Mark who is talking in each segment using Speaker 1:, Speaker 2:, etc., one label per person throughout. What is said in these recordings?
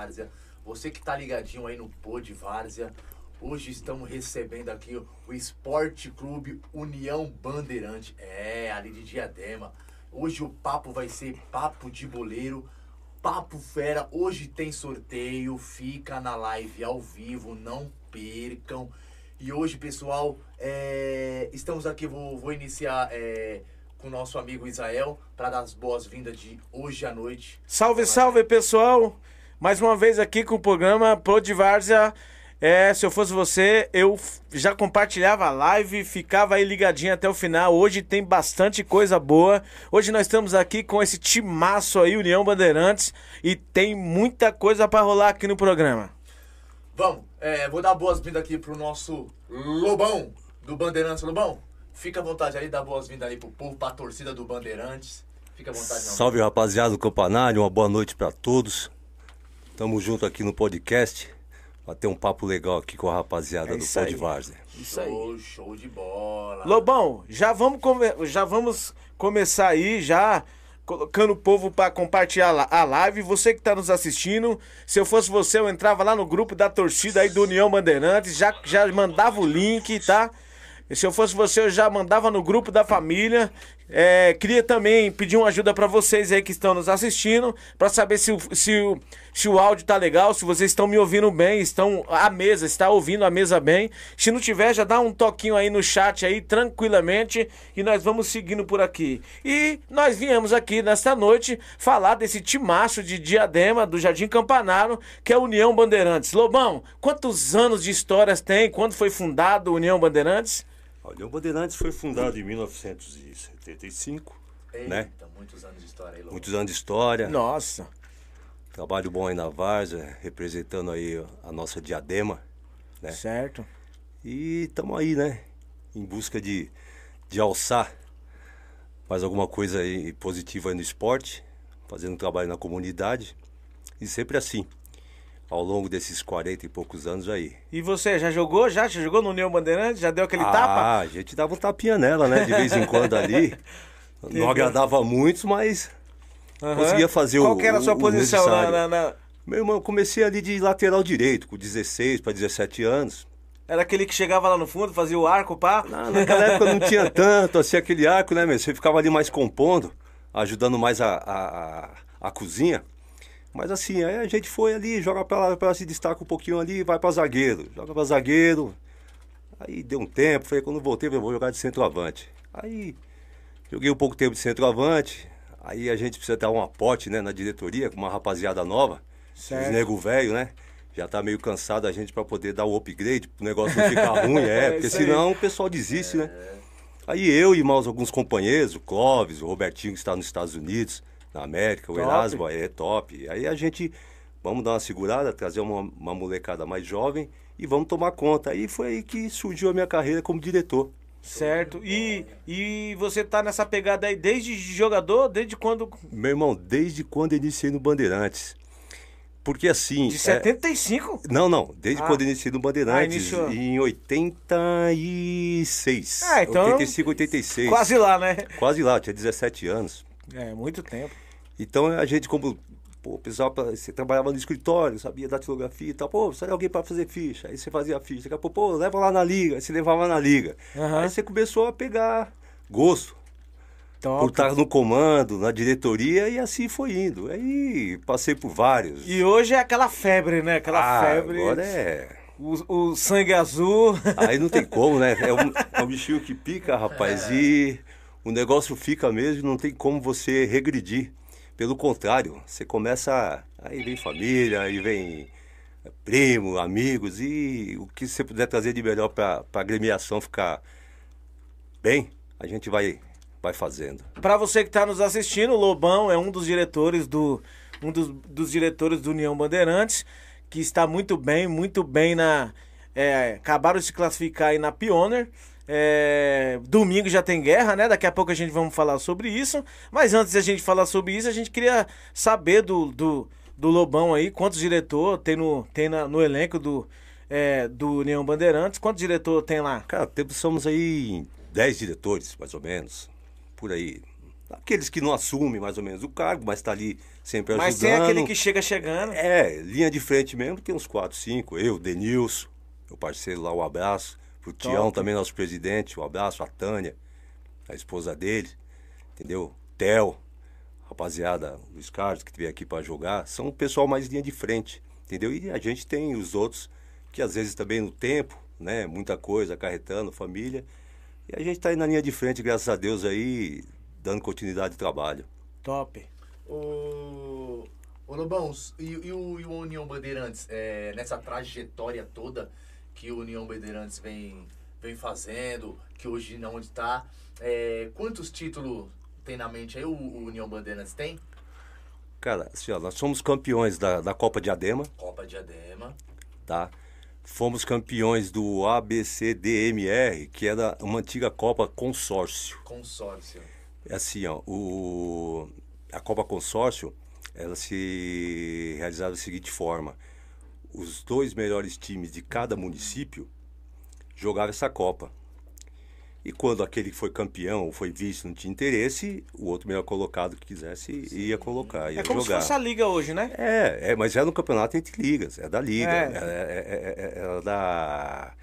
Speaker 1: Várzea. Você que tá ligadinho aí no Pô de Várzea. Hoje estamos recebendo aqui o Esporte Clube União Bandeirante. É, ali de Diadema. Hoje o papo vai ser papo de boleiro, papo fera. Hoje tem sorteio, fica na live ao vivo, não percam. E hoje, pessoal, é, estamos aqui, vou, vou iniciar é, com o nosso amigo Israel para dar as boas-vindas de hoje à noite.
Speaker 2: Salve, salve, pessoal! Mais uma vez aqui com o programa Pro de Várzea. É, se eu fosse você, eu já compartilhava a live, ficava aí ligadinho até o final. Hoje tem bastante coisa boa. Hoje nós estamos aqui com esse timaço aí, União Bandeirantes, e tem muita coisa para rolar aqui no programa.
Speaker 1: Vamos, é, vou dar boas-vindas aqui pro nosso Lobão do Bandeirantes. Lobão, fica à vontade aí, dá boas-vindas aí pro povo, pra torcida do Bandeirantes. Fica à vontade, não.
Speaker 3: Salve rapaziada do Campanário, uma boa noite pra todos. Tamo junto aqui no podcast. Bater um papo legal aqui com a rapaziada
Speaker 2: É
Speaker 3: do de Várzea.
Speaker 2: Isso aí.
Speaker 1: Show, show de bola.
Speaker 2: Lobão, já vamos, come- já vamos começar aí, já colocando o povo para compartilhar a live. Você que tá nos assistindo, se eu fosse você, eu entrava lá no grupo da torcida aí do União Bandeirantes, já, já mandava o link, tá? E se eu fosse você, eu já mandava no grupo da família. É, queria também pedir uma ajuda para vocês aí que estão nos assistindo, para saber se o, se, o, se o áudio tá legal, se vocês estão me ouvindo bem, estão à mesa, está ouvindo a mesa bem. Se não tiver, já dá um toquinho aí no chat aí, tranquilamente, e nós vamos seguindo por aqui. E nós viemos aqui nesta noite falar desse timaço de diadema do Jardim Campanaro, que é a União Bandeirantes. Lobão, quantos anos de histórias tem? Quando foi fundado a União Bandeirantes?
Speaker 3: A União Bandeirantes foi fundada em 1975,
Speaker 1: Eita,
Speaker 3: né?
Speaker 1: muitos anos de história aí, Lobão.
Speaker 3: Muitos anos de história.
Speaker 2: Nossa.
Speaker 3: Trabalho bom aí na Várzea, representando aí a nossa diadema, né?
Speaker 2: Certo.
Speaker 3: E estamos aí, né? Em busca de, de alçar mais alguma coisa aí positiva aí no esporte, fazendo trabalho na comunidade. E sempre assim, ao longo desses 40 e poucos anos aí.
Speaker 2: E você, já jogou? Já? Já jogou no União Bandeirantes? Já deu aquele
Speaker 3: ah,
Speaker 2: tapa?
Speaker 3: a gente dava um tapinha nela, né? De vez em quando ali. Não agradava a muitos, mas
Speaker 2: Aham.
Speaker 3: conseguia fazer o-
Speaker 2: Qual era a sua posição na, na, na-
Speaker 3: Meu irmão, eu comecei ali de lateral direito, com 16 para 17 anos.
Speaker 2: Era aquele que chegava lá no fundo, fazia o arco, pá.
Speaker 3: Na- naquela época não tinha tanto assim aquele arco, né, meu? Você ficava ali mais compondo, ajudando mais a, a, a, a cozinha. Mas assim, aí a gente foi ali, joga pra lá, pra lá, se destaca um pouquinho ali, vai pra zagueiro. Joga pra zagueiro. Aí deu um tempo, falei, quando voltei, eu vou jogar de centroavante. Aí joguei um pouco tempo de centroavante. Aí a gente precisa dar um aporte, né, na diretoria, com uma rapaziada nova.
Speaker 2: Certo.
Speaker 3: Os nego velho, né? Já tá meio cansado a gente pra poder dar o upgrade, pro negócio não ficar ruim, é,
Speaker 2: É
Speaker 3: porque
Speaker 2: isso aí.
Speaker 3: senão o pessoal desiste, né? Aí eu e mais alguns companheiros, o Clóvis, o Robertinho que está nos Estados Unidos, na América, o
Speaker 2: Top.
Speaker 3: Erasmo, é top. Aí a gente, vamos dar uma segurada, trazer uma, uma molecada mais jovem e vamos tomar conta. Aí foi aí que surgiu a minha carreira como diretor.
Speaker 2: Certo. E, e você tá nessa pegada aí desde jogador, desde quando?
Speaker 3: Meu irmão, desde quando eu iniciei no Bandeirantes. Porque assim.
Speaker 2: De
Speaker 3: é-
Speaker 2: 75?
Speaker 3: Não, não. Desde
Speaker 2: Ah.
Speaker 3: quando eu iniciei no Bandeirantes,
Speaker 2: Ah,
Speaker 3: em 86.
Speaker 2: Ah, então-
Speaker 3: 85, 86.
Speaker 2: Quase lá, né?
Speaker 3: Quase lá, tinha 17 anos.
Speaker 2: É, muito tempo.
Speaker 3: Então a gente, como pô, pra- você trabalhava no escritório, sabia datilografia e tal, pô, precisa de alguém para fazer ficha. Aí você fazia a ficha. Daqui a pouco, pô, leva lá na liga. Aí você levava na liga.
Speaker 2: Aham.
Speaker 3: Aí você começou a pegar gosto
Speaker 2: Top.
Speaker 3: por estar no comando, na diretoria, e assim foi indo. Aí passei por vários.
Speaker 2: E hoje é aquela febre, né? Aquela
Speaker 3: Ah,
Speaker 2: febre.
Speaker 3: Agora é.
Speaker 2: O, o sangue azul.
Speaker 3: Aí não tem como, né? É um, é um bichinho que pica, rapaz, e o negócio fica mesmo, não tem como você regredir. Pelo contrário, você começa. Aí vem família, aí vem primo, amigos, e o que você puder trazer de melhor para a agremiação ficar bem, a gente vai, vai fazendo.
Speaker 2: Pra você que tá nos assistindo, o Lobão é um dos diretores do um dos, dos diretores do União Bandeirantes, que está muito bem, muito bem na é, acabaram de se classificar aí na Pioneer. É, domingo já tem guerra, né? Daqui a pouco a gente vamos falar sobre isso. Mas antes de a gente falar sobre isso, a gente queria saber do, do, do Lobão aí, quantos diretor tem no, tem na- no elenco do, é, do União Bandeirantes, quantos diretor tem lá?
Speaker 3: Cara, temos, somos aí 10 diretores, mais ou menos, por aí. Aqueles que não assumem mais ou menos o cargo, mas tá ali sempre ajudando.
Speaker 2: Mas tem aquele que chega chegando.
Speaker 3: É, linha de frente mesmo, tem uns 4, 5. Eu, Denilson, meu parceiro lá, um abraço. Pro Tião também, nosso presidente, um abraço. A Tânia, a esposa dele, entendeu? Theo, rapaziada, Luiz Carlos, que veio aqui para jogar. São o pessoal mais linha de frente, entendeu? E a gente tem os outros que às vezes também no tempo, né? Muita coisa, acarretando, família. E a gente tá aí na linha de frente, graças a Deus aí, dando continuidade de trabalho.
Speaker 2: Top.
Speaker 4: Ô, ô Lobão, e, e o, e o União Bandeirantes, é, nessa trajetória toda que o União Bandeirantes vem, vem fazendo, que hoje não está, é, quantos títulos tem na mente aí o, o União Bandeirantes tem?
Speaker 3: Cara, assim, ó, nós somos campeões da, da Copa Diadema,
Speaker 4: Copa Diadema,
Speaker 3: tá? Fomos campeões do ABCDMR, que era uma antiga Copa Consórcio.
Speaker 4: consórcio.
Speaker 3: É assim, ó, o, a Copa Consórcio, ela se realizava da seguinte forma. Os dois melhores times de cada município jogavam essa Copa. E quando aquele que foi campeão ou foi vice não tinha interesse, o outro melhor colocado que quisesse ia colocar, ia
Speaker 2: É como
Speaker 3: jogar.
Speaker 2: se fosse a liga hoje, né?
Speaker 3: É, é, mas é no campeonato entre ligas, é da liga.
Speaker 2: É.
Speaker 3: É, é- é- é- é da,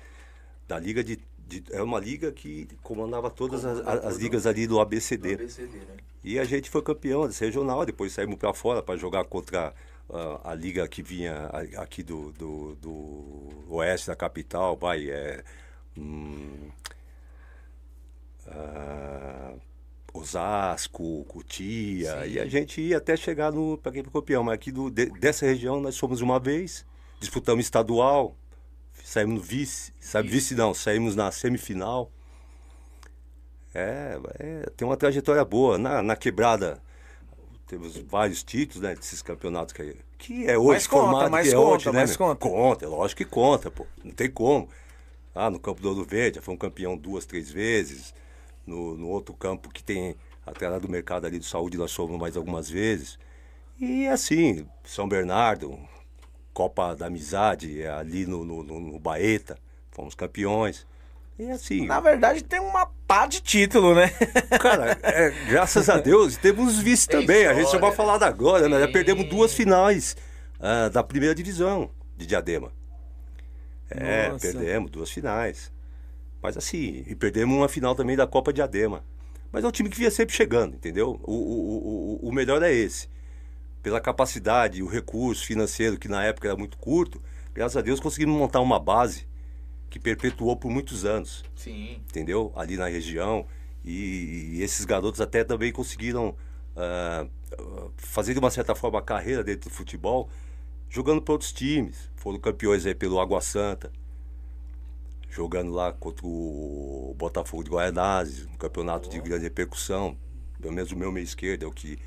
Speaker 3: da liga de, de- É uma liga que comandava todas as, as- as ligas ali do
Speaker 4: Do
Speaker 3: ABCD.
Speaker 4: ABCD, né?
Speaker 3: E a gente foi campeão desse regional, depois saímos para fora para jogar contra a liga que vinha aqui do, do, do oeste da capital, vai, é. hum, ah, Osasco, Cutia,
Speaker 4: Sim.
Speaker 3: e a gente ia até chegar no para quem foi campeão, mas aqui do, de- dessa região nós fomos uma vez, disputamos estadual, saímos no vice, sabe, vice não, saímos na semifinal. É, é, tem uma trajetória boa. Na, na quebrada, temos vários títulos, né, desses campeonatos que, que é hoje
Speaker 2: Mas conta,
Speaker 3: formado
Speaker 2: mas
Speaker 3: que é
Speaker 2: conta,
Speaker 3: hoje, né?
Speaker 2: mas conta.
Speaker 3: Conta, é lógico que conta, pô. Não tem como. Ah, no campo do Ouro Verde, já foi um campeão duas, três vezes. No, no outro campo que tem atrás do mercado ali de saúde, nós fomos mais algumas vezes. E assim, São Bernardo, Copa da Amizade, é ali no, no, no, no Baeta, fomos campeões. E assim.
Speaker 2: Na verdade, tem uma pá de título, né?
Speaker 3: Cara, é, graças a Deus, temos vice
Speaker 4: Tem
Speaker 3: também. A gente só
Speaker 4: história.
Speaker 3: vai falar da agora, né? Já perdemos duas finais. ah, da primeira divisão de Diadema. É,
Speaker 2: Nossa.
Speaker 3: perdemos duas finais. Mas assim, e perdemos uma final também da Copa Diadema. Mas é um time que vinha sempre chegando, entendeu? O, o, o, o melhor é esse. Pela capacidade, o recurso financeiro, que na época era muito curto, graças a Deus conseguimos montar uma base que perpetuou por muitos anos
Speaker 1: Sim.
Speaker 3: entendeu? Ali na região. E, e esses garotos até também conseguiram ah, fazer de uma certa forma a carreira dentro do futebol, jogando para outros times. Foram campeões aí pelo Água Santa, jogando lá contra o Botafogo de Guaianazes, um campeonato de grande repercussão. Pelo menos o meu meio esquerdo é o que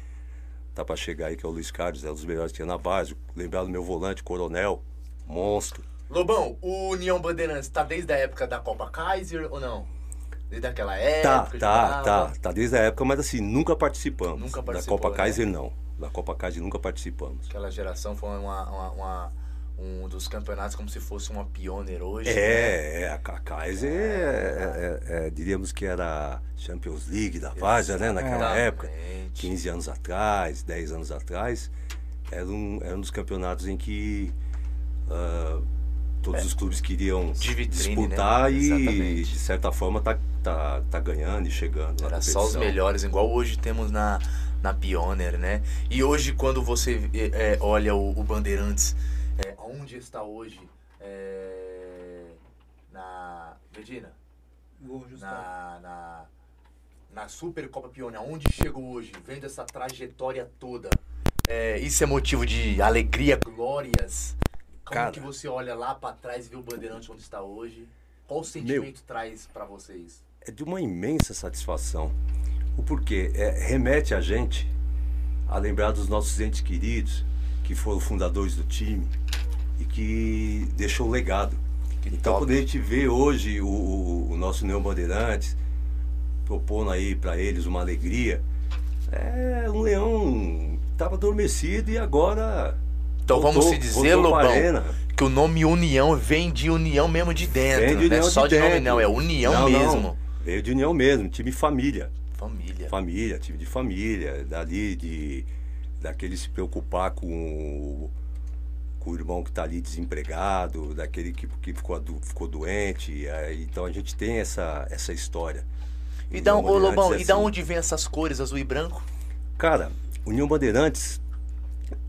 Speaker 3: tá para chegar aí, que é o Luiz Carlos, é um dos melhores que tinha na base. Lembrar do meu volante, Coronel, monstro.
Speaker 1: Lobão, o União Bandeirantes tá desde a época da Copa Kaiser ou não? Desde aquela
Speaker 3: Tá,
Speaker 1: época?
Speaker 3: tá,
Speaker 1: jogava?
Speaker 3: tá. Tá desde a época, mas assim, nunca participamos.
Speaker 1: Nunca
Speaker 3: Da
Speaker 1: participou,
Speaker 3: Copa
Speaker 1: né?
Speaker 3: Kaiser, não. Da Copa Kaiser nunca participamos.
Speaker 1: Aquela geração foi uma, uma- uma- um dos campeonatos como se fosse uma pioneer hoje. né?
Speaker 3: É, é, a Ka- Kaiser, é, é, é, diríamos que era a Champions League da Várzea, né? Naquela época.
Speaker 1: Exatamente.
Speaker 3: 15 anos atrás, 10 anos atrás. Era um, era um dos campeonatos em que ah, todos os clubes queriam
Speaker 1: É. Vitrine,
Speaker 3: disputar
Speaker 1: né?
Speaker 3: e,
Speaker 1: Exatamente.
Speaker 3: de certa forma, tá, tá, tá ganhando e chegando.
Speaker 1: Era só os melhores, igual hoje temos na, na Pioneer, né? E hoje, quando você é, é, olha o, o Bandeirantes, é, onde está hoje? É, na. Medina? Na, na, na Supercopa Pioneer, onde chegou hoje, vendo essa trajetória toda, é, isso é motivo de alegria, glórias? Como
Speaker 3: Cara.
Speaker 1: que você olha lá pra trás e vê o Bandeirante onde está hoje? Qual o sentimento traz pra vocês?
Speaker 3: é de uma imensa satisfação. O porquê? É, remete a gente a lembrar dos nossos entes queridos, que foram fundadores do time e que deixou um legado.
Speaker 1: Que
Speaker 3: Então,
Speaker 1: top.
Speaker 3: quando a gente vê hoje o, o- o nosso Neon Bandeirantes propondo aí para eles uma alegria, é um leão que estava adormecido e agora.
Speaker 1: Então vamos se dizer, Lobão, que o nome União vem de união mesmo de dentro.
Speaker 3: Vem de
Speaker 1: não é
Speaker 3: união
Speaker 1: só de,
Speaker 3: de
Speaker 1: nome não, é união
Speaker 3: Não, não.
Speaker 1: mesmo.
Speaker 3: Veio de união mesmo, time família.
Speaker 1: Família.
Speaker 3: Família, time de família, dali de daquele se preocupar com o, com o irmão que está ali desempregado, daquele que, que ficou, adu- ficou doente. aí, então a gente tem essa, essa história.
Speaker 1: E da, ô, Lobão,
Speaker 3: é
Speaker 1: e da
Speaker 3: assim.
Speaker 1: onde vem essas cores azul e branco?
Speaker 3: Cara, União Bandeirantes,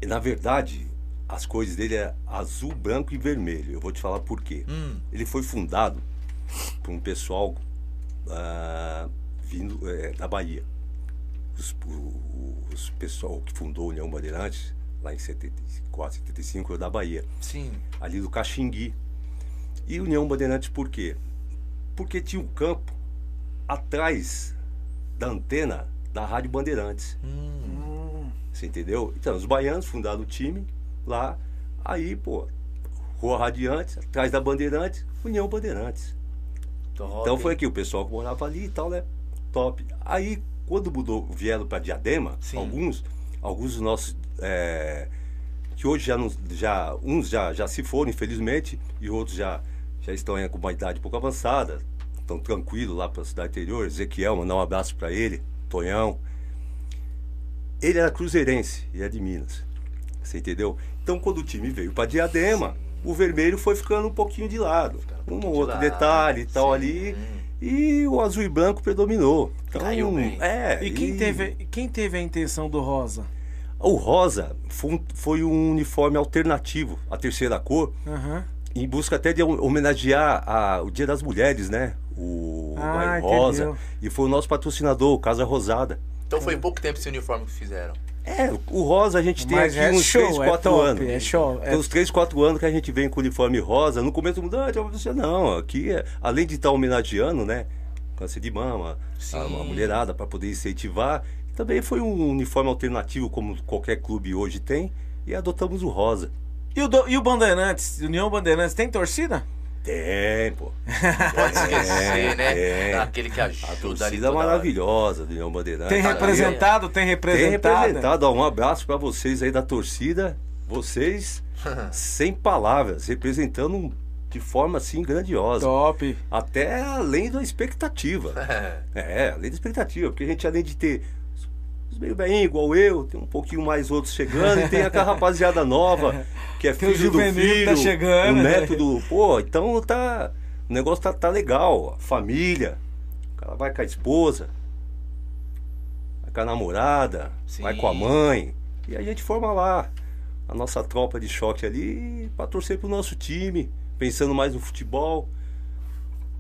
Speaker 3: na verdade, as cores dele é azul, branco e vermelho. Eu vou te falar por quê.
Speaker 1: Hum,
Speaker 3: Ele foi fundado por um pessoal ah, vindo eh, da Bahia. Os, o- os pessoal que fundou a União Bandeirantes, lá em 74, 75, é da Bahia,
Speaker 1: sim.
Speaker 3: ali do Caxingui. E União Bandeirantes por quê? Porque tinha um campo atrás da antena da Rádio Bandeirantes.
Speaker 1: Hum,
Speaker 3: Você entendeu? Então, os baianos fundaram o time lá. Aí, pô, Rua Radiante, atrás da Bandeirantes, União Bandeirantes.
Speaker 1: top,
Speaker 3: Então foi aqui, o pessoal que morava ali e tal, né? Top. Aí, quando mudou, vieram para Diadema,
Speaker 1: Sim.
Speaker 3: alguns, alguns dos nossos. é, que hoje já, não, já uns já, já se foram, infelizmente, e outros já, já estão com uma idade um pouco avançada, estão tranquilos lá para a cidade interior. Ezequiel, mandar um abraço para ele, Tonhão. Ele era cruzeirense e é de Minas. Você entendeu? Então, quando o time veio para Diadema, o vermelho foi ficando um pouquinho de lado.
Speaker 1: Um
Speaker 3: Um
Speaker 1: pouquinho
Speaker 3: ou
Speaker 1: de
Speaker 3: outro
Speaker 1: lado,
Speaker 3: detalhe e tal
Speaker 1: sim.
Speaker 3: ali. E o azul e branco predominou. Então,
Speaker 1: Caiu bem.
Speaker 3: É,
Speaker 2: E quem teve, quem teve a intenção do rosa?
Speaker 3: O rosa foi um, foi um uniforme alternativo, a terceira cor,
Speaker 2: Aham.
Speaker 3: em busca até de homenagear a- o Dia das Mulheres, né? O
Speaker 2: Ah,
Speaker 3: Rosa.
Speaker 2: entendeu.
Speaker 3: E foi o nosso patrocinador, o Casa Rosada.
Speaker 1: Então foi pouco tempo esse uniforme que fizeram.
Speaker 3: É, o rosa a gente tem
Speaker 2: Mas
Speaker 3: aqui
Speaker 2: é
Speaker 3: uns
Speaker 2: show,
Speaker 3: 3,
Speaker 2: é
Speaker 3: 4
Speaker 2: top,
Speaker 3: anos.
Speaker 2: é show, é-
Speaker 3: Tem uns 3, 4 anos que a gente vem com o uniforme rosa. No começo mudou, ah, você não, aqui é, além de estar homenageando, né? Câncer de mama, a, a
Speaker 1: Sim.
Speaker 3: mulherada para poder incentivar. Também foi um uniforme alternativo, como qualquer clube hoje tem, e adotamos o rosa.
Speaker 2: E o, do- e o Bandeirantes, União Bandeirantes, tem torcida?
Speaker 3: Tem, pô.
Speaker 1: Pode esquecer, né?
Speaker 3: é.
Speaker 1: Aquele que
Speaker 3: A
Speaker 1: ajuda ali
Speaker 3: torcida
Speaker 1: toda hora.
Speaker 3: maravilhosa do União Bandeirantes.
Speaker 2: Tem
Speaker 1: tá
Speaker 2: representado? Tem
Speaker 3: Tem
Speaker 2: representado?
Speaker 3: representado. Ó, um abraço para vocês aí da torcida. Vocês, sem palavras, representando de forma assim grandiosa.
Speaker 2: Top.
Speaker 3: Até além da expectativa. É, além da expectativa. Porque a gente, além de ter Os meio bem igual eu, tem um pouquinho mais outros chegando, e tem aquela rapaziada nova, que é filho do
Speaker 2: que
Speaker 3: filho,
Speaker 2: tá chegando.
Speaker 3: o neto do. Pô, então tá. O negócio tá, tá legal. A família. O cara vai com a esposa, vai com a namorada,
Speaker 4: Sim.
Speaker 3: vai com a mãe. E a gente forma lá a nossa tropa de choque ali pra torcer pro nosso time, pensando mais no futebol.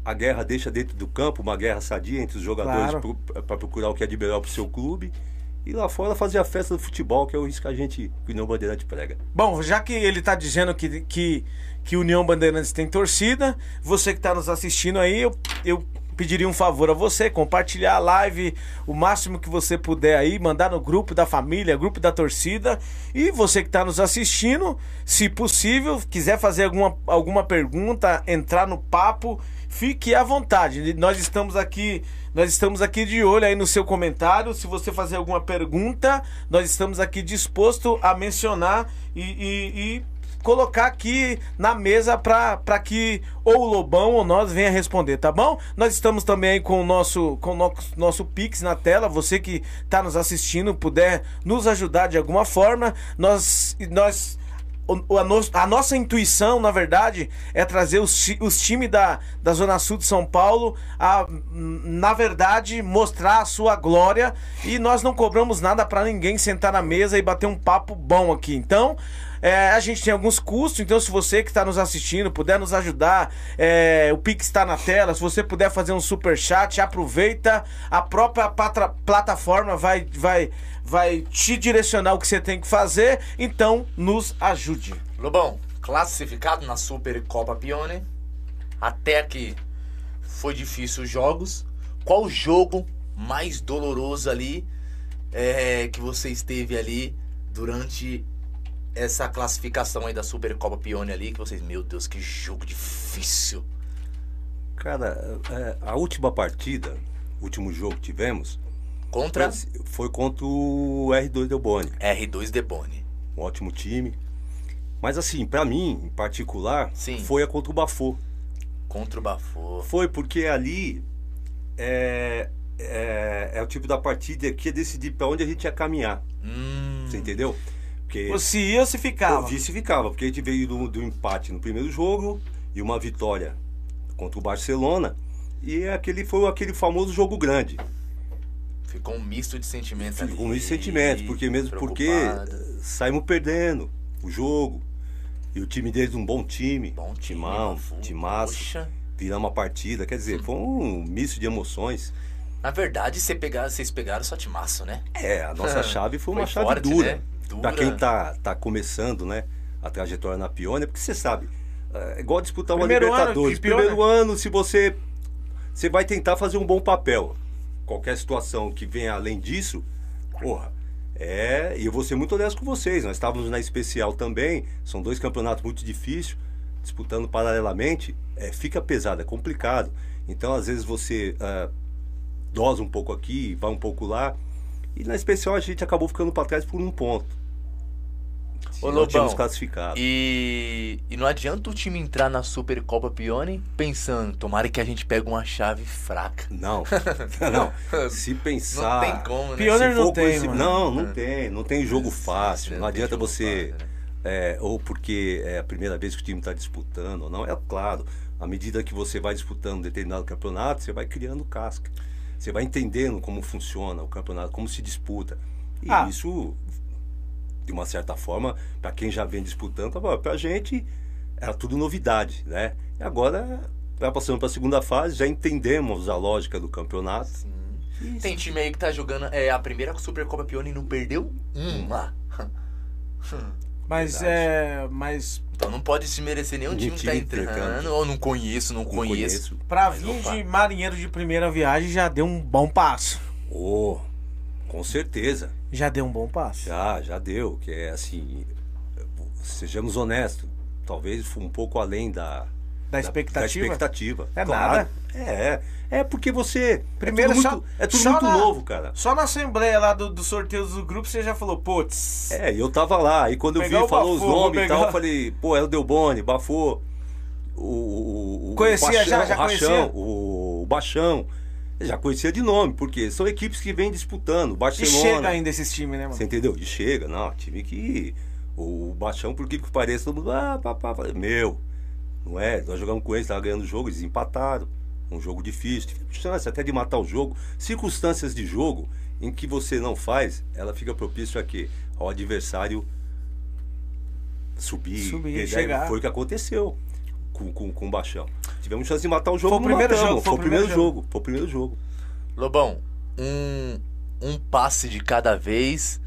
Speaker 3: A guerra deixa dentro do campo, uma guerra sadia entre os jogadores
Speaker 2: Claro.
Speaker 3: para procurar o que é de melhor pro seu clube. E lá fora fazer a festa do futebol, que é isso que a gente, que União Bandeirante prega.
Speaker 2: Bom, já que ele tá dizendo que, que, que União Bandeirantes tem torcida, você que tá nos assistindo aí, eu, eu pediria um favor a você, compartilhar a live o máximo que você puder aí, mandar no grupo da família, grupo da torcida. E você que tá nos assistindo, se possível, quiser fazer alguma, alguma pergunta, entrar no papo, fique à vontade. Nós estamos aqui, nós estamos aqui de olho aí no seu comentário. Se você fazer alguma pergunta, nós estamos aqui disposto a mencionar e, e- e colocar aqui na mesa para que ou o Lobão ou nós venha responder, tá bom? Nós estamos também aí com o nosso com o nosso, nosso Pix na tela. Você que está nos assistindo puder nos ajudar de alguma forma, nós nós a, no- a nossa intuição, na verdade, é trazer os, os times da, da Zona Sul de São Paulo a, hum, na verdade, mostrar a sua glória. E nós não cobramos nada para ninguém sentar na mesa e bater um papo bom aqui. Então, é, a gente tem alguns custos, então se você que está nos assistindo puder nos ajudar, é, o Pix está na tela, se você puder fazer um super chat, aproveita, a própria patra- plataforma vai, vai, vai te direcionar o que você tem que fazer, então nos ajude.
Speaker 4: Lobão, classificado na Supercopa Pione. Até aqui foi difícil os jogos. Qual jogo mais doloroso ali é, que você esteve ali durante essa classificação aí da Supercopa Pione ali? Que vocês, meu Deus, que jogo difícil.
Speaker 3: Cara, é, a última partida, o último jogo que tivemos,
Speaker 4: Contra
Speaker 3: foi contra o R2 Del Boni.
Speaker 4: R2 Debone.
Speaker 3: Um ótimo time. Mas assim, pra mim, em particular,
Speaker 4: Sim.
Speaker 3: foi a contra o Bafô.
Speaker 4: Contra o Bafô.
Speaker 3: Foi porque ali é, é, é o tipo da partida que ia decidir pra onde a gente ia caminhar.
Speaker 4: Hum,
Speaker 3: Você entendeu? Porque
Speaker 2: Ou se ia ou se ficava.
Speaker 3: o vice ficava, porque a gente veio do, do empate no primeiro jogo e uma vitória contra o Barcelona. E aquele foi aquele famoso jogo grande.
Speaker 4: ficou um misto de sentimentos ali.
Speaker 3: Com esse sentimento, porque mesmo porque
Speaker 4: preocupado.
Speaker 3: eh, saímos perdendo o jogo. E o time deles um bom time.
Speaker 4: Bom time,
Speaker 3: timão, timaço.
Speaker 4: Poxa.
Speaker 3: Viramos a partida. Quer dizer, foi um misto de emoções.
Speaker 4: Na verdade, você pegar, vocês pegaram só timaço, né?
Speaker 3: É, a nossa chave foi uma
Speaker 4: Foi
Speaker 3: chave
Speaker 4: forte,
Speaker 3: dura.
Speaker 4: né? Dura.
Speaker 3: Pra quem tá, tá começando, né? A trajetória na Pione, porque você sabe, é igual disputar uma
Speaker 2: Primeiro ano
Speaker 3: Libertadores.
Speaker 2: Pione.
Speaker 3: Primeiro ano, se você. Você vai tentar fazer um bom papel. Qualquer situação que venha além disso, porra. É, e eu vou ser muito honesto com vocês. Nós estávamos na especial também. São dois campeonatos muito difíceis, disputando paralelamente. É, fica pesado, é complicado. Então, às vezes, você ah, dosa um pouco aqui, vai um pouco lá. E na especial a gente acabou ficando para trás por um ponto.
Speaker 4: Ô, Lobão,
Speaker 3: tínhamos classificado.
Speaker 4: E, e não adianta o time entrar na Supercopa Pione pensando, tomara que a gente pegue uma chave fraca.
Speaker 3: Não, não. Se pensar.
Speaker 4: Não tem como, né?
Speaker 2: Pioneer
Speaker 3: se
Speaker 2: não
Speaker 3: for
Speaker 2: tem,
Speaker 3: esse-
Speaker 2: mano.
Speaker 3: Não, não tem. Não tem jogo fácil.
Speaker 4: Não
Speaker 3: Não
Speaker 4: tem
Speaker 3: adianta você.
Speaker 4: fácil, né?
Speaker 3: é, ou porque é a primeira vez que o time está disputando ou não. É claro, à medida que você vai disputando um determinado campeonato, você vai criando casca. Você vai entendendo como funciona o campeonato, como se disputa. E
Speaker 2: Ah.
Speaker 3: isso, de uma certa forma, para quem já vem disputando, para a gente era tudo novidade, né? E agora vai passando para a segunda fase, já entendemos a lógica do campeonato.
Speaker 4: Tem time aí que tá jogando é, a primeira Supercopa Pione e não perdeu uma.
Speaker 2: Mas
Speaker 3: Verdade.
Speaker 2: é. Mas
Speaker 4: Então não pode se merecer nenhum
Speaker 3: Nenhum
Speaker 4: time que tá
Speaker 3: time
Speaker 4: entrando. Ou não conheço, não,
Speaker 3: Não
Speaker 4: conheço.
Speaker 2: pra
Speaker 4: Mas,
Speaker 2: vir
Speaker 4: opa.
Speaker 2: de marinheiro de primeira viagem já deu um bom passo.
Speaker 3: Oh, com certeza.
Speaker 2: Já deu um bom passo.
Speaker 3: Já, já deu. Que é assim, sejamos honestos. Talvez foi um pouco além da,
Speaker 2: Da expectativa?
Speaker 3: Da expectativa.
Speaker 2: É
Speaker 3: claro.
Speaker 2: nada.
Speaker 3: É, é porque você.
Speaker 2: Primeiro
Speaker 3: é tudo
Speaker 2: só-
Speaker 3: muito, é tudo
Speaker 2: só
Speaker 3: muito
Speaker 2: na-
Speaker 3: novo, cara.
Speaker 2: Só na assembleia lá do, do sorteio do grupo você já falou, putz.
Speaker 3: É, eu tava lá, e quando eu vi,
Speaker 2: o
Speaker 3: falou
Speaker 2: Bafô,
Speaker 3: os nomes e tal, eu falei, pô, é o Delboni, Bafô, o, o, o
Speaker 2: Conhecia
Speaker 3: Baixão,
Speaker 2: já? Já
Speaker 3: o Rachão,
Speaker 2: conhecia?
Speaker 3: o, o Baixão. Já conhecia de nome, porque são equipes que vêm disputando.
Speaker 2: E
Speaker 3: Barcelona.
Speaker 2: chega ainda esses times, né, mano?
Speaker 3: Você entendeu? E chega, não, time que. O Baixão, por que que pareça, todo mundo. Ah, pá, pá, pá. Meu, não é? Nós jogamos com eles, tava ganhando o jogo, eles empataram. Um jogo difícil, tive chance até de matar o jogo. Circunstâncias de jogo em que você não faz, ela fica propício a quê? Ao adversário subir.
Speaker 2: Subir, chegar.
Speaker 3: Foi o que aconteceu com, com, com o Baixão. Tivemos chance de matar o jogo.
Speaker 2: Foi o primeiro
Speaker 3: matamos.
Speaker 2: jogo,
Speaker 3: Foi o primeiro jogo. Foi o primeiro jogo.
Speaker 4: Lobão, um, um passe de cada vez,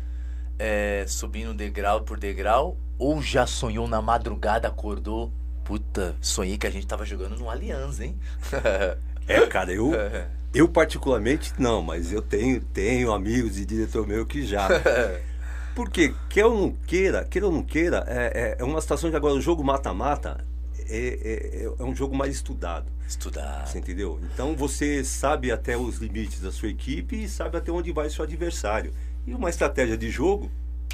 Speaker 4: é, subindo degrau por degrau, ou já sonhou na madrugada, acordou? Puta, sonhei que a gente tava jogando no Aliança, hein?
Speaker 3: É, cara, eu. Eu particularmente não, mas eu tenho, tenho amigos e diretor meu que já. Porque, quer ou não queira, queira ou não queira, é, é- é uma situação de agora, o jogo mata-mata é, é- é um jogo mais estudado.
Speaker 4: Estudar.
Speaker 3: Você entendeu? Então você sabe até os limites da sua equipe e sabe até onde vai seu adversário. E uma estratégia de jogo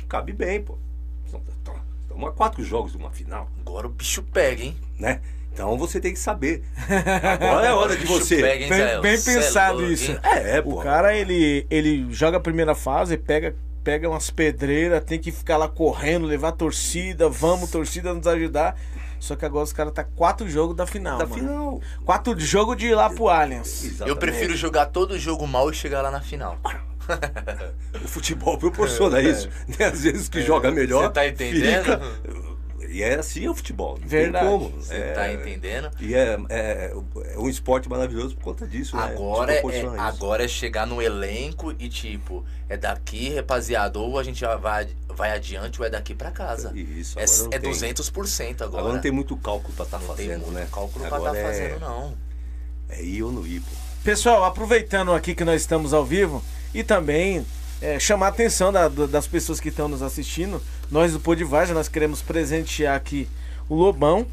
Speaker 3: cabe bem, pô. Estamos a quatro jogos de uma final,
Speaker 4: Agora o bicho pega, hein?
Speaker 3: né? Então você tem que saber. Agora é hora de
Speaker 4: O
Speaker 3: você.
Speaker 4: pega, hein,
Speaker 2: Bem- bem
Speaker 4: é
Speaker 2: pensado isso.
Speaker 3: É, é,
Speaker 2: O
Speaker 3: pô.
Speaker 2: cara, ele, ele joga a primeira fase, pega, pega umas pedreiras, tem que ficar lá correndo, levar a torcida, vamos, torcida nos ajudar. Só que agora os caras tá quatro jogos da final,
Speaker 3: Da
Speaker 2: mano.
Speaker 3: final.
Speaker 2: Quatro jogos de ir lá pro Allianz.
Speaker 4: Eu
Speaker 3: Exatamente.
Speaker 4: prefiro jogar todo jogo mal e chegar lá na final.
Speaker 3: O futebol proporciona isso. né? Às vezes que joga melhor.
Speaker 4: É. Cê tá entendendo?
Speaker 3: fica- E é assim é o futebol. Não
Speaker 2: Verdade.
Speaker 3: Tem como.
Speaker 4: Você
Speaker 3: é...
Speaker 4: tá entendendo?
Speaker 3: E é, é, é um esporte maravilhoso por conta disso. né?
Speaker 4: Agora
Speaker 3: Te
Speaker 4: é, agora é chegar no elenco e tipo, é daqui, rapaziada, ou a gente vai, vai adiante ou é daqui pra casa.
Speaker 3: Isso,
Speaker 4: É, é
Speaker 3: tem-
Speaker 4: 200% agora.
Speaker 3: Agora não tem muito cálculo pra estar
Speaker 4: Não tem
Speaker 3: fazendo,
Speaker 4: muito
Speaker 3: né?
Speaker 4: cálculo pra
Speaker 3: agora
Speaker 4: tá
Speaker 3: é,
Speaker 4: fazendo, não.
Speaker 3: é ir ou não ir, pô.
Speaker 2: Pessoal, aproveitando aqui que nós estamos ao vivo e também é, chamar a atenção da- das pessoas que estão nos assistindo, nós do Podivaja, nós queremos presentear aqui o Lobão,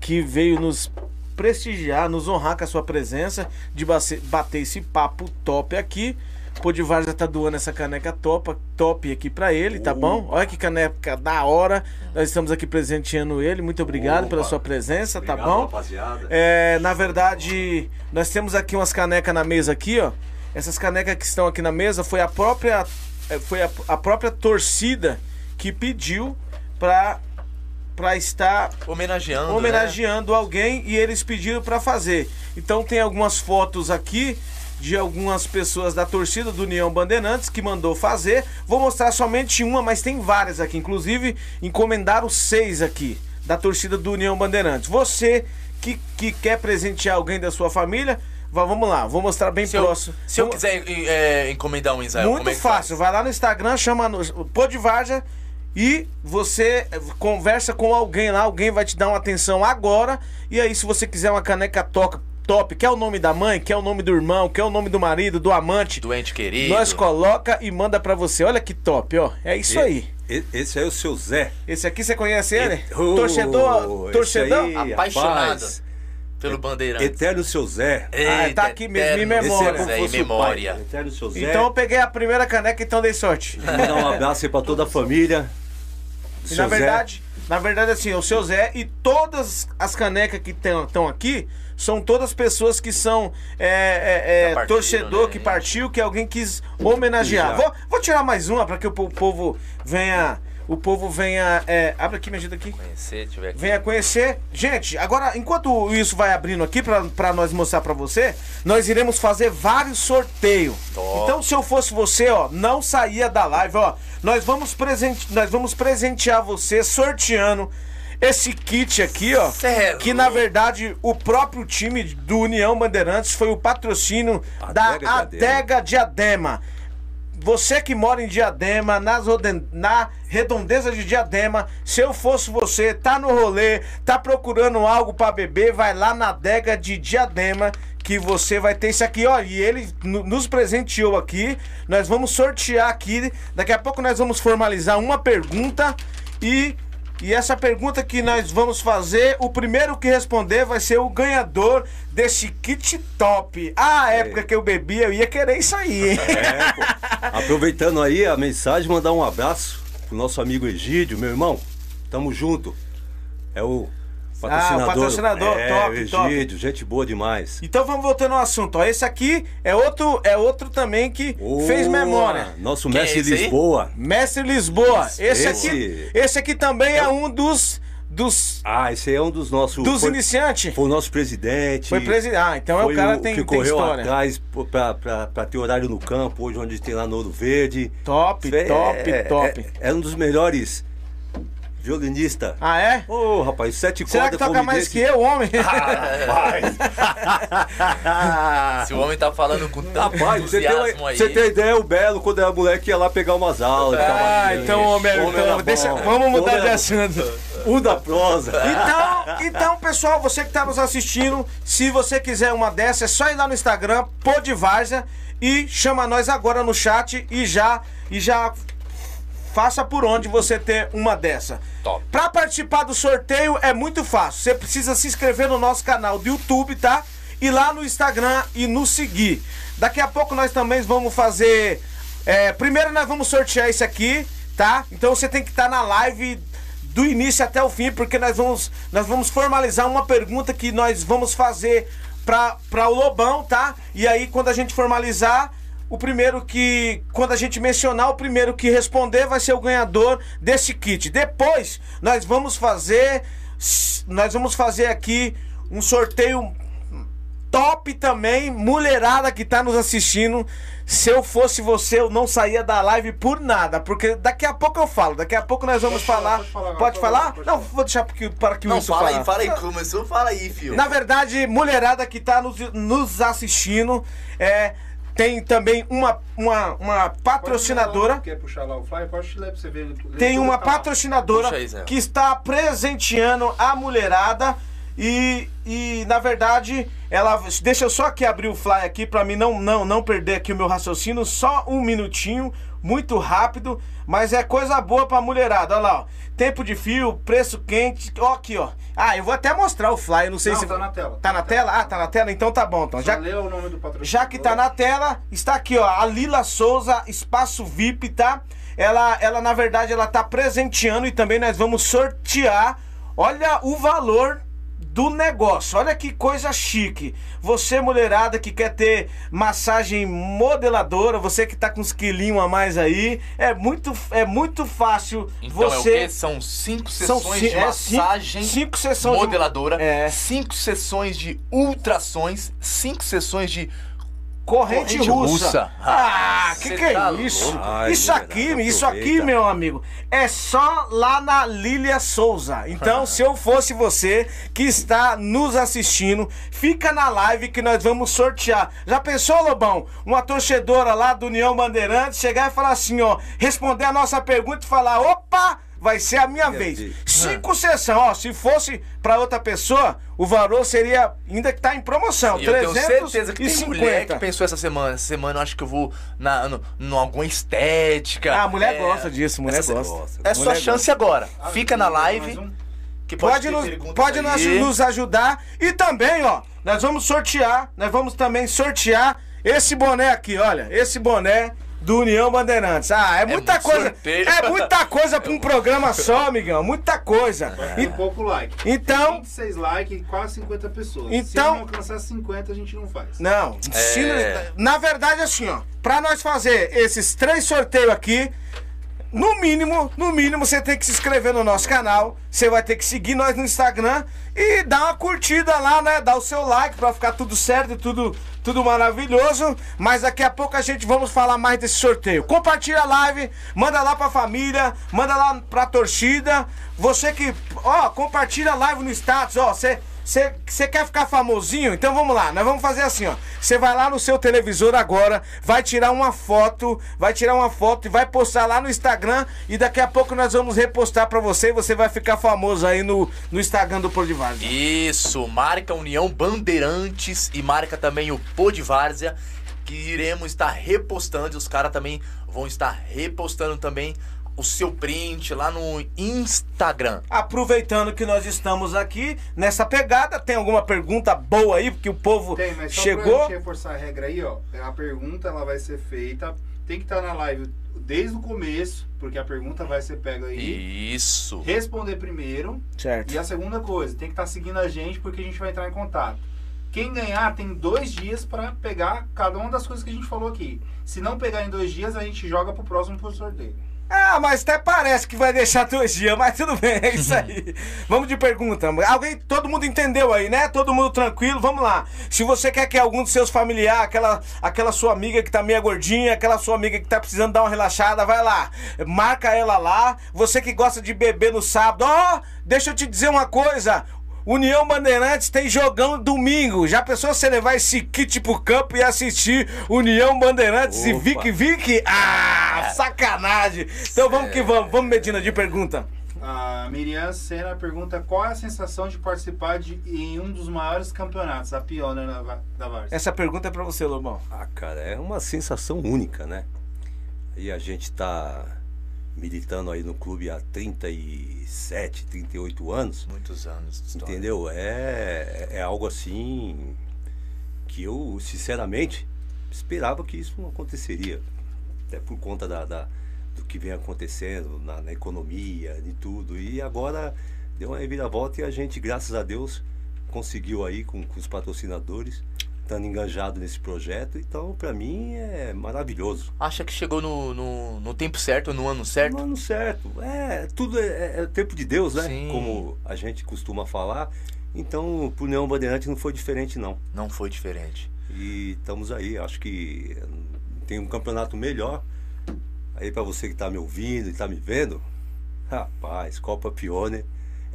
Speaker 2: que veio nos prestigiar, nos honrar com a sua presença, de bater esse papo top aqui. Podivaja tá doando essa caneca top, top aqui pra ele, tá bom? Olha que caneca da hora. Nós estamos aqui presenteando ele. Muito obrigado pela
Speaker 3: Opa.
Speaker 2: sua presença, tá
Speaker 3: Obrigado,
Speaker 2: bom?
Speaker 3: rapaziada.
Speaker 2: É, na verdade, nós temos aqui umas canecas na mesa aqui, ó. Essas canecas que estão aqui na mesa foi a própria é, foi a, a própria torcida que pediu pra para estar
Speaker 4: Homenageando. né?
Speaker 2: homenageando alguém e eles pediram pra fazer. Então tem algumas fotos aqui de algumas pessoas da torcida do União Bandeirantes que mandou fazer. Vou mostrar somente uma, mas tem várias aqui. Inclusive, encomendaram seis aqui da torcida do União Bandeirantes. Você que, que quer presentear alguém da sua família, vamos lá, vou mostrar bem
Speaker 4: Se eu,
Speaker 2: próximo.
Speaker 4: se eu
Speaker 2: Vamos-
Speaker 4: quiser é, encomendar um Israel,
Speaker 2: muito
Speaker 4: como é que
Speaker 2: fácil. Vai lá no Instagram, chama no Podvarja e você eh, conversa com alguém lá, alguém vai te dar uma atenção agora. E aí, se você quiser uma caneca toca, top, quer o nome da mãe, quer o nome do irmão, quer o nome do marido, do amante,
Speaker 4: Doente querido.
Speaker 2: nós coloca e manda pra você. Olha que top, ó. É isso aí.
Speaker 3: E- Esse aí é o seu Zé.
Speaker 2: Esse aqui você conhece ele?
Speaker 3: Oh,
Speaker 2: torcedor,
Speaker 3: esse
Speaker 2: torcedor?
Speaker 3: aí,
Speaker 4: Apaixonado
Speaker 3: rapaz.
Speaker 4: Pelo Bandeirante.
Speaker 3: Eterno seu Zé.
Speaker 2: Ah, tá aqui mesmo, em memória.
Speaker 3: Esse é como
Speaker 4: Zé, em
Speaker 3: o
Speaker 4: memória.
Speaker 3: pai. Eterno seu Zé.
Speaker 2: Então eu peguei a primeira caneca, então dei sorte.
Speaker 3: Mandar um abraço aí pra toda a família.
Speaker 2: E
Speaker 3: Seu
Speaker 2: na
Speaker 3: Zé.
Speaker 2: verdade, na verdade, assim, o seu Zé e todas as canecas que estão aqui são todas pessoas que são é, é, é,
Speaker 4: partiram,
Speaker 2: torcedor
Speaker 4: né,
Speaker 2: que partiu, que alguém quis homenagear. Vou, vou tirar mais uma para que o po- povo venha. O povo venha. é, abre aqui, me ajuda aqui.
Speaker 4: Conhecer, tiver aqui.
Speaker 2: Venha conhecer. Gente, agora, enquanto isso vai abrindo aqui pra, pra nós mostrar pra você, nós iremos fazer vários sorteios. Então, se eu fosse você, ó, não saía da live, ó. Nós vamos, presente, nós vamos presentear você sorteando esse kit aqui, ó.
Speaker 4: É
Speaker 2: que na verdade o próprio time do União Bandeirantes foi o patrocínio da
Speaker 3: Adega Diadema.
Speaker 2: Adega Diadema. Você que mora em Diadema, nas roden- na redondeza de Diadema, se eu fosse você, tá no rolê, tá procurando algo pra beber, vai lá na adega de Diadema que você vai ter isso aqui, ó. E ele no- nos presenteou aqui. Nós vamos sortear aqui. Daqui a pouco nós vamos formalizar uma pergunta e e essa pergunta que nós vamos fazer, o primeiro que responder vai ser o ganhador desse kit top. Ah, época que eu bebia, eu ia querer isso aí, hein?
Speaker 3: É, pô. Aproveitando aí a mensagem, mandar um abraço pro nosso amigo Egídio, meu irmão. Tamo junto. É o Patrocinador.
Speaker 2: patrocinador,
Speaker 3: é,
Speaker 2: top, top.
Speaker 3: Egídio, gente boa demais.
Speaker 2: Então vamos voltando ao assunto. Ó, esse aqui é outro, é outro também que fez
Speaker 3: Boa!
Speaker 2: memória.
Speaker 3: Nosso
Speaker 4: Quem é
Speaker 3: mestre
Speaker 4: aí?
Speaker 3: Lisboa.
Speaker 2: Mestre Lisboa. Esse,
Speaker 3: Esse-
Speaker 2: aqui, esse aqui também é um dos dos,
Speaker 3: Ah, esse aí é um dos nossos.
Speaker 2: dos
Speaker 3: foi,
Speaker 2: iniciantes.
Speaker 3: foi o nosso presidente.
Speaker 2: Foi presidente. Ah, então é o cara tem,
Speaker 3: que
Speaker 2: tem
Speaker 3: correu
Speaker 2: história.
Speaker 3: atrás pra ter horário no campo, hoje onde tem lá no Ouro Verde.
Speaker 2: Top,
Speaker 3: É-
Speaker 2: top,
Speaker 3: é-
Speaker 2: top.
Speaker 3: É, é um dos melhores violinistas.
Speaker 2: Ah, é?
Speaker 3: Ô, rapaz, sete
Speaker 2: Será que
Speaker 3: cordas
Speaker 2: toca
Speaker 3: como
Speaker 2: mais
Speaker 3: desse.
Speaker 2: que eu, homem?
Speaker 3: Rapaz.
Speaker 4: Se o homem tá falando com tanto
Speaker 3: Rapaz, você tem, uma-
Speaker 4: entusiasmo aí.
Speaker 3: você tem ideia, o Belo, quando era moleque, ia lá pegar umas aulas.
Speaker 2: ah, então, homem,
Speaker 3: Homem
Speaker 2: então deixa, vamos mudar
Speaker 3: Homem
Speaker 2: de assunto.
Speaker 3: Um da prosa.
Speaker 2: Então, então, pessoal, você que tá nos assistindo, se você quiser uma dessa, é só ir lá no Instagram, Podvarza, e chama nós agora no chat e já e já faça por onde você ter uma dessa.
Speaker 4: Top.
Speaker 2: Pra participar do sorteio é muito fácil. Você precisa se inscrever no nosso canal do YouTube, tá? E lá no Instagram e nos seguir. Daqui a pouco nós também vamos fazer. é, primeiro nós vamos sortear esse aqui, tá? Então você tem que estar na live do início até o fim, porque nós vamos, nós vamos formalizar uma pergunta que nós vamos fazer pra o Lobão, tá? E aí quando a gente formalizar, o primeiro que, quando a gente mencionar, o primeiro que responder vai ser o ganhador desse kit. Depois, nós vamos fazer, nós vamos fazer aqui um sorteio top também, mulherada que tá nos assistindo. Se eu fosse você, eu não saía da live por nada, porque daqui a pouco eu falo, daqui a pouco nós vamos
Speaker 5: Pode
Speaker 2: falar.
Speaker 5: falar, pode falar
Speaker 2: Pode
Speaker 5: pode
Speaker 2: falar?
Speaker 5: pode
Speaker 2: não,
Speaker 5: falar.
Speaker 2: vou deixar porque, para que o
Speaker 4: Não,
Speaker 2: Wilson
Speaker 4: fala
Speaker 2: falar.
Speaker 4: aí, fala aí. Começou, fala aí, filho.
Speaker 2: Na verdade, mulherada que tá nos, nos assistindo, é, tem também uma, uma, uma patrocinadora.
Speaker 5: Quer puxar lá o flyer? Pode ler pra você ver.
Speaker 2: Tem uma patrocinadora
Speaker 4: aí,
Speaker 2: que está presenteando a mulherada e, e na verdade ela deixa eu só aqui abrir o fly aqui para mim não não não perder aqui o meu raciocínio só um minutinho muito rápido mas é coisa boa pra mulherada olha lá ó. tempo de fio preço quente ó aqui ó ah eu vou até mostrar o fly não sei
Speaker 5: Não,
Speaker 2: se
Speaker 5: tá na tela.
Speaker 2: tá na tela ah tá na tela então tá bom então já
Speaker 5: lê o nome do patrocinador.
Speaker 2: já que tá na tela, está aqui, ó, a Lila Souza, espaço VIP, tá? Ela, ela na verdade, ela tá presenteando e também nós vamos sortear. Olha o valor do negócio. Olha que coisa chique. Você, mulherada, que quer ter massagem modeladora, você que tá com uns quilinhos a mais aí, é muito, é muito fácil
Speaker 4: Então
Speaker 2: você...
Speaker 4: é o quê? São cinco
Speaker 2: São
Speaker 4: sessões
Speaker 2: ci-
Speaker 4: de
Speaker 2: é, cinco-
Speaker 4: massagem
Speaker 2: cinco sessões de-
Speaker 4: modeladora,
Speaker 2: é.
Speaker 4: cinco sessões de ultrassons, cinco sessões de
Speaker 2: Corrente,
Speaker 4: Corrente
Speaker 2: russa.
Speaker 4: russa.
Speaker 2: Ah,
Speaker 4: Ah,
Speaker 2: que que é
Speaker 4: tá
Speaker 2: isso?
Speaker 4: louco.
Speaker 3: Ai,
Speaker 2: isso aqui, isso aqui, meu amigo, é só lá na Lília Souza. Então, se eu fosse você que está nos assistindo, fica na live que nós vamos sortear. Já pensou, Lobão? Uma torcedora lá do União Bandeirantes chegar e falar assim, ó, responder a nossa pergunta e falar, opa, vai ser a minha vez.
Speaker 3: Deus.
Speaker 2: Cinco sessões, ó, se fosse pra outra pessoa, o valor seria, ainda que tá em promoção,
Speaker 4: E eu tenho
Speaker 2: 350.
Speaker 4: certeza que tem mulher que pensou essa semana. Essa semana eu acho que eu vou na, no, no alguma estética.
Speaker 2: Ah, a mulher
Speaker 4: É,
Speaker 2: gosta disso, mulher
Speaker 4: essa-
Speaker 2: gosta.
Speaker 4: É sua
Speaker 2: Mulher
Speaker 4: chance agora.
Speaker 5: Ah,
Speaker 4: Fica na live.
Speaker 5: um?
Speaker 4: Que
Speaker 2: Pode, nos, pode nos,
Speaker 4: aí.
Speaker 2: nos ajudar. E também, ó, nós vamos sortear, nós vamos também sortear esse boné aqui, olha, esse boné do União Bandeirantes. Ah, é muita
Speaker 4: muito
Speaker 2: coisa.
Speaker 4: sorteio.
Speaker 2: É muita coisa pra um programa só, amigão, muita coisa.
Speaker 5: Tem pouco like.
Speaker 2: Então,
Speaker 5: 26 likes e quase 50 pessoas.
Speaker 2: Então-
Speaker 5: Se não alcançar 50, a gente não faz.
Speaker 2: Não, se-
Speaker 4: É.
Speaker 2: na verdade, assim, ó, pra nós fazer esses três sorteios aqui, no mínimo, no mínimo, você tem que se inscrever no nosso canal, você vai ter que seguir nós no Instagram e dar uma curtida lá, né? Dar o seu like pra ficar tudo certo e tudo, tudo maravilhoso. Mas daqui a pouco a gente vamos falar mais desse sorteio. Compartilha a live, manda lá pra família, manda lá pra torcida. Você que, ó, compartilha a live no status, ó, você. Você quer ficar famosinho? Então vamos lá, nós vamos fazer assim, ó. Você vai lá no seu televisor agora, vai tirar uma foto, vai tirar uma foto e vai postar lá no Instagram e daqui a pouco nós vamos repostar pra você e você vai ficar famoso aí no, no Instagram do Por de Várzea.
Speaker 4: Isso, marca União Bandeirantes e marca também o Pô de Várzea, que iremos estar repostando. E os caras também vão estar repostando também o seu print lá no Instagram.
Speaker 2: Aproveitando que nós estamos aqui nessa pegada, tem alguma pergunta boa aí, porque o povo
Speaker 5: Tem, mas só pra
Speaker 2: chegou.
Speaker 5: gente reforçar a regra aí, ó. A pergunta ela vai ser feita. Tem que estar na live desde o começo, porque a pergunta vai ser pega aí.
Speaker 1: Isso.
Speaker 5: Responder primeiro.
Speaker 2: Certo.
Speaker 5: E a segunda coisa, tem que estar seguindo a gente porque a gente vai entrar em contato. Quem ganhar tem dois dias pra pegar cada uma das coisas que a gente falou aqui. Se não pegar em dois dias, a gente joga pro próximo por sorteio.
Speaker 2: Ah, mas até parece que vai deixar dois dias, mas tudo bem, é isso aí. Vamos de pergunta. Alguém, todo mundo entendeu aí, né? Todo mundo tranquilo, vamos lá. Se você quer que algum dos seus familiares, aquela, aquela sua amiga que tá meio gordinha, aquela sua amiga que tá precisando dar uma relaxada, vai lá. Marca ela lá. Você que gosta de beber no sábado, ó, deixa eu te dizer uma coisa. União Bandeirantes tem jogão domingo. Já pensou você levar esse kit pro campo e assistir União Bandeirantes e
Speaker 3: Opa.
Speaker 2: Vic Vic? Ah, sacanagem. Então vamos que vamos. Vamos, Medina, de pergunta.
Speaker 5: A Miriam Senna pergunta qual é a sensação de participar de, em um dos maiores campeonatos, a da, Va- da Várzea.
Speaker 2: Essa pergunta é pra você, Lobão.
Speaker 3: Ah, cara, é uma sensação única, né? E a gente tá militando aí no clube há 37, 38 anos.
Speaker 1: Muitos anos de história.
Speaker 3: Entendeu? É, é algo assim que eu, sinceramente, esperava que isso não aconteceria. Até por conta da, da- do que vem acontecendo na, na economia e tudo. E agora deu uma reviravolta e a gente, graças a Deus, conseguiu aí com, com os patrocinadores, estando enganjado nesse projeto. Então, para mim, é maravilhoso.
Speaker 1: Acha que chegou no, no, no tempo certo, no ano certo?
Speaker 3: No ano certo. É, tudo é, é o tempo de Deus, né?
Speaker 1: Sim.
Speaker 3: Como a gente costuma falar. Então, pro Neon Bandeirante não foi diferente, não.
Speaker 1: Não foi diferente.
Speaker 3: E estamos aí. Acho que tem um campeonato melhor. Aí, para você que tá me ouvindo e tá me vendo, rapaz, Copa Pione.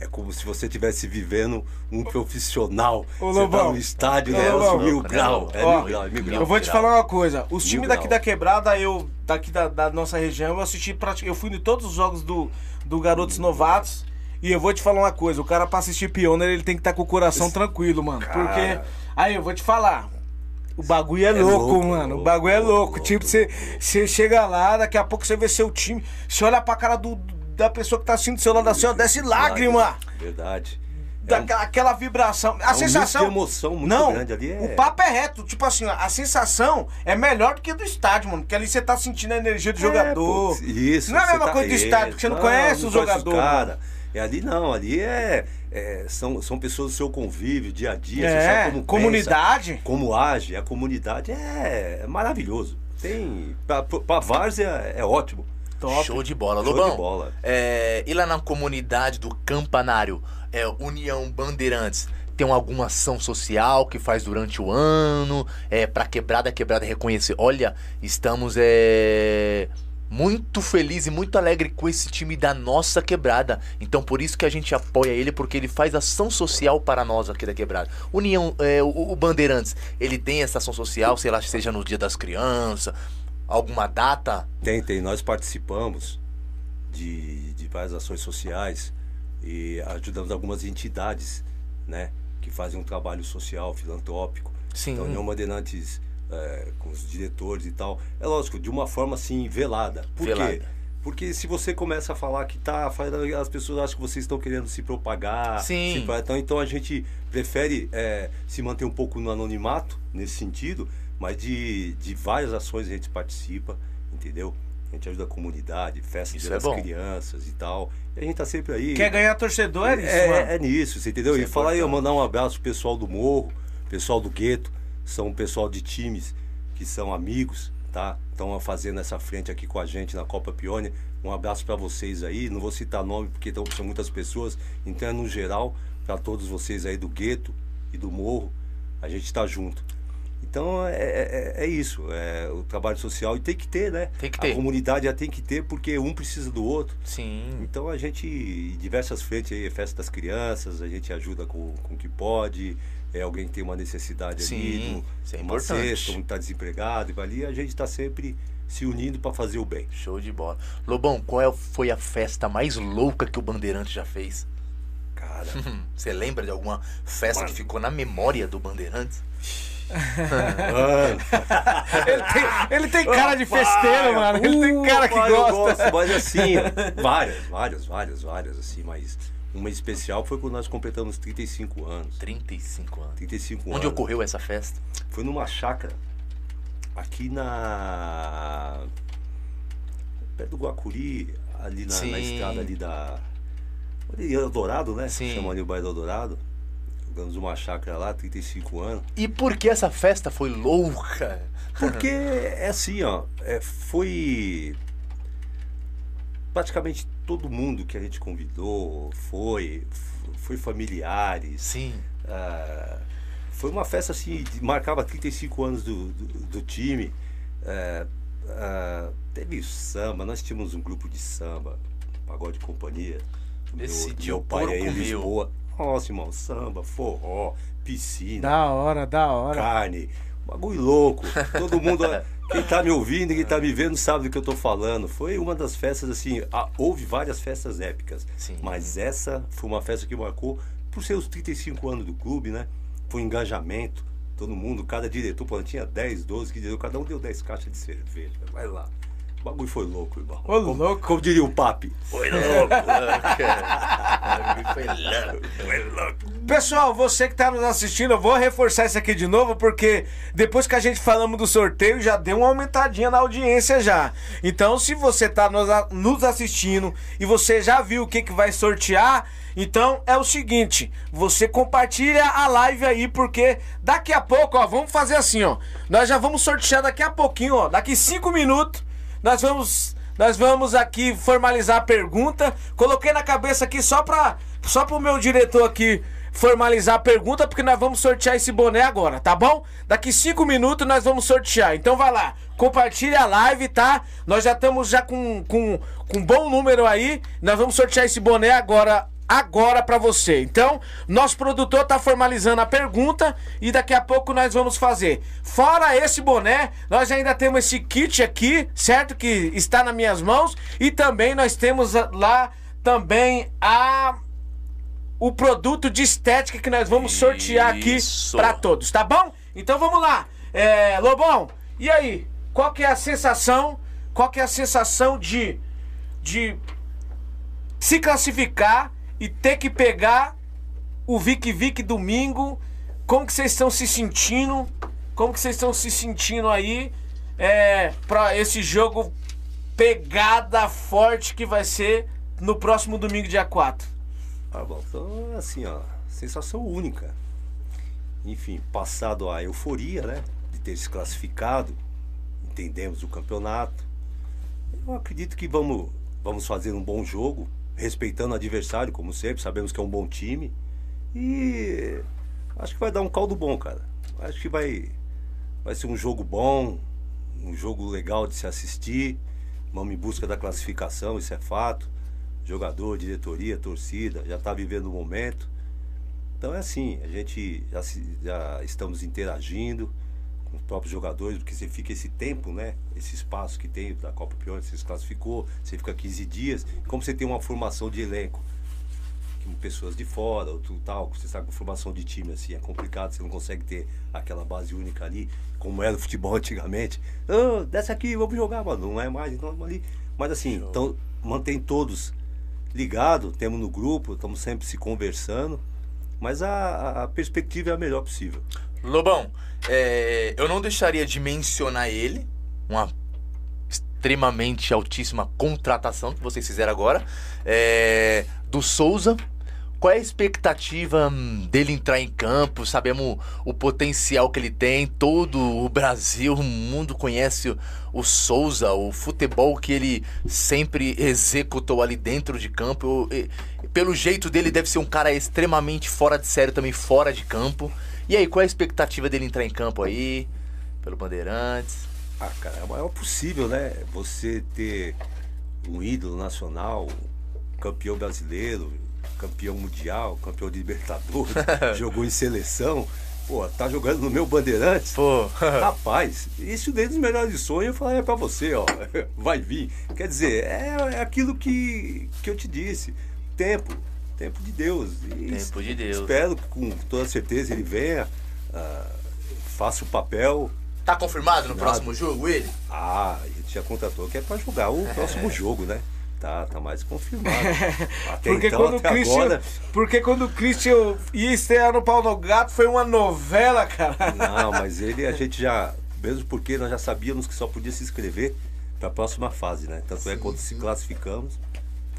Speaker 3: É como se você estivesse vivendo um profissional.
Speaker 2: Ô,
Speaker 3: você tá
Speaker 2: Lobão.
Speaker 3: no estádio,
Speaker 2: Ô,
Speaker 3: né?
Speaker 2: Lobão.
Speaker 3: Mil grau. É
Speaker 2: Ó,
Speaker 3: mil grau, é mil grau.
Speaker 2: Eu vou te falar uma coisa. Os
Speaker 3: Mil
Speaker 2: times daqui
Speaker 3: grau.
Speaker 2: da quebrada, eu daqui da, da nossa região, eu assisti praticamente. Eu fui em todos os jogos do, do Garotos Novatos. E eu vou te falar uma coisa, o cara pra assistir Pioneer, ele tem que estar com o coração tranquilo, mano.
Speaker 3: Cara.
Speaker 2: Porque. Aí, eu vou te falar. O bagulho é,
Speaker 3: É
Speaker 2: louco,
Speaker 3: louco,
Speaker 2: mano. O
Speaker 3: louco,
Speaker 2: bagulho é louco.
Speaker 3: louco,
Speaker 2: tipo, você você chega lá, daqui a pouco você vê seu time. Você olha pra cara do, da pessoa que tá assistindo do seu lado assim, ó, desce lágrima.
Speaker 3: Verdade. É
Speaker 2: Daquela aquela vibração. A
Speaker 3: é um
Speaker 2: sensação.
Speaker 3: de emoção muito
Speaker 2: não,
Speaker 3: grande ali. É...
Speaker 2: O papo é reto. Tipo assim, a sensação é melhor do que a do estádio, mano. Porque ali você tá sentindo a energia do jogador.
Speaker 3: É, pô, isso.
Speaker 2: Não é a
Speaker 3: você
Speaker 2: mesma coisa do estádio, porque você não conhece o jogador,
Speaker 3: cara. É ali não, ali é, é- são, são pessoas do seu convívio, dia a dia, você
Speaker 2: É,
Speaker 3: sabe como
Speaker 2: comunidade.
Speaker 3: pensa, como age, a comunidade é, é maravilhoso. Tem. Pra, pra Várzea é ótimo.
Speaker 2: Top.
Speaker 1: Show de bola.
Speaker 3: Show
Speaker 1: Lobão,
Speaker 3: de bola.
Speaker 1: é, e lá na comunidade do Campanário, é, União Bandeirantes, tem alguma ação social que faz durante o ano? É, pra quebrada, quebrada reconhecer. Olha, estamos é, muito felizes e muito alegre com esse time da nossa quebrada. Então por isso que a gente apoia ele, porque ele faz ação social para nós aqui da quebrada. União, é, o, o Bandeirantes, ele tem essa ação social, sei lá, seja no dia das crianças, alguma data.
Speaker 3: Tem, tem. Nós participamos de, de várias ações sociais e ajudamos algumas entidades, né? Que fazem um trabalho social, filantrópico.
Speaker 1: Sim.
Speaker 3: Então, União Bandeirantes, é, com os diretores e tal. É lógico, de uma forma assim, velada. Por
Speaker 1: Velada.
Speaker 3: quê? Porque se você começa a falar que tá, as pessoas acham que vocês estão querendo se propagar.
Speaker 1: Sim.
Speaker 3: se então, então a gente prefere é, se manter um pouco no anonimato, nesse sentido, mas de, de várias ações a gente participa, entendeu? A gente ajuda a comunidade, festa
Speaker 1: Isso é
Speaker 3: das
Speaker 1: bom.
Speaker 3: crianças e tal. E a gente tá sempre aí.
Speaker 2: Quer ganhar torcedor? É, isso,
Speaker 3: É, é, é nisso, você entendeu?
Speaker 1: Isso
Speaker 3: e
Speaker 1: é
Speaker 3: falar aí, eu mandar um abraço pro pessoal do Morro, pessoal do Gueto, são um pessoal de times que são amigos, tá? Estão fazendo essa frente aqui com a gente na Copa Pione. Um abraço para vocês aí, não vou citar nome porque tão- são muitas pessoas, então é no geral, para todos vocês aí do Gueto e do Morro, a gente tá junto. Então é, é, é isso, é o trabalho social e tem que ter, né?
Speaker 1: Tem que ter.
Speaker 3: A comunidade já tem que ter porque um precisa do outro.
Speaker 1: Sim.
Speaker 3: Então a gente, em diversas frentes aí, festa das crianças, a gente ajuda com, com o que pode, é alguém que tem uma necessidade
Speaker 1: Sim,
Speaker 3: ali,
Speaker 1: isso é
Speaker 3: uma cesta, um está desempregado, e ali a gente está sempre se unindo para fazer o bem.
Speaker 1: Show de bola. Lobão, qual é- foi a festa mais louca que o Bandeirante já fez?
Speaker 3: Cara,
Speaker 1: Você lembra de alguma festa que ficou na memória do Bandeirantes?
Speaker 2: Ele tem, ele tem cara de festeiro, mano. Ele tem cara que
Speaker 3: eu
Speaker 2: gosta.
Speaker 3: gosto, mas assim, várias, várias, várias, várias, assim, mas uma especial foi quando nós completamos 35 anos.
Speaker 1: 35 anos.
Speaker 3: 35
Speaker 1: Onde
Speaker 3: anos.
Speaker 1: ocorreu essa festa?
Speaker 3: Foi numa chácara aqui na. perto do Guacuri, ali na, na estrada ali da. Ali Eldorado, né?
Speaker 1: Sim.
Speaker 3: Chama ali o bairro do Eldorado. Jogamos uma chácara lá, 35 anos.
Speaker 1: E por que essa festa foi louca?
Speaker 3: Porque é assim, ó, é, foi praticamente todo mundo que a gente convidou foi, foi familiares.
Speaker 1: Sim.
Speaker 3: ah, foi uma festa assim, marcava 35 anos do, do, do time. É, ah, teve samba, nós tínhamos um grupo de samba, pagode de companhia. do meu-
Speaker 1: Esse
Speaker 3: do
Speaker 1: dia
Speaker 3: meu pai aí em
Speaker 1: meu.
Speaker 3: Lisboa. Nossa, irmão, samba, forró, piscina
Speaker 2: Da hora, da hora.
Speaker 3: carne, bagulho louco. Todo mundo, quem tá me ouvindo, quem tá me vendo sabe do que eu tô falando. Foi uma das festas assim, ah, houve várias festas épicas,
Speaker 1: Sim.
Speaker 3: mas essa foi uma festa que marcou por ser os 35 anos do clube, né? Foi um engajamento, todo mundo, cada diretor, pô, tinha 10, 12, que diretor, cada um deu 10 caixas de cerveja. Vai lá. O bagulho foi louco, irmão.
Speaker 2: Ô, louco.
Speaker 3: Como diria o papi.
Speaker 1: Foi louco. foi louco.
Speaker 3: Foi louco.
Speaker 2: Pessoal, você que tá nos assistindo, eu vou reforçar isso aqui de novo, porque depois que a gente falamos do sorteio, já deu uma aumentadinha na audiência já. Então, se você tá nos, a- nos assistindo e você já viu o que, que vai sortear, então é o seguinte, você compartilha a live aí, porque daqui a pouco, ó, vamos fazer assim, ó. Nós já vamos sortear daqui a pouquinho, ó. Daqui cinco minutos, nós vamos nós vamos aqui formalizar a pergunta. Coloquei na cabeça aqui só para só pro meu diretor aqui formalizar a pergunta, porque nós vamos sortear esse boné agora, tá bom? Daqui cinco minutos nós vamos sortear. Então vai lá, compartilha a live, tá? Nós já estamos já com, com, com um bom número aí. Nós vamos sortear esse boné agora agora pra você. Então, nosso produtor tá formalizando a pergunta e daqui a pouco nós vamos fazer. Fora esse boné, nós ainda temos esse kit aqui, certo? Que está nas minhas mãos e também nós temos lá também a o produto de estética que nós vamos sortear aqui pra todos, tá bom? Então vamos lá. É, Lobão, e aí? Qual que é a sensação? Qual que é a sensação de de se classificar e ter que pegar o Vic Vic domingo. Como que vocês estão se sentindo? Como que vocês estão se sentindo aí é, para esse jogo pegada forte que vai ser no próximo domingo, dia 4?
Speaker 3: Ah, bom, então, assim, ó, sensação única. Enfim, passado a euforia, né, de ter se classificado, entendemos o campeonato. Eu acredito que vamos, vamos fazer um bom jogo, respeitando o adversário, como sempre, sabemos que é um bom time. E acho que vai dar um caldo bom, cara. Acho que vai, vai ser um jogo bom, um jogo legal de se assistir. Vamos em busca da classificação, isso é fato. Jogador, diretoria, torcida, já está vivendo o momento. Então é assim, a gente já, já estamos interagindo com os próprios jogadores, porque você fica esse tempo, né? Esse espaço que tem da Copa Pione, você se classificou, você fica 15 dias, como você tem uma formação de elenco, com pessoas de fora, outro tal, você sabe que a formação de time assim é complicado, você não consegue ter aquela base única ali, como era o futebol antigamente. Ah, desce aqui, vamos jogar, mano. Não é mais, então ali. Mas assim, então mantém todos ligados, temos no grupo, estamos sempre se conversando. Mas a- a perspectiva é a melhor possível.
Speaker 1: Lobão, é, eu não deixaria de mencionar ele, uma extremamente altíssima contratação que vocês fizeram agora, é, do Souza. Qual é a expectativa hum, dele entrar em campo? Sabemos o potencial que ele tem. Todo o Brasil, o mundo conhece o, Souza, o futebol que ele sempre executou ali dentro de campo. Pelo jeito dele, deve ser um cara extremamente fora de sério também, fora de campo. E aí, qual é a expectativa dele entrar em campo aí? Pelo Bandeirantes?
Speaker 3: Ah, cara, é o maior possível, né? Você ter um ídolo nacional, campeão brasileiro, campeão mundial, campeão de Libertadores, jogou em seleção. Pô, tá jogando no meu Bandeirantes.
Speaker 1: Pô,
Speaker 3: Rapaz, isso dentro dos melhores sonhos eu falei é pra você, ó. Vai vir. Quer dizer, é, é aquilo que, que eu te disse. Tempo. Tempo de Deus. E
Speaker 1: Tempo de Deus.
Speaker 3: Espero que com toda certeza ele venha, ah, faça o papel.
Speaker 1: tá confirmado no
Speaker 3: Nada.
Speaker 1: próximo jogo ele?
Speaker 3: Ah, a gente já contratou que é pra jogar o próximo jogo, né? Tá, tá mais confirmado. Até
Speaker 2: Porque
Speaker 3: então,
Speaker 2: quando o
Speaker 3: até
Speaker 2: Christian,
Speaker 3: agora.
Speaker 2: porque quando o Christian ia estrear no Pau no Gato foi uma novela, cara.
Speaker 3: Não, mas ele a gente já. Mesmo porque nós já sabíamos que só podia se inscrever pra próxima fase, né? Tanto é quando se classificamos,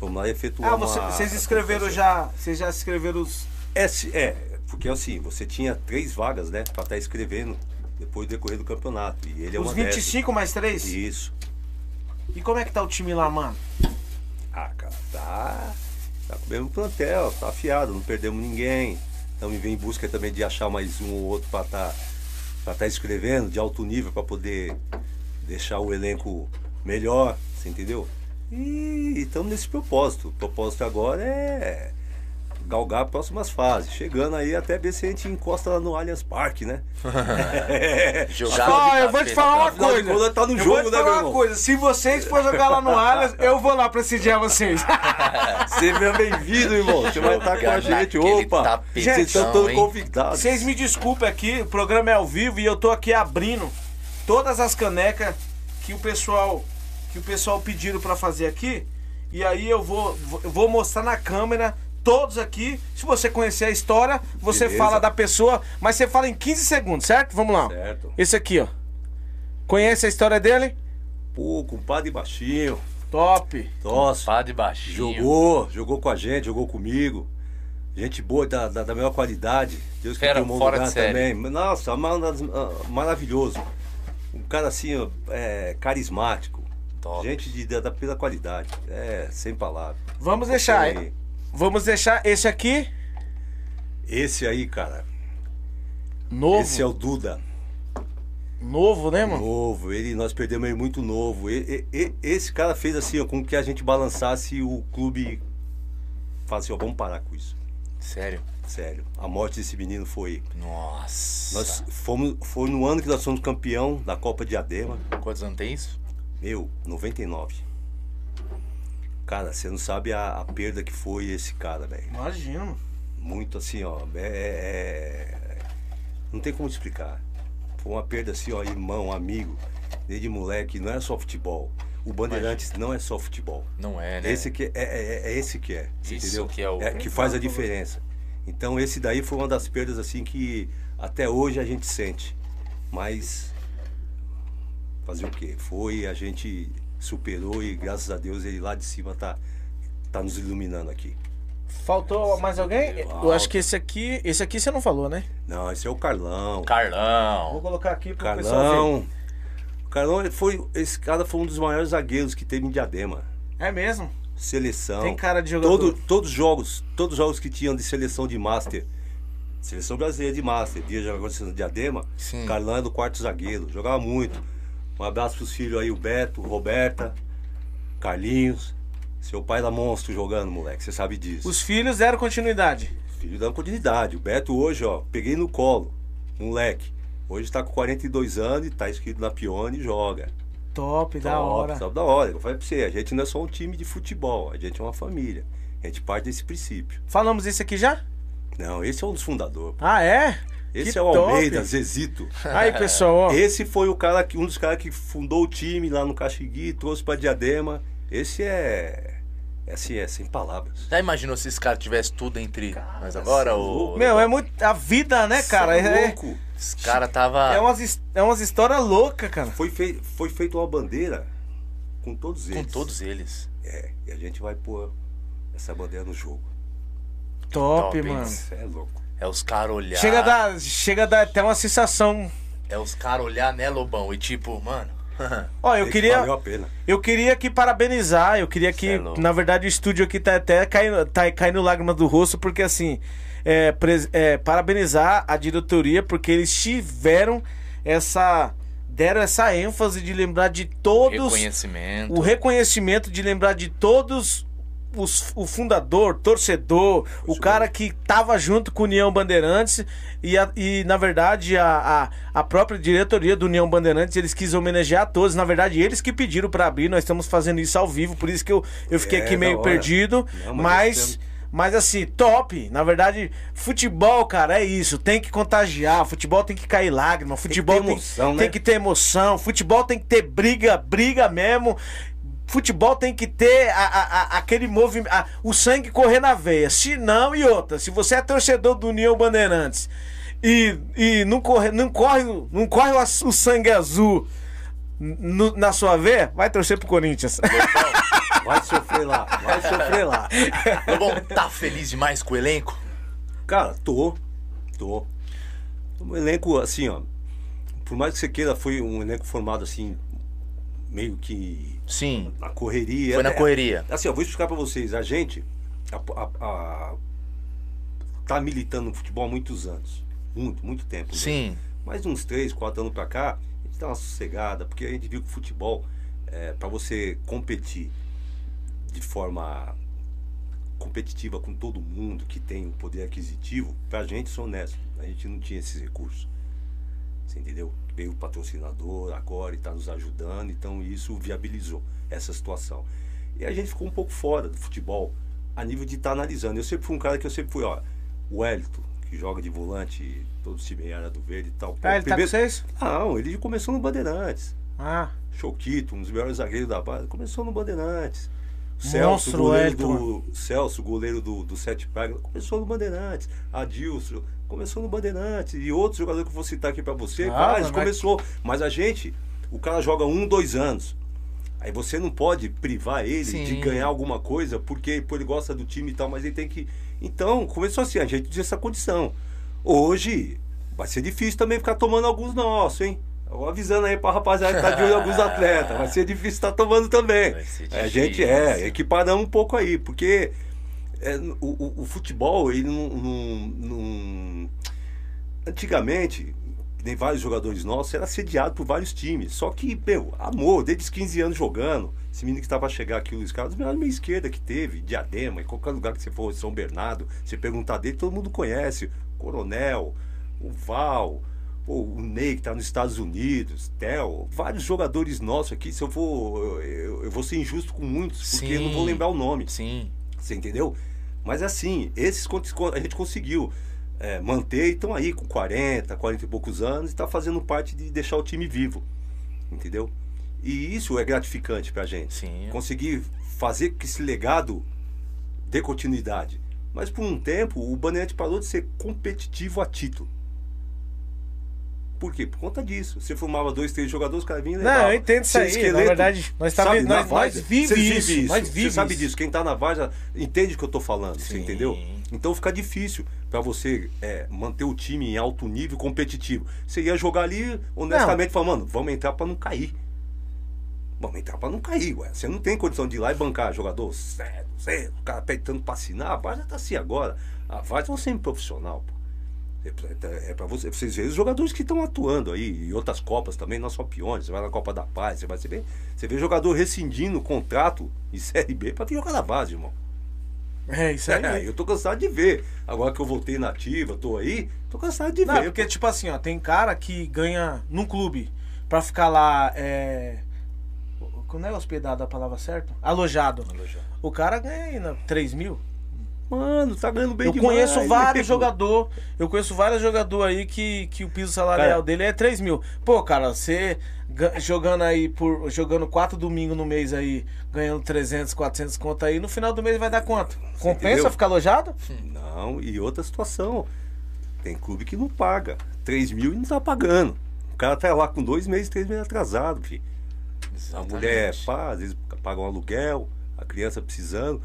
Speaker 3: fomos lá e efetuamos
Speaker 2: Ah, você-
Speaker 3: uma-
Speaker 2: vocês escreveram já. Vocês já escreveram os.
Speaker 3: É, é, porque assim, você tinha três vagas, né? Pra estar escrevendo depois do decorrer do campeonato. E ele é
Speaker 2: os
Speaker 3: uma
Speaker 2: 25 mais 3?
Speaker 3: dessas. Isso.
Speaker 2: E como é que tá o time lá, mano?
Speaker 3: Ah, cara, tá. Tá com o mesmo plantel, tá afiado, não perdemos ninguém. Estamos em busca também de achar mais um ou outro para estar tá, tá escrevendo de alto nível para poder deixar o elenco melhor, você entendeu? E estamos nesse propósito. O propósito agora é galgar próximas fases. Chegando aí até ver se a gente encosta lá no Allianz Parque, né?
Speaker 1: Jogar de
Speaker 2: eu vou te falar uma coisa.
Speaker 3: contas, tá no
Speaker 2: eu
Speaker 3: jogo,
Speaker 2: vou te
Speaker 3: né,
Speaker 2: falar
Speaker 3: meu
Speaker 2: uma
Speaker 3: irmão?
Speaker 2: coisa. Se vocês for jogar lá no Allianz, eu vou lá prestigiar vocês.
Speaker 3: Seja bem-vindo, irmão. Você vai estar com a gente. Opa!
Speaker 1: tapetão,
Speaker 3: Vocês estão todos convidados.
Speaker 2: Vocês me desculpem aqui, o programa é ao vivo e eu tô aqui abrindo todas as canecas que o pessoal que o pessoal pediram pra fazer aqui. E aí eu vou vou- eu vou mostrar na câmera todos aqui. Se você conhecer a história, você
Speaker 3: Beleza.
Speaker 2: fala da pessoa, mas você fala em 15 segundos, certo? Vamos lá.
Speaker 3: Certo.
Speaker 2: Esse aqui, ó. Conhece a história dele?
Speaker 3: Pô, compadre baixinho.
Speaker 2: Top.
Speaker 3: Nossa.
Speaker 1: De baixinho.
Speaker 3: Jogou, jogou com a gente, jogou comigo. Gente boa da, da, da melhor qualidade. Deus que
Speaker 1: Fera
Speaker 3: tem um
Speaker 1: fora
Speaker 3: lugar
Speaker 1: de série.
Speaker 3: também. Nossa, ma- maravilhoso. Um cara assim, ó, é, carismático.
Speaker 1: Top.
Speaker 3: Gente de, da, pela qualidade. É, sem palavras.
Speaker 2: Vamos deixar.
Speaker 3: Porque
Speaker 2: Vamos deixar esse aqui
Speaker 3: Esse aí, cara.
Speaker 2: novo.
Speaker 3: Esse é o Duda.
Speaker 2: Novo, né, mano?
Speaker 3: Novo, ele, nós perdemos ele muito novo. E- e- e- esse cara fez assim, ó, com que a gente balançasse o clube. Fala assim, ó, vamos parar com isso.
Speaker 1: Sério.
Speaker 3: Sério. A morte desse menino foi.
Speaker 1: Nossa.
Speaker 3: Nós fomos, foi no ano que nós fomos campeão da Copa Diadema.
Speaker 1: Quantos anos tem isso?
Speaker 3: Meu, 99. Cara, você não sabe a, a perda que foi esse cara, velho.
Speaker 2: Imagina. mano.
Speaker 3: Muito assim, ó. é- é- é- Não tem como explicar. Foi uma perda assim, ó, irmão, amigo, desde moleque, não é só futebol. O Bandeirantes não é só futebol.
Speaker 1: Não é, né?
Speaker 3: Esse que é, é, é esse que é,
Speaker 1: Isso
Speaker 3: entendeu?
Speaker 1: que é o-
Speaker 3: que faz a diferença. Então esse daí foi uma das perdas assim que até hoje a gente sente. Mas fazer o quê? Foi, a gente superou e graças a Deus ele lá de cima tá, tá nos iluminando aqui.
Speaker 2: Faltou mais alguém? Eu acho que esse aqui. Esse aqui você não falou, né?
Speaker 3: Não, esse é o Carlão.
Speaker 2: Vou
Speaker 1: Carlão.
Speaker 2: colocar aqui pro pessoal ver.
Speaker 3: Carlão. O Carlão foi. Esse cara foi um dos maiores zagueiros que teve em Diadema.
Speaker 2: É mesmo?
Speaker 3: Seleção.
Speaker 2: Tem cara de jogador.
Speaker 3: Todo, todos os jogos, todos os jogos que tinham de seleção de Master. Seleção brasileira de Master, dia seleção de Diadema.
Speaker 1: Sim.
Speaker 3: Carlão é do quarto zagueiro, jogava muito. Um abraço pros filhos aí, o Beto, Roberta, Carlinhos. Seu pai era monstro jogando, moleque, você sabe disso.
Speaker 2: Os filhos deram continuidade.
Speaker 3: Filho dando continuidade. O Beto hoje, ó, peguei no colo, moleque. Hoje tá com 42 anos e tá inscrito na Pione e joga.
Speaker 2: Top, da
Speaker 3: Top,
Speaker 2: hora.
Speaker 3: top da hora. Eu falei pra você, a gente não é só um time de futebol, a gente é uma família. A gente parte desse princípio.
Speaker 2: Falamos isso aqui já?
Speaker 3: Não, esse é um dos fundadores.
Speaker 2: Ah, é?
Speaker 3: Esse
Speaker 2: Que
Speaker 3: é o
Speaker 2: top.
Speaker 3: Almeida, Zezito.
Speaker 2: Aí, pessoal, ó.
Speaker 3: Esse foi o cara que, um dos caras que fundou o time lá no Caxigui, trouxe pra Diadema. Esse é. É assim, é sem palavras.
Speaker 1: Já imaginou se esse cara tivesse tudo entre nós agora?
Speaker 3: é
Speaker 1: Ou...
Speaker 2: Meu, é muito. A vida, né, cara?
Speaker 3: É
Speaker 2: É,
Speaker 3: louco.
Speaker 1: Esse cara tava.
Speaker 2: é, umas, é umas histórias loucas, cara.
Speaker 3: Foi, fei, foi feita uma bandeira com todos
Speaker 1: Com
Speaker 3: eles.
Speaker 1: todos eles.
Speaker 3: É, e a gente vai pôr essa bandeira no jogo.
Speaker 2: Top,
Speaker 1: Top,
Speaker 2: mano.
Speaker 3: Isso é louco.
Speaker 1: É os caras olhar.
Speaker 2: Chega a, dar, chega a dar até uma sensação.
Speaker 1: É os caras olhar, né, Lobão? E tipo, mano.
Speaker 2: Ó, eu queria.
Speaker 3: Valeu a pena.
Speaker 2: Eu queria aqui parabenizar, eu queria que,
Speaker 1: é
Speaker 2: na verdade, o estúdio aqui tá até caindo, tá caindo lágrima do rosto, porque assim, é, é, parabenizar a diretoria, porque eles tiveram essa. deram essa ênfase de lembrar de todos.
Speaker 1: Reconhecimento.
Speaker 2: O reconhecimento de lembrar de todos. Os, o fundador, torcedor, o cara que tava junto com o União Bandeirantes e, a- e na verdade, a, a, a própria diretoria do União Bandeirantes, eles quis homenagear a todos. Na verdade, eles que pediram pra abrir, nós estamos fazendo isso ao vivo, por isso que eu, eu fiquei
Speaker 3: É,
Speaker 2: aqui meio perdido.
Speaker 3: Não, mas
Speaker 2: mas, mas assim, top. Na verdade, futebol, cara, é isso. Tem que contagiar. Futebol tem que cair lágrima. Futebol tem,
Speaker 3: emoção,
Speaker 2: tem
Speaker 3: né?
Speaker 2: que ter emoção. Futebol tem que ter briga, briga mesmo. Futebol tem que ter a- a- a- aquele movimento, a- o sangue correr na veia. Se não, e outra, se você é torcedor do União Bandeirantes e, e não, corre, não corre, não corre o, o sangue azul no- na sua veia, vai torcer pro Corinthians.
Speaker 3: Vai sofrer lá, vai sofrer lá.
Speaker 1: Lobão, tá feliz demais com o elenco?
Speaker 3: Cara, tô. Tô. Um elenco, assim, ó. Por mais que você queira, foi um elenco formado assim, meio que
Speaker 1: Sim.
Speaker 3: na correria.
Speaker 1: Foi na
Speaker 3: É,
Speaker 1: correria.
Speaker 3: Assim, eu vou explicar pra vocês. A gente a, a- a- tá militando no futebol há muitos anos. Muito, muito tempo. né?
Speaker 1: Sim.
Speaker 3: Mais uns 3, 4 anos pra cá, a gente dá uma sossegada, porque a gente viu que o futebol, é, para você competir de forma competitiva com todo mundo que tem um poder aquisitivo, pra gente, sou honesto, a gente não tinha esses recursos. Você entendeu? Veio o patrocinador agora e está nos ajudando, então isso viabilizou essa situação. E a gente ficou um pouco fora do futebol a nível de estar analisando. Eu sempre fui um cara que eu sempre fui, ó, o Hélito, que joga de volante, todo time em área do verde e tal. Pô,
Speaker 2: Ah, ele tá com
Speaker 3: primeiro-
Speaker 2: vocês?
Speaker 3: Não, ele começou no Bandeirantes.
Speaker 2: Ah,
Speaker 3: Choquito, um dos melhores zagueiros da base, começou no Bandeirantes.
Speaker 2: Monstro,
Speaker 3: goleiro
Speaker 2: Elton.
Speaker 3: do Celso, goleiro do, do Sete Pragas, começou no Bandeirantes. Adilson, começou no Bandeirantes. E outros jogadores que eu vou citar aqui pra você,
Speaker 2: Ah, mas-
Speaker 3: começou. Mas a gente, o cara joga um, dois anos. Aí você não pode privar ele
Speaker 1: Sim.
Speaker 3: de ganhar alguma coisa porque pô, ele gosta do time e tal, mas ele tem que. Então, começou assim, a gente tinha essa condição. Hoje, vai ser difícil também ficar tomando alguns nossos, hein? Eu avisando aí pra rapaziada que tá de olho em alguns atletas. Vai ser difícil estar tomando também.
Speaker 1: Vai ser
Speaker 3: É, a gente é,
Speaker 1: difícil.
Speaker 3: equiparamos um pouco aí, porque é, o, o- futebol, ele não, não- não- Antigamente, nem vários jogadores nossos, era sediado por vários times. Só que, meu, amor, desde os 15 anos jogando. Esse menino que estava a chegar aqui, o Luiz Carlos, o melhor meia esquerda que teve, Diadema, em qualquer lugar que você for, São Bernardo, você perguntar dele, todo mundo conhece. Coronel, o Val, pô, o Ney que tá nos Estados Unidos, Theo, vários jogadores nossos aqui. Se eu for. Eu, eu vou ser injusto com muitos, porque eu não vou
Speaker 1: Sim.
Speaker 3: lembrar o nome.
Speaker 1: Sim.
Speaker 3: Você entendeu? Mas assim, esses a gente conseguiu é, manter e estão aí com 40, 40 e poucos anos e está fazendo parte de deixar o time vivo. Entendeu? E isso é gratificante pra gente.
Speaker 1: Sim.
Speaker 3: Conseguir fazer que esse legado dê continuidade. Mas por um tempo o Bandeirantes parou de ser competitivo a título. Por quê? Por conta disso. Você formava dois, três jogadores, os caras vinham
Speaker 2: Não, eu entendo isso aí, na
Speaker 3: esqueleto,
Speaker 2: verdade, nós tá
Speaker 3: sabe, na
Speaker 2: nós- nós
Speaker 3: várzea,
Speaker 2: vive
Speaker 3: você
Speaker 2: isso, nós
Speaker 3: Você
Speaker 2: vive
Speaker 3: sabe
Speaker 2: isso.
Speaker 3: disso. Quem tá na Varja entende o que eu tô falando, você
Speaker 1: Sim.
Speaker 3: entendeu? Então fica difícil pra você é, manter o time em alto nível competitivo. Você ia jogar ali, honestamente, falando, mano, vamos entrar pra não cair. Vamos entrar pra não cair, ué. Você não tem condição de ir lá e bancar jogador sério, sério, o cara apertando pra assinar. A Varja tá assim agora. A Varja é um semi-profissional, pô. É pra, é pra você, vocês verem os jogadores que estão atuando aí, em outras Copas também, não só peões. Você vai na Copa da Paz, você vai você vê, você vê jogador rescindindo o contrato em Série B pra vir jogar na base, irmão.
Speaker 2: É, isso aí.
Speaker 3: É, eu tô cansado de ver. Agora que eu voltei na ativa, tô aí, tô cansado de
Speaker 2: Não,
Speaker 3: ver.
Speaker 2: porque, tipo assim, ó, tem cara que ganha num clube pra ficar lá, é... Não é hospedado a palavra certa? Alojado. O cara ganha aí, né, 3 mil.
Speaker 3: Mano, tá ganhando bem
Speaker 2: eu
Speaker 3: demais.
Speaker 2: conheço vários
Speaker 3: nego.
Speaker 2: jogadores, eu conheço vários jogadores aí que, que o piso salarial
Speaker 3: Cara-
Speaker 2: dele é 3 mil. Pô, cara, você ga- jogando aí por. jogando quatro domingos no mês aí, ganhando 300, 400 conto aí, no final do mês vai dar quanto? Compensa
Speaker 3: entendeu?
Speaker 2: ficar alojado?
Speaker 3: Não, e outra situação. Tem clube que não paga. 3 mil e não tá pagando. O cara tá lá com dois meses, três meses atrasado, filho. A mulher pá, às vezes paga um aluguel, a criança precisando.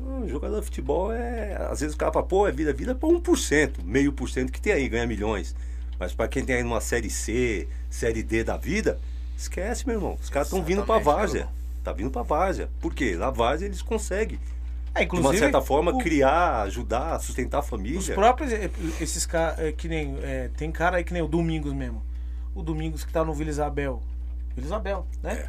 Speaker 3: Não, jogador de futebol é. Às vezes o cara fala, pô, é vida, vida é pra 1%, meio por cento que tem aí, ganha milhões. Mas pra quem tem aí numa série C, série D da vida, esquece, meu irmão. Os caras estão vindo pra
Speaker 1: Exatamente,
Speaker 3: várzea. Tá vindo pra várzea. Por quê? Na várzea eles conseguem,
Speaker 2: É,
Speaker 3: de uma certa forma,
Speaker 2: o-
Speaker 3: criar, ajudar, sustentar a família.
Speaker 2: Os próprios, eh, esses caras, que nem. eh, tem cara aí que nem o Domingos mesmo. O Domingos que tá no Vila Isabel. Vila Isabel, né?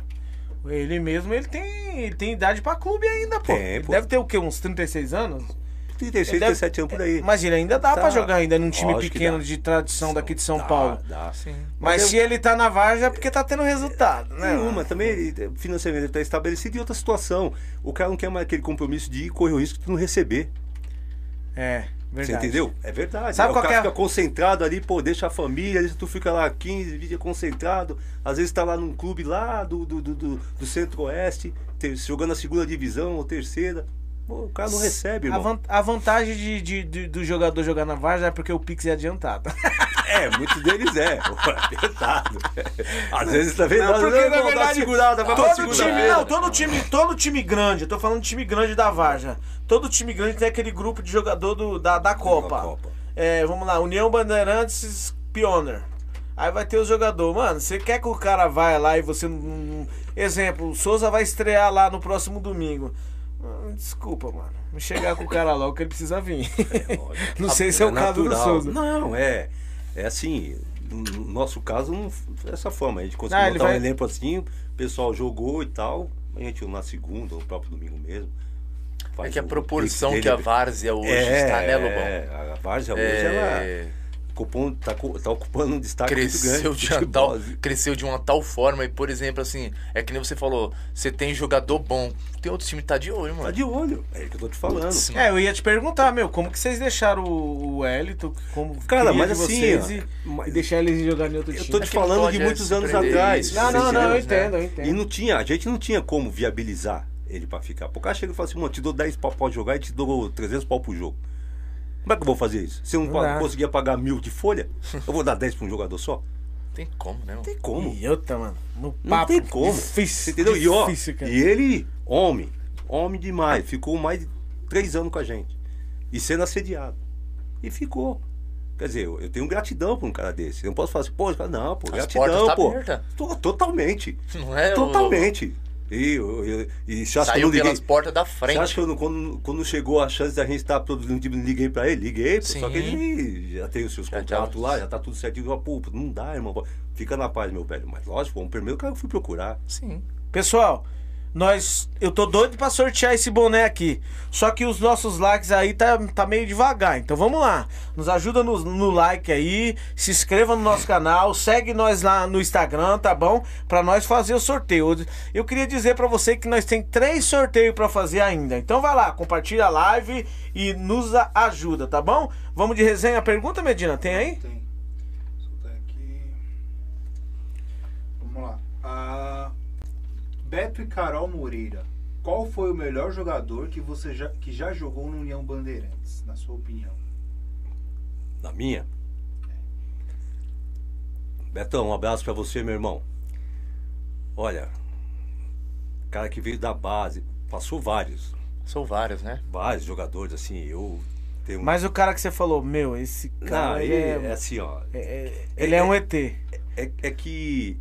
Speaker 2: Ele mesmo, ele tem, ele tem idade pra clube ainda, pô.
Speaker 3: Tem,
Speaker 2: Ele
Speaker 3: pô.
Speaker 2: Deve ter o quê? Uns 36 anos?
Speaker 3: 36,
Speaker 2: Ele deve-
Speaker 3: 37 anos por aí.
Speaker 2: Mas ele ainda dá
Speaker 3: Tá.
Speaker 2: pra jogar ainda num time
Speaker 3: Lógico que
Speaker 2: pequeno de tradição daqui de São
Speaker 3: Dá,
Speaker 2: Paulo.
Speaker 3: Dá.
Speaker 1: Sim.
Speaker 2: Mas
Speaker 3: Mas
Speaker 2: se ele tá na Varja é porque tá tendo resultado, né?
Speaker 3: Nenhuma, também ele- financeiramente está estabelecido e outra situação. O cara não quer mais aquele compromisso de ir correr o risco de não receber.
Speaker 2: É, verdade.
Speaker 3: Você entendeu? É verdade.
Speaker 2: Sabe
Speaker 3: Aí
Speaker 2: qual
Speaker 3: o cara
Speaker 2: é?
Speaker 3: fica concentrado ali, pô, deixa a família, às vezes tu fica lá 15, 20 dias concentrado, às vezes tá lá num clube lá do, do, do, do- do centro-oeste, te- jogando a segunda divisão ou terceira. Pô, o cara não recebe,
Speaker 2: A,
Speaker 3: irmão.
Speaker 2: van- a vantagem de, de- de- do jogador jogar na Varja é porque o Pix é adiantado.
Speaker 3: É, muitos deles é. Pesado. Às vezes também
Speaker 2: Não,
Speaker 3: nós
Speaker 2: porque na verdade,
Speaker 3: segurada, vai
Speaker 2: todo time, não, todo time, todo time grande, eu tô falando de time grande da Varja. Todo time grande tem aquele grupo de jogador do, da, da Copa.
Speaker 3: Copa.
Speaker 2: É, vamos lá, União Bandeirantes Pioneer. Aí vai ter os jogadores. Mano, você quer que o cara vá lá e você não. Exemplo, o Souza vai estrear lá no próximo domingo. Hum, Desculpa, mano. Chegar com o cara logo que ele precisa vir. não sei se é o caso do. Souza.
Speaker 3: Não, é. É assim. No nosso caso, não foi dessa forma. A gente conseguiu
Speaker 2: Ah,
Speaker 3: montar
Speaker 2: vai-
Speaker 3: um elenco assim, o pessoal jogou e tal. A gente na segunda, ou no próprio domingo mesmo.
Speaker 1: É que a proporção que a. Várzea hoje
Speaker 3: é,
Speaker 1: está, né, Lobão?
Speaker 3: É, a Várzea hoje,
Speaker 1: É,
Speaker 3: ela ocupou, tá, tá ocupando um destaque muito grande.
Speaker 1: cresceu de, tal, cresceu de uma tal forma. E, por exemplo, assim, é que nem você falou, você tem jogador bom. Tem outro time que tá de olho, mano.
Speaker 3: Tá de olho, é isso que eu tô te falando.
Speaker 1: Putz,
Speaker 2: É, eu ia te perguntar, meu, como que vocês deixaram o, o Elito, como
Speaker 3: Cara, mas assim,
Speaker 2: vocês
Speaker 3: ó,
Speaker 2: e,
Speaker 3: mas-
Speaker 2: deixar eles jogar em outro
Speaker 3: Eu
Speaker 2: time?
Speaker 3: tô te
Speaker 1: É que não
Speaker 3: falando de
Speaker 1: é,
Speaker 3: muitos anos atrás.
Speaker 1: isso.
Speaker 2: Não, não,
Speaker 3: Você
Speaker 2: não, eu entendo, eu entendo.
Speaker 3: E não tinha, a gente não tinha como viabilizar ele pra ficar. Porque o cara chega e fala assim, mano, te dou 10 pau pra jogar e te dou 300 pau pro jogo. Como é que eu vou fazer isso? Se eu não,
Speaker 2: Não
Speaker 3: conseguia pagar mil de folha, eu vou dar 10 pra um jogador só?
Speaker 1: Tem como, né?
Speaker 3: Não tem como.
Speaker 2: E eu tá, mano, no
Speaker 3: Não
Speaker 2: papo.
Speaker 3: tem como.
Speaker 2: Difícil,
Speaker 3: Entendeu? E ó,
Speaker 2: difícil, cara.
Speaker 3: e ele, homem, homem demais, ficou mais de 3 anos com a gente. E sendo assediado. E ficou. Quer dizer, eu, eu tenho gratidão por um cara desse. Eu não posso falar assim, pô, não, pô,
Speaker 1: As
Speaker 3: gratidão,
Speaker 1: tá
Speaker 3: pô. totalmente.
Speaker 1: Não é?
Speaker 3: Totalmente. E, eu, eu, e você acha que eu
Speaker 1: Saiu
Speaker 3: liguei?
Speaker 1: pelas portas da
Speaker 3: Você
Speaker 1: frente.
Speaker 3: acha que eu não, quando, quando chegou a chance da gente estar produzindo time, liguei pra ele? Liguei, pô, só que ele já tem os seus
Speaker 1: Já
Speaker 3: contratos
Speaker 1: tá-
Speaker 3: lá, já tá tudo certinho. Pô, não dá, irmão. Fica na paz, meu velho. Mas lógico, o primeiro cara que eu fui procurar.
Speaker 1: Sim.
Speaker 2: Pessoal, nós. Eu tô doido pra sortear esse boné aqui. Só que os nossos likes aí tá, tá meio devagar. Então vamos lá. Nos ajuda no, no like aí. Se inscreva no nosso canal. Segue nós lá no Instagram, tá bom? Pra nós fazer o sorteio. Eu queria dizer pra você que nós tem três sorteios pra fazer ainda. Então vai lá, compartilha a live e nos ajuda, tá bom? Vamos de resenha. Pergunta, Medina, tem aí?
Speaker 5: Tem. Vamos lá. Ah, Beto e Carol Moreira. Qual foi o melhor jogador que você já, que já jogou no União Bandeirantes, na sua opinião?
Speaker 3: Na minha. Betão, um abraço pra você, meu irmão. Olha, cara que veio da base, passou vários,
Speaker 1: São vários, né?
Speaker 3: vários jogadores, assim, eu tenho
Speaker 2: Mas o cara que você falou, meu, esse cara.
Speaker 3: Não,
Speaker 2: ele
Speaker 3: ele
Speaker 2: é-
Speaker 3: é assim, ó.
Speaker 2: é- é- ele é um ET.
Speaker 3: É, é que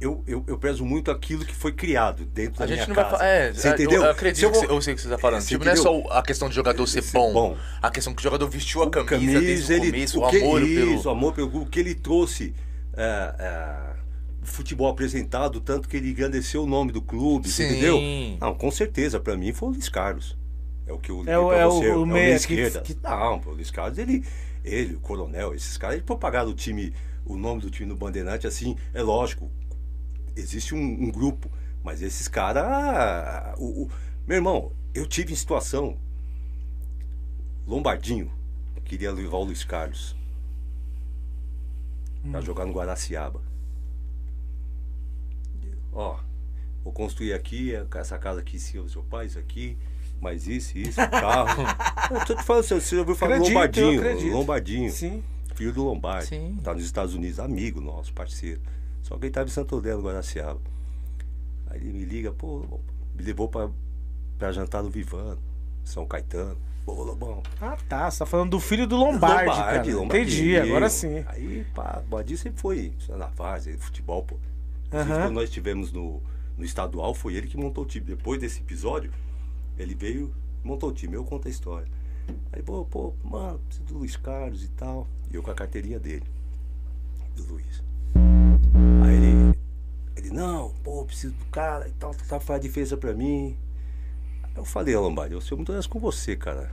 Speaker 3: eu, eu, eu prezo muito aquilo que foi criado dentro
Speaker 1: A
Speaker 3: da
Speaker 1: gente
Speaker 3: minha
Speaker 1: não
Speaker 3: casa.
Speaker 1: vai falar. É,
Speaker 3: Você
Speaker 1: eu-
Speaker 3: entendeu?
Speaker 1: Eu, acredito
Speaker 3: Se eu
Speaker 1: que
Speaker 3: vou-
Speaker 1: eu sei o que você tá falando.
Speaker 3: Você
Speaker 1: tipo, não é só a questão de jogador ser bom.
Speaker 3: bom.
Speaker 1: A questão que o jogador vestiu a
Speaker 3: O
Speaker 1: camisa, desde o
Speaker 3: ele-
Speaker 1: começo, o,
Speaker 3: o que,
Speaker 1: amor
Speaker 3: isso,
Speaker 1: pelo.
Speaker 3: o amor pelo o que ele trouxe. é, é, futebol apresentado, tanto que ele engrandeceu o nome do clube,
Speaker 1: Sim.
Speaker 3: entendeu? Não, com certeza, pra mim foi o Luiz Carlos. É o que eu liguei
Speaker 2: É o-
Speaker 3: pra
Speaker 2: é o-
Speaker 3: você,
Speaker 2: o
Speaker 3: é
Speaker 2: meia que-
Speaker 3: esquerda.
Speaker 2: que-
Speaker 3: Não, o Luiz Carlos, ele, ele, o Coronel, esses caras, eles propagaram o time, o nome do time no Bandeirante, assim, é lógico, existe um, um grupo, mas esses caras, ah, o, o- meu irmão, eu tive em situação, Lombardinho, queria levar o Luiz Carlos pra jogar no Guaraciaba. Ó, vou construir aqui, essa casa aqui cima do seu pai, isso aqui, mais isso, isso, carro. eu tô te falando, você você já ouviu falar do
Speaker 2: Acredito,
Speaker 3: Lombardinho. Lombardinho,
Speaker 2: Sim.
Speaker 3: filho do Lombardi,
Speaker 1: Sim.
Speaker 3: tá nos Estados Unidos, amigo nosso, parceiro. Só que ele tava em Santo no Guaraciaba. Aí ele me liga, pô, me levou pra, pra jantar no Vivano, São Caetano. Pô, Lobão,
Speaker 2: Ah, tá. Você tá falando do filho do Lombardi, cara. Entendi, agora sim.
Speaker 3: Aí, pá, o Badinho sempre foi na várzea, futebol, pô.
Speaker 2: Aham.
Speaker 3: quando nós estivemos no, no estadual, foi ele que montou o time. Depois desse episódio, ele veio, montou o time. Eu conto a história. Aí, pô, pô, mano, preciso do Luiz Carlos e tal. E eu com a carteirinha dele, do Luiz. Aí ele, ele, não, pô, preciso do cara e tal, tá faz a diferença pra mim. Aí eu falei, Lombardi, eu sou muito honesto com você, cara.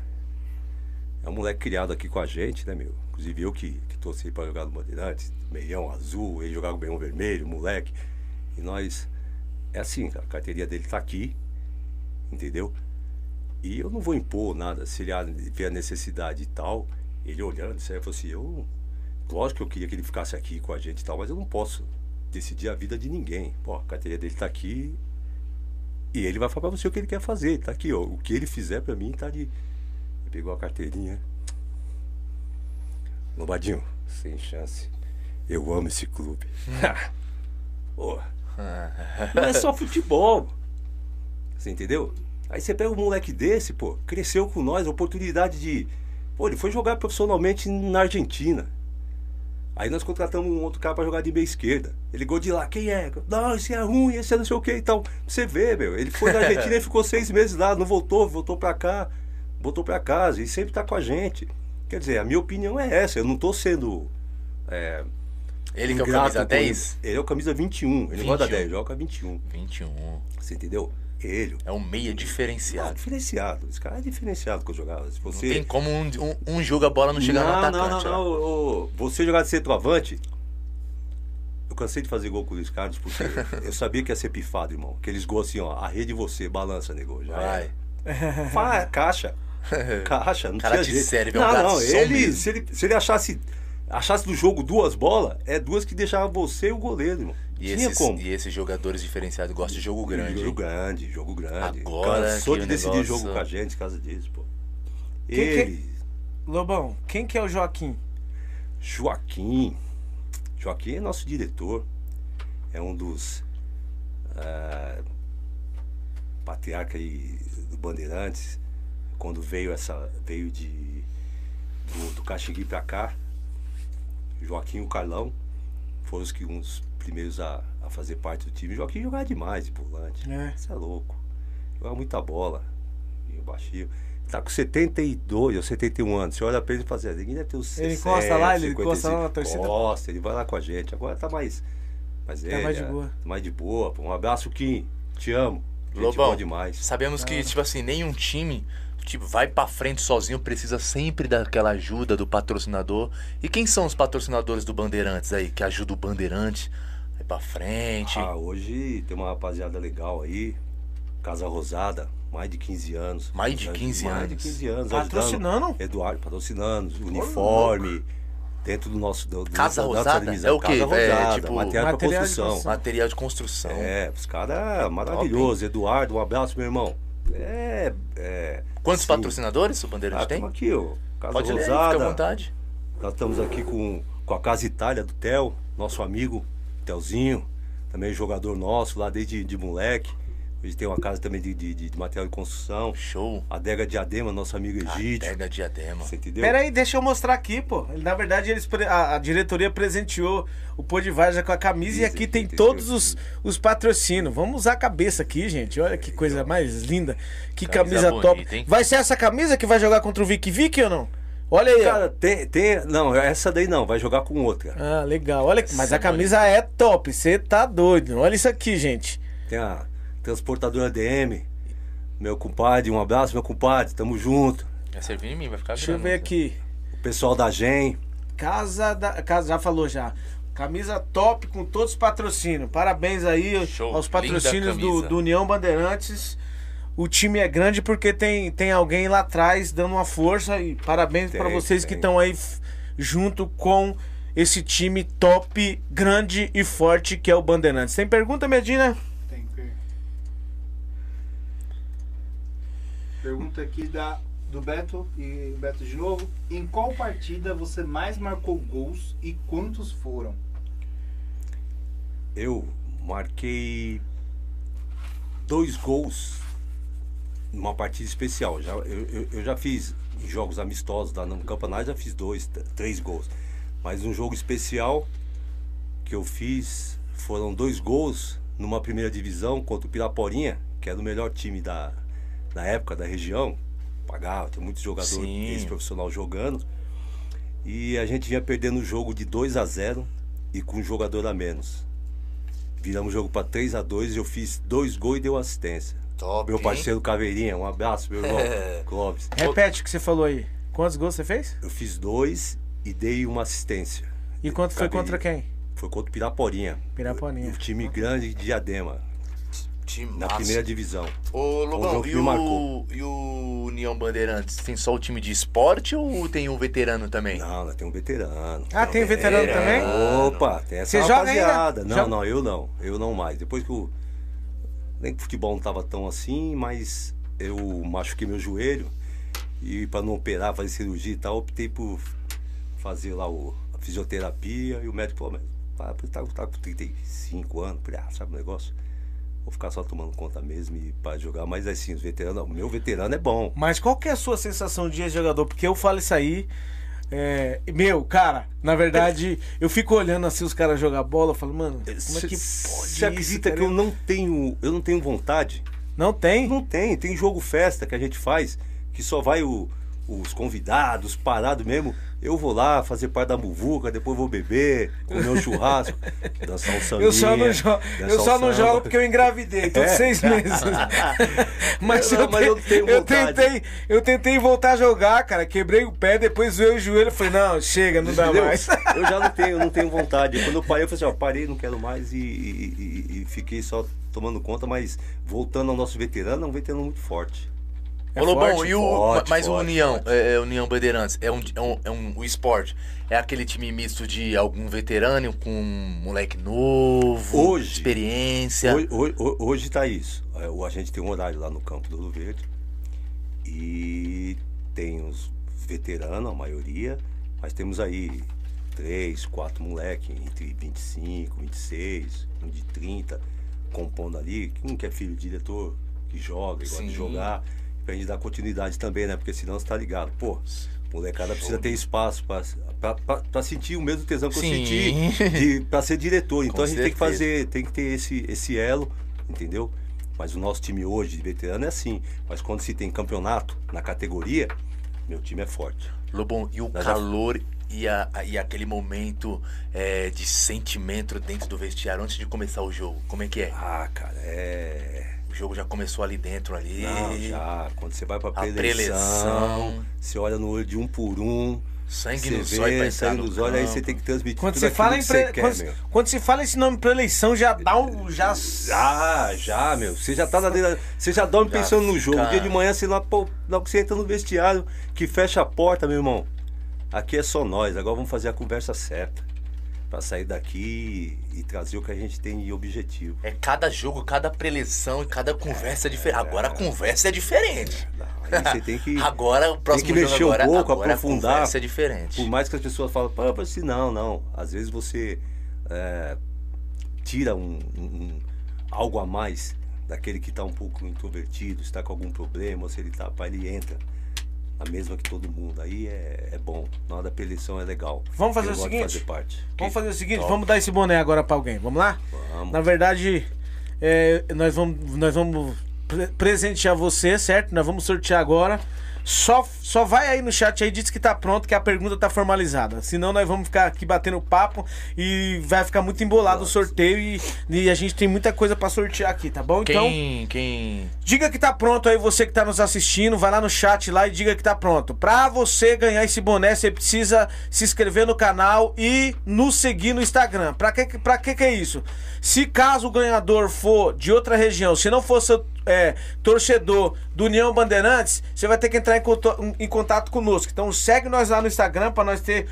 Speaker 3: É um moleque criado aqui com a gente, né, meu? Inclusive eu que, que torci pra jogar no Bandeirantes, meião azul, ele jogava meião vermelho, moleque. E nós. É assim, a carteirinha dele tá aqui, entendeu? E eu não vou impor nada, se ele vê a necessidade e tal, ele olhando, você falou assim, eu. Lógico que eu queria que ele ficasse aqui com a gente e tal, mas eu não posso decidir a vida de ninguém. Pô, a carteirinha dele tá aqui. E ele vai falar pra você o que ele quer fazer. Tá aqui, ó. O que ele fizer pra mim tá de. Ele pegou a carteirinha. Lombadinho, Sem chance. Eu amo esse clube. Pô, não é só futebol. Você entendeu? Aí você pega um moleque desse, pô, cresceu com nós, oportunidade de. Pô, ele foi jogar profissionalmente na Argentina. Aí nós contratamos um outro cara pra jogar de meia esquerda. Ele ligou de lá, quem é? Não, esse é ruim, esse é não sei o que e tal. Você vê, meu, ele foi na Argentina e ficou seis meses lá, não voltou, voltou pra cá, voltou pra casa e sempre tá com a gente. Quer dizer, a minha opinião é essa, eu não tô sendo. É,
Speaker 1: Ele que é o camisa
Speaker 3: com
Speaker 1: 10?
Speaker 3: Ele é o camisa 21, ele gosta
Speaker 1: 21.
Speaker 3: 10, joga 21.
Speaker 1: 21.
Speaker 3: Você entendeu? Ele.
Speaker 1: É um meia
Speaker 3: Ah,
Speaker 1: diferenciado.
Speaker 3: diferenciado. Esse cara é diferenciado que eu jogava. Se
Speaker 1: Não
Speaker 3: você...
Speaker 1: tem como um, um, um joga a bola não chegar no
Speaker 3: não,
Speaker 1: atacante.
Speaker 3: não, não,
Speaker 1: ó.
Speaker 3: não. Você jogar de centroavante. Eu cansei de fazer gol com o Luiz Carlos porque eu sabia que ia ser pifado, irmão. Aqueles gols assim, ó. A rede você, balança, nego. Já
Speaker 1: Vai.
Speaker 3: Fa- caixa. Caixa, não
Speaker 1: Cara
Speaker 3: tinha jeito.
Speaker 1: serve, é um
Speaker 3: não, não, ele
Speaker 1: mesmo.
Speaker 3: se, ele. se ele achasse. Achasse do jogo duas bolas, é duas que deixava você e o goleiro, irmão.
Speaker 1: E esses, e esses jogadores diferenciados gostam de jogo grande.
Speaker 3: Jogo grande, jogo grande.
Speaker 1: Agora
Speaker 3: Cansou
Speaker 1: que
Speaker 3: de
Speaker 1: o
Speaker 3: decidir
Speaker 1: negócio-
Speaker 3: jogo com a gente por causa disso, pô.
Speaker 2: Quem que-
Speaker 3: Ele,
Speaker 2: Lobão, quem que é o Joaquim?
Speaker 3: Joaquim. Joaquim é nosso diretor. É um dos ah, patriarca aí do Bandeirantes. Quando veio essa. veio de. do, do Caxigui pra cá. Joaquim e o Carlão foram os que uns primeiros a, a fazer parte do time. Joaquim jogava demais de volante.
Speaker 2: É.
Speaker 3: Você é louco. Jogava muita bola. E o baixinho. Tá com 72 ou 71 anos. Você olha pra ele e fala assim, ninguém deve ter uns
Speaker 2: Ele
Speaker 3: 60,
Speaker 2: encosta lá, ele
Speaker 3: 55.
Speaker 2: encosta lá na torcida?
Speaker 3: Encosta, ele vai lá com a gente. Agora tá mais. mais
Speaker 2: Tá mais de boa.
Speaker 3: tá mais de boa. Um abraço, Kim. Te amo. Gente
Speaker 1: Lobão,
Speaker 3: demais.
Speaker 1: sabemos que, tipo assim, nenhum time tipo, vai pra frente sozinho, precisa sempre daquela ajuda do patrocinador. E quem são os patrocinadores do Bandeirantes aí, que ajudam o Bandeirante a ir pra frente?
Speaker 3: Ah, hoje tem uma rapaziada legal aí. Casa Rosada, mais de 15 anos.
Speaker 1: Mais de 15
Speaker 3: mais
Speaker 1: anos.
Speaker 3: de 15 anos.
Speaker 2: Patrocinando?
Speaker 3: ajudando. Eduardo, patrocinando, uniforme. Dentro do nosso. Do, do-
Speaker 1: Casa
Speaker 3: da nossa
Speaker 1: Rosada?
Speaker 3: divisão.
Speaker 1: É o quê?
Speaker 3: Casa
Speaker 1: É,
Speaker 3: Rosada,
Speaker 1: tipo,
Speaker 3: material pra
Speaker 2: material de
Speaker 3: construção.
Speaker 1: Material de construção.
Speaker 3: É, os caras maravilhosos. Eduardo, um abraço, meu irmão. É. é
Speaker 1: Quantos
Speaker 3: sim.
Speaker 1: patrocinadores o Bandeirante
Speaker 3: Ah,
Speaker 1: tem?
Speaker 3: estamos aqui, ó. Casa
Speaker 1: Pode ler, aí,
Speaker 3: Rosada.
Speaker 1: fica à vontade.
Speaker 3: Nós estamos aqui com, com a Casa Itália do Theo, nosso amigo Telzinho, também jogador nosso lá desde de moleque. Hoje tem uma casa também de, de, de material de construção.
Speaker 1: Show.
Speaker 3: Adega Diadema, nosso amigo Egídio.
Speaker 1: Pega diadema.
Speaker 3: Você entendeu?
Speaker 2: Pera aí, deixa eu mostrar aqui, pô. Na verdade, eles, a, a diretoria presenteou o Pô de Varja com a camisa e
Speaker 3: Isso,
Speaker 2: aqui
Speaker 3: isso,
Speaker 2: tem
Speaker 3: isso,
Speaker 2: todos os, os patrocínios. Vamos usar a cabeça aqui, gente. Olha que coisa mais linda. Que
Speaker 1: Camisa
Speaker 2: camisa, top.
Speaker 1: bonita, hein?
Speaker 2: Vai ser essa camisa que vai jogar contra o Vic Vic ou não? Olha aí, ó.
Speaker 3: Cara, tem, tem. Não, essa daí não, vai jogar com outra.
Speaker 2: Ah, legal. Olha, aqui, mas
Speaker 1: Essa
Speaker 2: a camisa é top. Você tá doido. Olha isso aqui, gente.
Speaker 3: Tem a transportadora DM. Meu compadre, um abraço, meu compadre, tamo junto.
Speaker 1: Vai servir em mim, vai ficar
Speaker 2: Deixa eu ver
Speaker 1: né?
Speaker 2: aqui.
Speaker 3: O pessoal da GEM.
Speaker 2: Casa da. Casa, já falou já. Camisa top com todos os patrocínios. Parabéns aí
Speaker 1: Show,
Speaker 2: aos
Speaker 1: linda
Speaker 2: patrocínios do,
Speaker 1: camisa.
Speaker 2: do União Bandeirantes. O time é grande porque tem, tem alguém lá atrás dando uma força. E parabéns para vocês que
Speaker 3: tem.
Speaker 2: estão aí junto com esse time top, grande e forte que é o Bandeirantes. Tem pergunta, Medina?
Speaker 5: Tem que. Pergunta aqui da, do Beto e Beto de novo. Em qual partida você mais marcou gols e quantos foram?
Speaker 3: Eu marquei dois gols numa partida especial. Já, eu, eu, eu já fiz em jogos amistosos lá no campeonato, já fiz dois, três gols. Mas um jogo especial que eu fiz foram dois gols numa primeira divisão contra o Piraporinha, que era o melhor time da, da época da região. Pagava, tinha muitos jogadores
Speaker 1: Sim.
Speaker 3: ex-profissional jogando. E a gente vinha perdendo o jogo de 2 a 0 e com um jogador a menos. Viramos o jogo para 3 a 2 e eu fiz dois gols e deu assistência.
Speaker 1: Top,
Speaker 3: Meu
Speaker 1: hein?
Speaker 3: parceiro Caveirinha, um abraço, meu irmão. Clóvis.
Speaker 2: Repete o que você falou aí. Quantos gols você fez?
Speaker 3: Eu fiz dois e dei uma assistência.
Speaker 2: E quanto foi contra quem?
Speaker 3: Foi contra o Piraporinha.
Speaker 2: Piraporinha.
Speaker 3: Um time grande de Diadema,
Speaker 1: Time
Speaker 3: na
Speaker 1: massa.
Speaker 3: primeira divisão.
Speaker 1: Ô,
Speaker 3: um que
Speaker 1: e o, e o União Bandeirantes? Tem só o time de esporte ou tem um veterano também?
Speaker 3: Não, nós temos um veterano.
Speaker 2: Ah, tem veterano também?
Speaker 3: Opa, tem essa
Speaker 2: Você joga ainda?
Speaker 3: rapaziada. Não,
Speaker 2: Joga-
Speaker 3: não, eu não. Eu não mais. Depois que o. Nem que o futebol não tava tão assim, mas eu machuquei meu joelho. E para não operar, fazer cirurgia e tal, optei por fazer lá o, a fisioterapia, e o médico falou, mas tá, tá, tá com 35 anos, ah, sabe o negócio? Vou ficar só tomando conta mesmo e para jogar, mas assim, os veteranos, o meu veterano é bom.
Speaker 2: Mas qual que é a sua sensação de jogador? Porque eu falo isso aí. É, meu, cara, na verdade, eu fico olhando assim os caras jogar bola, eu falo, mano, como é que pode
Speaker 3: Você acredita
Speaker 2: isso,
Speaker 3: que eu não tenho, eu não tenho vontade?
Speaker 2: Não tem?
Speaker 3: Não tem, tem jogo festa que a gente faz, que só vai o, os convidados, parados mesmo. Eu vou lá fazer parte da muvuca, depois vou beber, comer um churrasco, dançar um samba.
Speaker 2: Eu só não, jogo, eu só não jogo porque eu engravidei, tô
Speaker 3: É.
Speaker 2: seis meses. mas,
Speaker 3: Não,
Speaker 2: eu,
Speaker 3: mas eu
Speaker 2: te-
Speaker 3: tenho
Speaker 2: eu tentei, eu tentei voltar a jogar, cara. Quebrei o pé, depois veio o joelho. Falei, não, chega, não dá
Speaker 3: Entendeu?
Speaker 2: mais.
Speaker 3: Eu já não tenho, não tenho vontade. Quando eu parei, eu falei assim, ó, parei, não quero mais e, e- e- e fiquei só tomando conta, mas voltando ao nosso veterano, é um veterano muito forte.
Speaker 2: É
Speaker 1: Ô Lobão,
Speaker 2: forte?
Speaker 1: e o.
Speaker 3: Forte,
Speaker 1: mas o
Speaker 3: forte,
Speaker 1: União,
Speaker 3: forte.
Speaker 1: é, é, União Bandeirantes, é um, é, um, é um. O esporte. É aquele time misto de algum veterano com um moleque novo,
Speaker 3: Hoje-
Speaker 1: experiência.
Speaker 3: Hoje, hoje, hoje tá isso. É, o- A gente tem um horário lá no campo do Ouro Verde e tem os veteranos, a maioria, mas temos aí três, quatro moleques entre 25, 26, um de 30, compondo ali, um que é filho de diretor, que joga, e gosta de jogar, gente dar continuidade também, né? Porque senão você tá ligado, pô, molecada precisa ter espaço pra sentir o mesmo tesão que eu
Speaker 1: Sim.
Speaker 3: senti de, pra ser diretor. Então
Speaker 1: Com
Speaker 3: a gente tem que
Speaker 1: certeza.
Speaker 3: fazer, tem que ter esse, esse elo, entendeu? Mas o nosso time hoje de veterano é assim. Mas quando se tem campeonato na categoria, meu time é forte.
Speaker 1: Lobão, e o
Speaker 3: Nós já-
Speaker 1: calor e, a, e aquele momento é, de sentimento dentro do vestiário antes de começar o jogo? Como é que é?
Speaker 3: Ah, cara, é.
Speaker 1: O jogo já começou ali dentro ali.
Speaker 3: Não, já. Quando você vai pra
Speaker 1: A
Speaker 3: preleção, você olha no olho de um por um.
Speaker 1: Sangue
Speaker 3: você
Speaker 1: nos olhos
Speaker 3: vê,
Speaker 1: entrar
Speaker 3: sangue
Speaker 1: no
Speaker 3: nos olhos, aí você tem que transmitir
Speaker 2: Quando
Speaker 3: tudo
Speaker 2: você, fala em
Speaker 3: que
Speaker 2: pre-
Speaker 3: você quer,
Speaker 2: quando,
Speaker 3: meu.
Speaker 2: quando você fala esse nome pré-eleição, já dá um. Já...
Speaker 3: Já, já, meu. Você já tá na Você já dorme
Speaker 1: Já
Speaker 3: pensando no jogo. Dia de manhã, você lá, pô, logo que você entra no vestiário, que fecha a porta, meu irmão. Aqui é só nós. Agora vamos fazer a conversa certa. Pra sair daqui e, trazer o que a gente tem de objetivo.
Speaker 1: É cada jogo, cada preleção e cada conversa é diferente. Agora a conversa é diferente.
Speaker 3: Aí você tem que.
Speaker 1: Agora o próximo
Speaker 3: que mexer
Speaker 1: jogo
Speaker 3: um
Speaker 1: agora,
Speaker 3: pouco,
Speaker 1: agora
Speaker 3: aprofundar.
Speaker 1: a conversa é diferente.
Speaker 3: Por mais que as pessoas mas assim, não, não. Às vezes você é, tira um, um- algo a mais daquele que está um pouco introvertido, está com algum problema, ou se ele tá, pá, ele entra. A mesma que todo mundo. Aí é, é bom. Na hora da preleção é legal.
Speaker 2: Vamos fazer
Speaker 3: Eu
Speaker 2: o seguinte?
Speaker 3: fazer parte.
Speaker 2: Vamos fazer o seguinte,
Speaker 3: Top.
Speaker 2: vamos dar esse boné agora pra alguém. Vamos lá?
Speaker 3: Vamos.
Speaker 2: Na verdade, é, nós vamos, nós vamos pre- presentear você, certo? Nós vamos sortear agora. Só, só vai aí no chat aí, diz que tá pronto, que a pergunta tá formalizada. Senão nós vamos ficar aqui batendo papo e vai ficar muito embolado o sorteio e, e a gente tem muita coisa pra sortear aqui, tá bom? Então,
Speaker 1: Quem, quem...
Speaker 2: diga que tá pronto aí, você que tá nos assistindo, vai lá no chat lá e diga que tá pronto. Pra você ganhar esse boné, você precisa se inscrever no canal e nos seguir no Instagram. Pra que, pra que que é isso? Se caso o ganhador for de outra região, se não for é, torcedor do União Bandeirantes, você vai ter que entrar em, conto- em contato conosco. Então segue nós lá no Instagram pra nós ter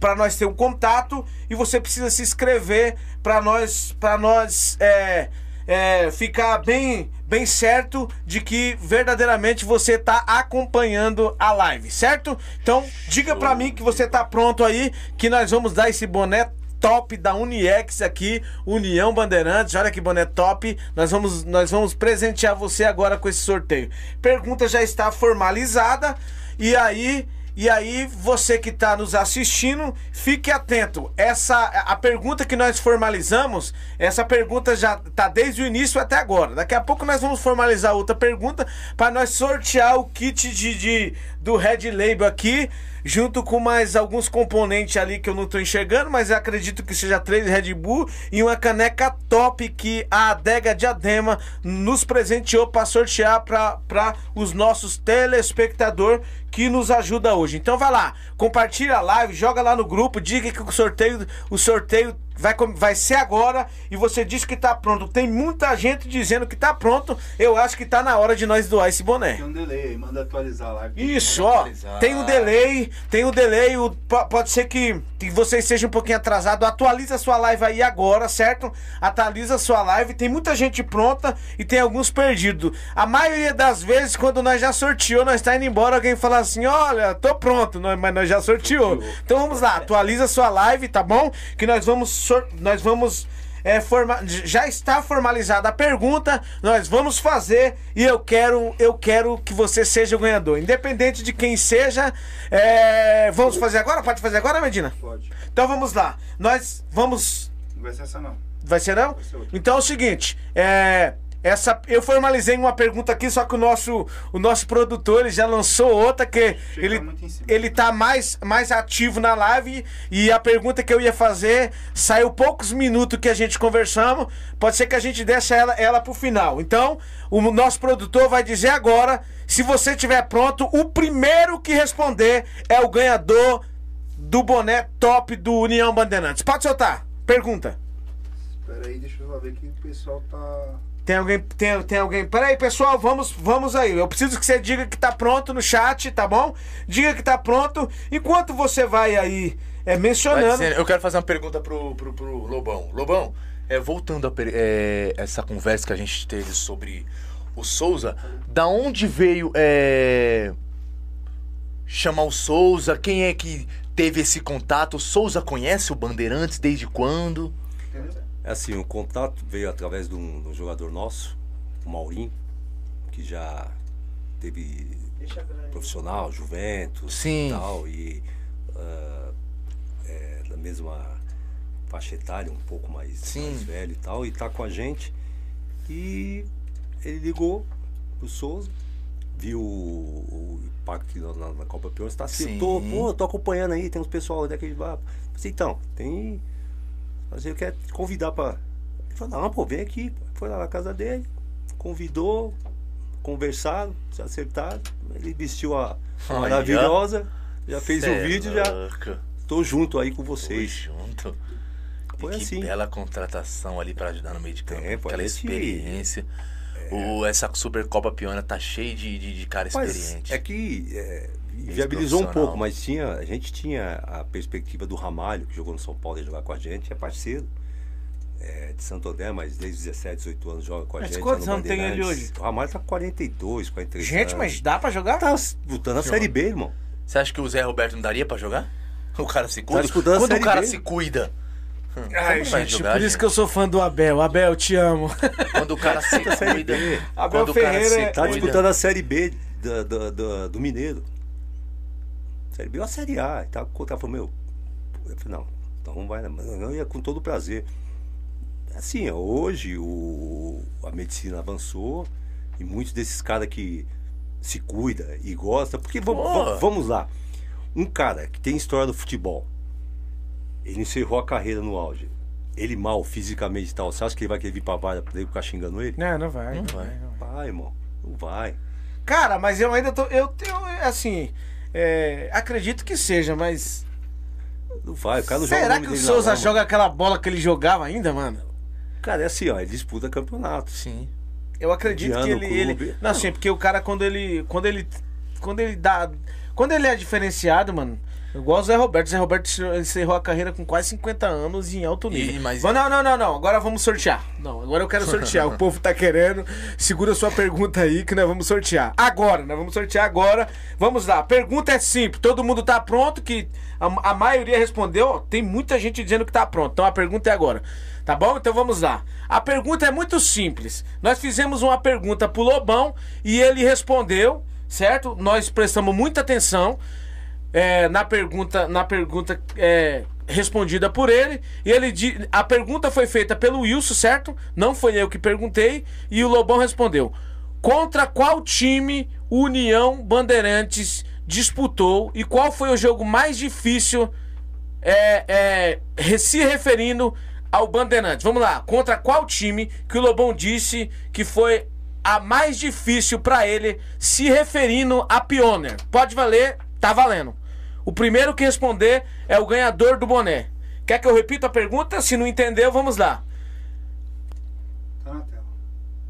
Speaker 2: para nós ter um contato e você precisa se inscrever para nós para nós é, é, ficar bem, bem certo de que verdadeiramente você tá acompanhando a live, certo? Então, diga pra mim que você tá pronto aí, que nós vamos dar esse boné top da Uniex aqui, União Bandeirantes. Olha que boné top. Nós vamos nós vamos presentear você agora com esse sorteio. Pergunta já está formalizada e aí e aí, você que está nos assistindo, fique atento. Essa a pergunta que nós formalizamos, essa pergunta já tá desde o início até agora. Daqui a pouco nós vamos formalizar outra pergunta para nós sortear o kit de, de- do Red Label aqui, junto com mais alguns componentes ali que eu não estou enxergando, mas acredito que seja três Red Bull e uma caneca top que a Adega Diadema nos presenteou para sortear para os nossos telespectadores que nos ajuda hoje. Então vai lá, compartilha a live, joga lá no grupo, diga que o sorteio, o sorteio vai, vai ser agora e você disse que tá pronto. Tem muita gente dizendo que tá pronto. Eu acho que tá na hora de nós doar esse boné.
Speaker 5: Tem um delay manda atualizar lá.
Speaker 2: Isso,
Speaker 1: Vamos
Speaker 2: ó.
Speaker 1: atualizar.
Speaker 2: Tem um delay, tem um delay. o- po- pode ser que, que vocês sejam um pouquinho atrasados. Atualiza a sua live aí agora, certo? Atualiza a sua live. Tem muita gente pronta e tem alguns perdidos. A maioria das vezes, quando nós já sorteou, nós tá indo embora, alguém fala assim: olha, tô pronto, nós- mas nós já sorteou. Então vamos lá, atualiza a sua live, tá bom? Que nós vamos. sor- Nós vamos. É, forma- já está formalizada a pergunta, nós vamos fazer e eu quero, eu quero que você seja o ganhador. Independente de quem seja, é, vamos fazer agora? Pode fazer agora, Medina?
Speaker 5: Pode.
Speaker 2: Então vamos lá. Nós vamos.
Speaker 5: Não vai ser essa não.
Speaker 2: Vai ser não?
Speaker 5: ser outra.
Speaker 2: Então é o seguinte, é. Essa, eu formalizei uma pergunta aqui, só que o nosso, o nosso produtor ele já lançou outra, que ele, ele tá mais, mais ativo na live e a pergunta que eu ia fazer saiu poucos minutos que a gente conversamos. Pode ser que a gente deixe ela, ela pro final. Então, o nosso produtor vai dizer agora. Se você estiver pronto, o primeiro que responder é o ganhador do boné top do União Bandeirantes. Pode soltar. Pergunta.
Speaker 5: Espera aí, deixa eu ver que o pessoal tá...
Speaker 2: Tem alguém, tem, tem alguém. Peraí, pessoal, vamos, vamos aí. Eu preciso que você diga que tá pronto no chat, tá bom? Diga que tá pronto. Enquanto você vai aí é, mencionando.
Speaker 1: dizendo, eu quero fazer uma pergunta pro, pro, pro Lobão. Lobão, é, voltando a é, essa conversa que a gente teve sobre o Souza, da onde veio é, chamar o Souza? Quem é que teve esse contato? O Souza conhece o Bandeirantes desde quando?
Speaker 3: É assim, o contato veio através de um, de um jogador nosso, o Maurinho, que já teve profissional, Juventus
Speaker 1: Sim.
Speaker 3: e tal, e ah, é da mesma faixa etária, um pouco mais,
Speaker 1: Sim.
Speaker 3: mais velho e tal, e tá com a gente. E ele ligou pro Souza, viu o, o impacto na, na, Copa Peões, tá assim,
Speaker 1: Sim.
Speaker 3: tô, pô, tô acompanhando aí, tem uns pessoal daquele bar. Falei, então, tem. Mas ele quer te convidar pra. Ele falou, não, pô, vem aqui. Foi lá na casa dele, convidou, conversaram, se acertaram. Ele vestiu a a
Speaker 1: Olha.
Speaker 3: maravilhosa, já fez o
Speaker 1: é
Speaker 3: vídeo, já tô junto aí com vocês.
Speaker 1: junto.
Speaker 3: Foi
Speaker 1: e que
Speaker 3: assim.
Speaker 1: bela contratação ali pra ajudar no meio de campo.
Speaker 3: É,
Speaker 1: Aquela
Speaker 3: esse-
Speaker 1: experiência. O, essa Supercopa Piona tá cheia de, de, de cara
Speaker 3: Mas
Speaker 1: experiente.
Speaker 3: é que é, viabilizou um pouco, mas tinha, a gente tinha a perspectiva do Ramalho, que jogou no São Paulo e jogar com a gente, é parceiro. É, de Santo André, mas desde 17, 18 anos joga com a
Speaker 2: Mas
Speaker 3: gente.
Speaker 2: quantos
Speaker 3: tá no
Speaker 2: anos tem ele hoje?
Speaker 3: O Ramalho tá com 42, 43
Speaker 2: Gente,
Speaker 3: anos.
Speaker 2: mas dá pra jogar?
Speaker 3: Tá disputando a Série B, irmão.
Speaker 1: Você acha que o Zé Roberto não daria pra jogar? O cara se cuida?
Speaker 3: Tá
Speaker 1: Quando o cara
Speaker 3: B.
Speaker 1: se cuida. hum,
Speaker 2: Ai, gente,
Speaker 1: jogar,
Speaker 2: por isso que eu sou fã do Abel. Abel, te amo.
Speaker 1: Quando o cara se cuida.
Speaker 2: Abel
Speaker 1: quando o cara
Speaker 2: Ferreira
Speaker 1: se
Speaker 2: é-
Speaker 3: Tá
Speaker 1: cuida.
Speaker 3: disputando a Série B da- da- da- do Mineiro. Série B ou a Série A. E tá, o cara falou, meu, eu falei, não, então não vai, mas eu ia com todo prazer. Assim, hoje o, a medicina avançou e muitos desses caras que se cuida e gosta, porque vamos, vamos lá, um cara que tem história do futebol, ele encerrou a carreira no auge, ele mal fisicamente e tal, você acha que ele vai querer vir pra vara pra ele ficar xingando ele?
Speaker 2: Não, não vai.
Speaker 1: Não
Speaker 2: não
Speaker 1: vai.
Speaker 2: vai, não vai.
Speaker 3: Vai, irmão, não vai.
Speaker 2: Cara, mas eu ainda tô. Eu tenho, assim. É, acredito que seja, mas.
Speaker 3: Não vai, o cara não joga
Speaker 2: Será
Speaker 3: nome
Speaker 2: que o Souza joga aquela bola que ele jogava ainda, mano?
Speaker 3: Cara, é assim, ó, ele disputa campeonato.
Speaker 1: Sim.
Speaker 2: Eu acredito que
Speaker 3: Odiando
Speaker 2: ele, ele. Não, sim, porque o cara, quando ele. Quando ele. Quando ele dá. Quando ele é diferenciado, mano. Igual o Zé Roberto. Zé Roberto encerrou a carreira com quase 50 anos em alto nível.
Speaker 1: E- mas-
Speaker 2: Não, não, não, não. Agora vamos sortear. Não, agora eu quero sortear. o povo tá querendo. Segura sua pergunta aí que nós vamos sortear. Agora, nós vamos sortear agora. Vamos lá. A pergunta é simples. Todo mundo tá pronto? Que a, a maioria respondeu. Tem muita gente dizendo que tá pronto. Então a pergunta é agora. Tá bom? Então vamos lá. A pergunta é muito simples. Nós fizemos uma pergunta pro Lobão e ele respondeu, certo? Nós prestamos muita atenção é, na pergunta, na pergunta é, respondida por ele. E ele a pergunta foi feita pelo Wilson, certo? Não foi eu que perguntei. E o Lobão respondeu: Contra qual time União Bandeirantes disputou e qual foi o jogo mais difícil é, é, se referindo ao Bandeirantes. Vamos lá, contra qual time que o Lobão disse que foi a mais difícil pra ele se referindo a Pioneer? Pode valer, tá valendo. O primeiro que responder é o ganhador do boné. Quer que eu repita a pergunta? Se não entendeu, vamos lá.
Speaker 5: Tá na tela.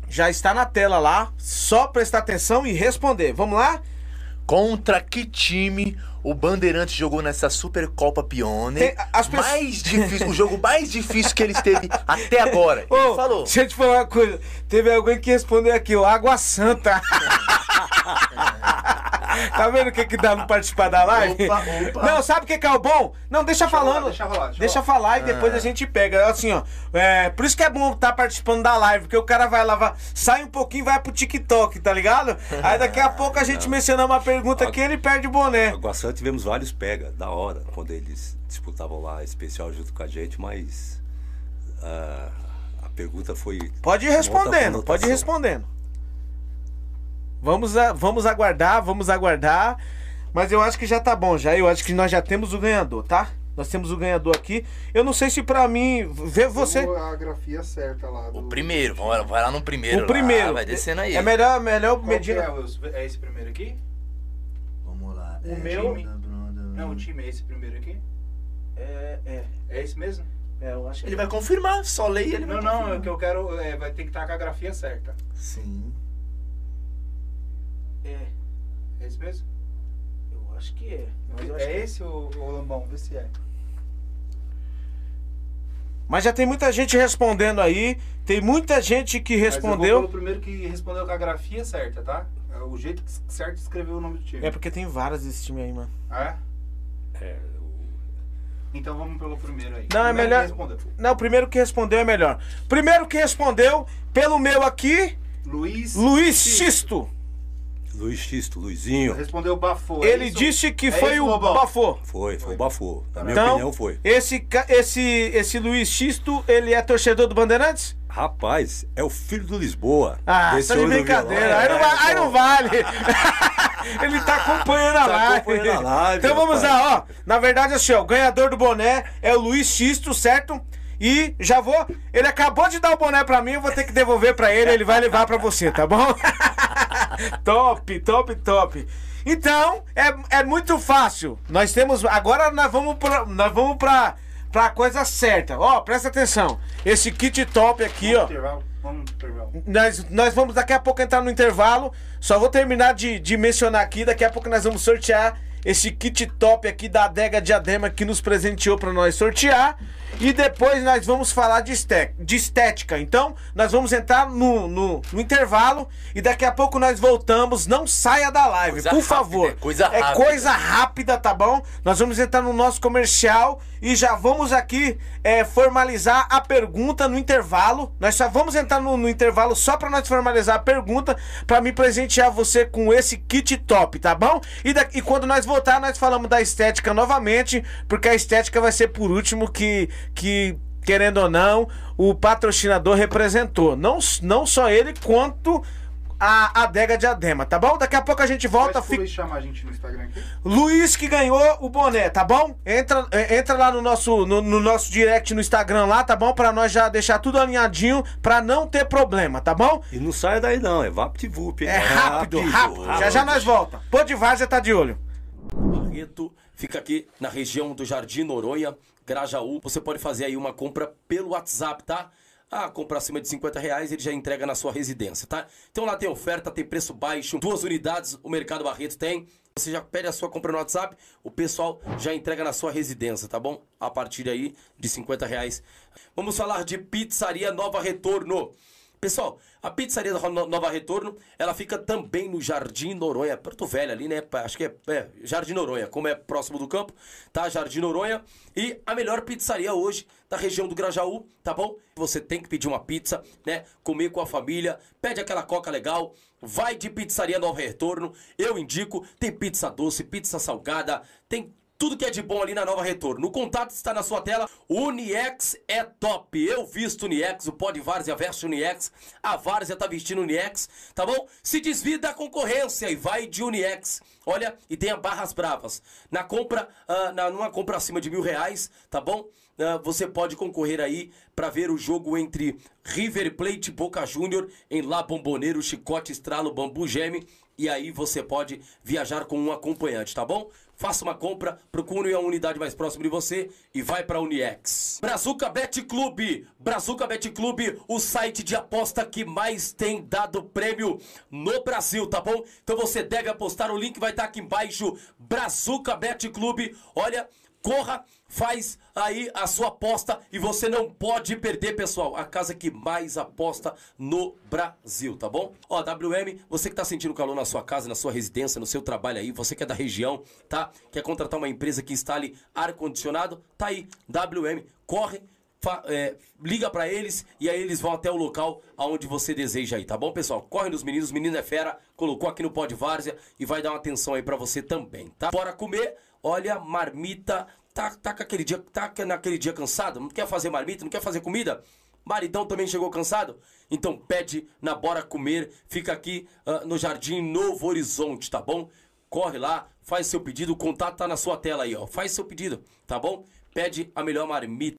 Speaker 2: Já está na tela lá, só prestar atenção e responder. Vamos lá?
Speaker 1: Contra que time o Bandeirante jogou nessa Supercopa Pione?
Speaker 2: Tem- as pessoas-
Speaker 1: Mais difícil, o jogo mais difícil que eles teve até agora. Ele
Speaker 2: Ô,
Speaker 1: falou.
Speaker 2: Deixa eu te falar uma coisa. Teve alguém que respondeu aqui, ó. Água Santa. tá vendo o que que dá não participar da live?
Speaker 4: Opa, opa.
Speaker 2: Não, sabe o que que é o bom? Não, deixa,
Speaker 5: Deixa rolar,
Speaker 2: falando.
Speaker 5: deixa rolar, deixa
Speaker 2: Deixa
Speaker 5: rolar.
Speaker 2: falar e depois a gente pega. Assim, ó. É, por isso que é bom estar participando da live, porque o cara vai lavar, sai um pouquinho e vai pro TikTok, tá ligado? Aí daqui a pouco a gente menciona uma pergunta aqui ele perde o boné.
Speaker 3: Água Santa tivemos vários pega, da hora, quando eles disputavam lá especial junto com a gente, mas ah, a pergunta foi.
Speaker 2: Pode ir respondendo, pode ir respondendo. Vamos, a- vamos aguardar, vamos aguardar. Mas eu acho que já tá bom já. Eu acho que nós já temos o ganhador, tá? Nós temos o ganhador aqui. Eu não sei se pra mim. Vê você.
Speaker 6: Vamos a grafia certa lá. Do...
Speaker 1: O primeiro, vai vai lá no primeiro.
Speaker 2: O primeiro.
Speaker 1: lá, vai descendo aí.
Speaker 2: É melhor, melhor Medina.
Speaker 5: é? É esse primeiro aqui? O
Speaker 4: É,
Speaker 5: meu-
Speaker 4: time-
Speaker 5: Não, o time é esse primeiro aqui?
Speaker 2: É, é,
Speaker 5: É esse mesmo?
Speaker 2: é, eu acho que
Speaker 1: Ele vai confirmar, só leia ele vai
Speaker 5: Não, não, é o
Speaker 1: confirmar.
Speaker 5: que eu quero é, vai ter que estar com a grafia certa.
Speaker 4: Sim.
Speaker 2: é.
Speaker 5: É esse mesmo?
Speaker 2: Eu acho que é. Mas, eu acho
Speaker 5: É
Speaker 2: que-
Speaker 5: esse ou o Lambão? Vê se é.
Speaker 2: Mas já tem muita gente respondendo aí. Tem muita gente que
Speaker 5: Mas eu
Speaker 2: respondeu.
Speaker 5: vou pelo primeiro que respondeu com a grafia certa, tá? É o jeito certo de escrever o nome do time.
Speaker 2: É porque tem várias desse time aí, mano.
Speaker 5: É?
Speaker 3: É,
Speaker 5: Então vamos pelo primeiro aí.
Speaker 2: Não, é
Speaker 5: Primeiro
Speaker 2: melhor-
Speaker 5: que respondeu.
Speaker 2: Não, o primeiro que respondeu é melhor. Primeiro que respondeu, pelo meu aqui,
Speaker 5: Luiz.
Speaker 2: Luiz Xisto.
Speaker 3: Luiz Xisto, Luizinho,
Speaker 5: Respondeu Bafô. é
Speaker 2: Ele
Speaker 5: isso?
Speaker 2: disse que
Speaker 5: É
Speaker 2: foi o? Bafô.
Speaker 3: foi, foi o Bafô. Na minha
Speaker 2: Então,
Speaker 3: opinião, foi.
Speaker 2: Esse, esse, esse Luiz Xisto, ele é torcedor do Bandeirantes?
Speaker 3: Rapaz, é o filho do Lisboa.
Speaker 2: Ah, tá de brincadeira. Aí não,
Speaker 3: É,
Speaker 2: va- aí
Speaker 3: pô.
Speaker 2: não vale. ele tá acompanhando a
Speaker 3: Tá
Speaker 2: live.
Speaker 3: acompanhando a live,
Speaker 2: Então vamos
Speaker 3: rapaz.
Speaker 2: lá, ó. Na verdade, assim, ó, o ganhador do boné é o Luiz Xisto, certo? E já vou. Ele acabou de dar o boné pra mim, eu vou ter que devolver pra ele, ele vai levar pra você, tá bom? top, top, top. Então, é, é muito fácil. Nós temos. Agora nós vamos pra. Nós vamos pra. Pra coisa certa. Ó, presta atenção. Esse kit top aqui,
Speaker 5: Vamos
Speaker 2: ó.
Speaker 5: intervalo. Vamos intervalo.
Speaker 2: Nós, nós vamos daqui a pouco entrar no intervalo. Só vou terminar de, de mencionar aqui. Daqui a pouco nós vamos sortear esse kit top aqui da Adega Diadema que nos presenteou pra nós sortear. E depois nós vamos falar de, esté- de estética. Então, nós vamos entrar no, no, no intervalo e daqui a pouco nós voltamos. Não saia da live,
Speaker 1: Coisa
Speaker 2: por
Speaker 1: rápida,
Speaker 2: favor.
Speaker 1: é coisa
Speaker 2: É
Speaker 1: rápida.
Speaker 2: coisa rápida, tá bom? Nós vamos entrar no nosso comercial e já vamos aqui é, formalizar a pergunta no intervalo. Nós só vamos entrar no, no intervalo só pra nós formalizar a pergunta, pra me presentear você com esse kit top, tá bom? E, da- e quando nós voltar, nós falamos da estética novamente, porque a estética vai ser por último que. Que Querendo ou não, o patrocinador representou. Não, não só ele, quanto a adega Diadema, tá bom? Daqui a pouco a gente volta. Fica...
Speaker 5: Luiz chamar a gente no Instagram aqui.
Speaker 2: Luiz que ganhou o boné, tá bom? Entra, é, entra lá no nosso, no, no nosso direct no Instagram lá, tá bom? Pra nós já deixar tudo alinhadinho, pra não ter problema, tá bom?
Speaker 3: E não saia daí não, é VaptVup.
Speaker 2: É rápido, rápido. Já já nós volta. Pô de Várzea tá de olho.
Speaker 7: Barreto fica aqui na região do Jardim Noronha, Grajaú. Você pode fazer aí uma compra pelo WhatsApp, tá? Ah, compra acima de 50 reais, ele já entrega na sua residência, tá? Então lá tem oferta, tem preço baixo, duas unidades o Mercado Barreto tem. Você já pede a sua compra no WhatsApp, o pessoal já entrega na sua residência, tá bom? A partir aí de 50 reais. Vamos falar de Pizzaria Nova Retorno. Pessoal, a pizzaria da No- Nova Retorno, ela fica também no Jardim Noronha, Porto Velho ali, né? Acho que é, é, Jardim Noronha, como é próximo do campo, tá? Jardim Noronha. E a melhor pizzaria hoje da região do Grajaú, tá bom? Você tem que pedir uma pizza, né? Comer com a família, pede aquela coca legal, vai de pizzaria Nova Retorno. Eu indico, tem pizza doce, pizza salgada, tem tudo que é de bom ali na Nova Retorno. O contato está na sua tela. Uniex é top. Eu visto Uniex, o pó de Várzea veste Uniex. A Várzea tá vestindo Uniex, tá bom? Se desvia da concorrência e vai de Uniex. Olha, e tenha barras bravas. Na compra, ah, na, numa compra acima de mil reais, tá bom? Ah, você pode concorrer aí para ver o jogo entre River Plate Boca Júnior em La Bomboneiro, Chicote, Estralo, Bambu Geme e aí você pode viajar com um acompanhante, tá bom? Faça uma compra, procure a unidade mais próxima de você e vai para Uniex. Brazuca Bet Clube, Brazuca Bet Clube, o site de aposta que mais tem dado prêmio no Brasil, tá bom? Então você deve apostar, o link vai estar aqui embaixo. Brazuca Bet Clube, olha, corra, faz aí a sua aposta e você não pode perder, pessoal. A casa que mais aposta no Brasil, tá bom? Ó, WM, você que tá sentindo calor na sua casa, na sua residência, no seu trabalho aí, você que é da região, tá? Quer contratar uma empresa que instale ar-condicionado? Tá aí, WM, corre. fa- é, liga pra eles e aí eles vão até o local aonde você deseja aí, tá bom, pessoal? Corre nos meninos, menino é fera, colocou aqui no Pod Várzea e vai dar uma atenção aí pra você também, tá? Bora comer, olha, marmita, tá, tá aquele dia, tá naquele dia cansado, não quer fazer marmita, não quer fazer comida? Maridão também chegou cansado? Então pede na Bora Comer, fica aqui ah, no Jardim Novo Horizonte, tá bom? Corre lá, faz seu pedido, o contato tá na sua tela aí, ó. Faz seu pedido, tá bom? Pede a melhor marmita.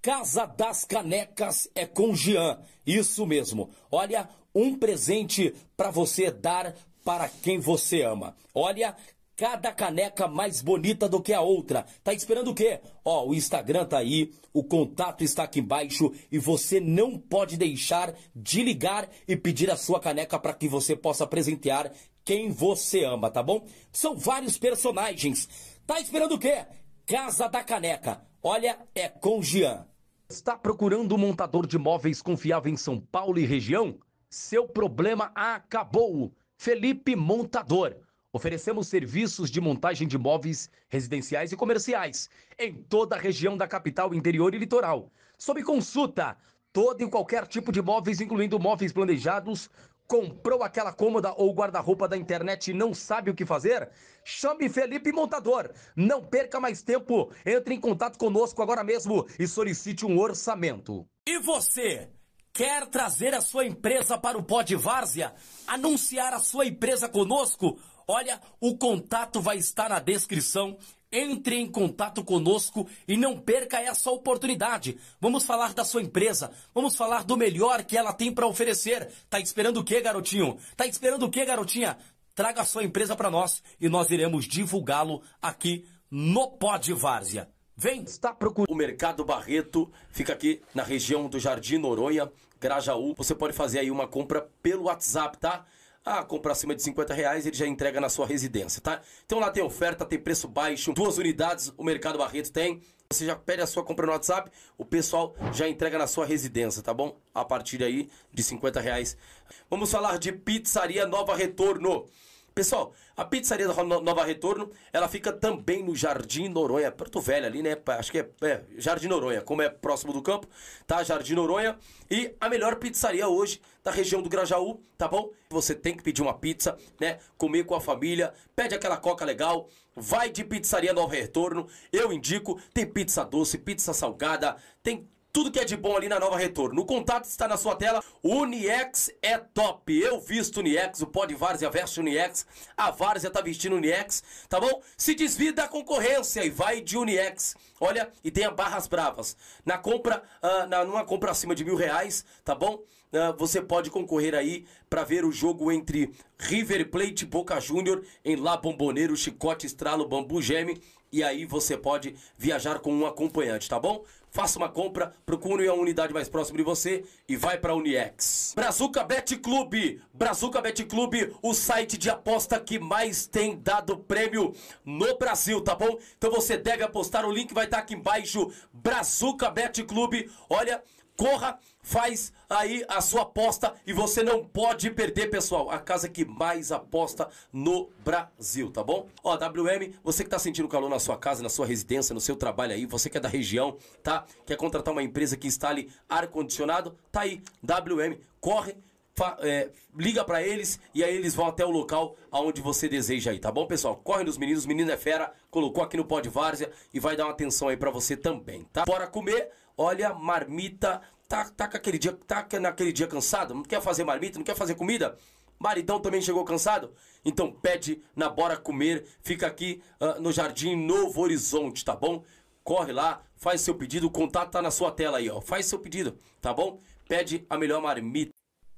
Speaker 7: Casa das Canecas é com Jean. Isso mesmo. Olha, um presente para você dar para quem você ama. Olha, cada caneca mais bonita do que a outra. Tá esperando o quê? Ó, o Instagram tá aí, o contato está aqui embaixo e você não pode deixar de ligar e pedir a sua caneca para que você possa presentear quem você ama, tá bom? São vários personagens. Tá esperando o quê? Casa da Caneca. Olha, é com Jean. Está procurando um montador de móveis confiável em São Paulo e região? Seu problema acabou. Felipe Montador. Oferecemos serviços de montagem de móveis residenciais e comerciais em toda a região da capital, interior e litoral. Sob consulta, todo e qualquer tipo de móveis, incluindo móveis planejados, Comprou aquela cômoda ou guarda-roupa da internet e não sabe o que fazer? Chame Felipe Montador. Não perca mais tempo. Entre em contato conosco agora mesmo e solicite um orçamento. E você? Quer trazer a sua empresa para o Pod Várzea? Anunciar a sua empresa conosco? Olha, o contato vai estar na descrição. Entre em contato conosco e não perca essa oportunidade. Vamos falar da sua empresa, vamos falar do melhor que ela tem para oferecer. Tá esperando o quê, garotinho? Tá esperando o quê, garotinha? Traga a sua empresa para nós e nós iremos divulgá-lo aqui no Pod Várzea. Vem, está procurando. O Mercado Barreto fica aqui na região do Jardim Noronha, Grajaú. Você pode fazer aí uma compra pelo WhatsApp, tá? Ah, compra acima de 50 reais, ele já entrega na sua residência, tá? Então lá tem oferta, tem preço baixo, duas unidades o Mercado Barreto tem. Você já pede a sua compra no WhatsApp, o pessoal já entrega na sua residência, tá bom? A partir aí de 50 reais. Vamos falar de Pizzaria Nova Retorno. Pessoal, a pizzaria da No- Nova Retorno, ela fica também no Jardim Noronha, Porto Velho ali, né? Acho que é, é Jardim Noronha, como é próximo do campo, tá? Jardim Noronha. E a melhor pizzaria hoje da região do Grajaú, tá bom? Você tem que pedir uma pizza, né? Comer com a família, pede aquela coca legal, vai de pizzaria Nova Retorno. Eu indico, tem pizza doce, pizza salgada, tem tudo que é de bom ali na Nova Retorno. O contato está na sua tela. Uniex é top. Eu visto Uniex, o Pod Várzea veste Uniex. A Várzea tá vestindo Uniex, tá bom? Se desvia da concorrência e vai de Uniex. Olha, e tenha barras bravas. Na compra, ah, na, numa compra acima de mil reais, tá bom? Ah, você pode concorrer aí para ver o jogo entre River Plate Boca Júnior em La Bomboneiro, Chicote, Estralo, Bambu Geme. E aí você pode viajar com um acompanhante, tá bom? Faça uma compra, procure a unidade mais próxima de você e vai para Uniex. Brazuca Bet Clube, Brazuca Bet Clube, o site de aposta que mais tem dado prêmio no Brasil, tá bom? Então você deve apostar, o link vai estar aqui embaixo. Brazuca Bet Clube, olha, corra, faz aí a sua aposta e você não pode perder, pessoal. A casa que mais aposta no Brasil, tá bom? Ó, WM, você que tá sentindo calor na sua casa, na sua residência, no seu trabalho aí, você que é da região, tá? Quer contratar uma empresa que instale ar-condicionado? Tá aí, WM, corre. é, liga pra eles e aí eles vão até o local aonde você deseja aí, tá bom, pessoal? Corre nos meninos, menino é fera, colocou aqui no Pod Várzea e vai dar uma atenção aí pra você também, tá? Bora comer, olha, marmita, tá, tá aquele dia, tá naquele dia cansado, não quer fazer marmita, não quer fazer comida? Maridão também chegou cansado? Então pede na Bora Comer, fica aqui ah, no Jardim Novo Horizonte, tá bom? Corre lá, faz seu pedido, o contato tá na sua tela aí, ó. Faz seu pedido, tá bom? Pede a melhor marmita.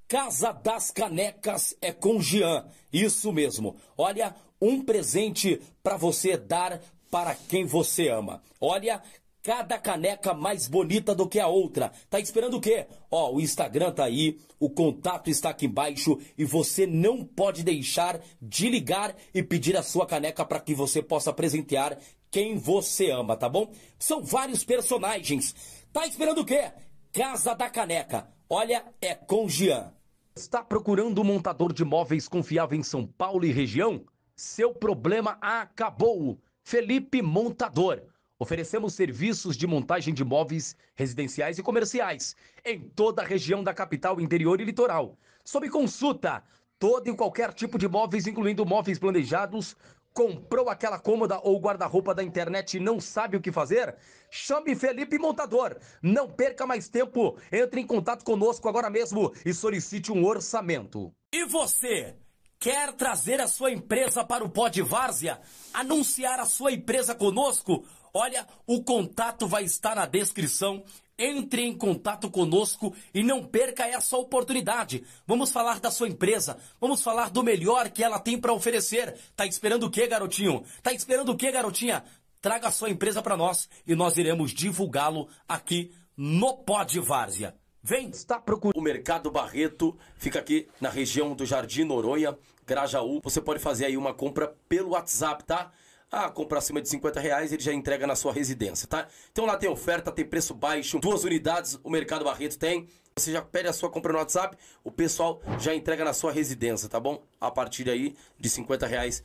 Speaker 7: Casa das Canecas é com Jean. Isso mesmo. Olha, um presente para você dar para quem você ama. Olha, cada caneca mais bonita do que a outra. Tá esperando o quê? Ó, o Instagram tá aí, o contato está aqui embaixo e você não pode deixar de ligar e pedir a sua caneca para que você possa presentear quem você ama, tá bom? São vários personagens. Tá esperando o quê? Casa da Caneca. Olha, é com Jean. Está procurando um montador de móveis confiável em São Paulo e região? Seu problema acabou. Felipe Montador. Oferecemos serviços de montagem de móveis residenciais e comerciais em toda a região da capital, interior e litoral. Sob consulta, todo e qualquer tipo de móveis, incluindo móveis planejados, Comprou aquela cômoda ou guarda-roupa da internet e não sabe o que fazer? Chame Felipe Montador. Não perca mais tempo. Entre em contato conosco agora mesmo e solicite um orçamento. E você? Quer trazer a sua empresa para o Pod Várzea? Anunciar a sua empresa conosco? Olha, o contato vai estar na descrição entre em contato conosco e não perca essa oportunidade. Vamos falar da sua empresa, vamos falar do melhor que ela tem para oferecer. Tá esperando o quê, garotinho? Tá esperando o quê, garotinha? Traga a sua empresa para nós e nós iremos divulgá-lo aqui no Pod Várzea. Vem, está procurando. O Mercado Barreto fica aqui na região do Jardim Noronha, Grajaú. Você pode fazer aí uma compra pelo WhatsApp, tá? Ah, compra acima de 50 reais, ele já entrega na sua residência, tá? Então lá tem oferta, tem preço baixo, duas unidades o Mercado Barreto tem. Você já pede a sua compra no WhatsApp, o pessoal já entrega na sua residência, tá bom? A partir aí de 50 reais.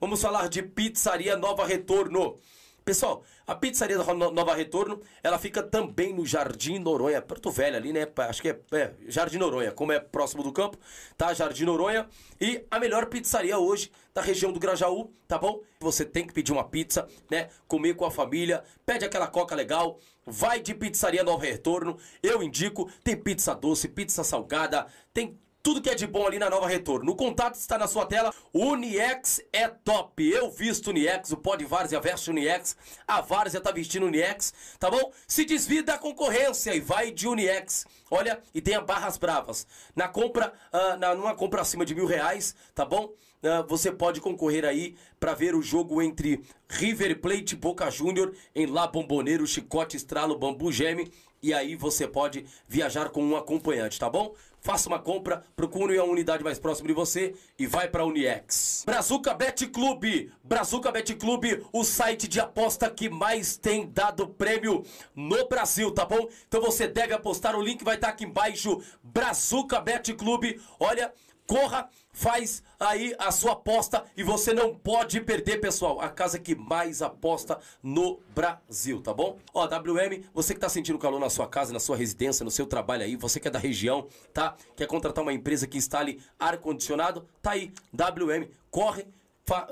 Speaker 7: Vamos falar de Pizzaria Nova Retorno. Pessoal, a pizzaria da Nova Retorno, ela fica também no Jardim Noronha, Porto Velho ali, né? Acho que é, é, Jardim Noronha, como é próximo do campo, tá? Jardim Noronha. E a melhor pizzaria hoje da região do Grajaú, tá bom? Você tem que pedir uma pizza, né? Comer com a família, pede aquela coca legal, vai de pizzaria Nova Retorno. Eu indico, tem pizza doce, pizza salgada, tem tudo que é de bom ali na Nova Retorno. O contato está na sua tela. Uniex é top. Eu visto Uniex, o Pod Várzea veste Uniex, a Várzea tá vestindo Uniex, tá bom? Se desvia da concorrência e vai de Uniex. Olha, e tenha barras bravas. Na compra, uh, na, numa compra acima de mil reais, tá bom? Uh, você pode concorrer aí para ver o jogo entre River Plate e Boca Júnior em La Bomboneiro, Chicote, Estralo, Bambu Geme. E aí você pode viajar com um acompanhante, tá bom? Faça uma compra, procure a unidade mais próxima de você e vai para a Uniex. Brazuca Bet Clube. Brazuca Bet Clube, o site de aposta que mais tem dado prêmio no Brasil, tá bom? Então você deve apostar, o link vai estar aqui embaixo. Brazuca Bet Clube. Olha, corra, faz aí a sua aposta e você não pode perder, pessoal. A casa que mais aposta no Brasil, tá bom? Ó, WM, você que tá sentindo calor na sua casa, na sua residência, no seu trabalho aí, você que é da região, tá? Quer contratar uma empresa que instale ar-condicionado? Tá aí, WM, corre.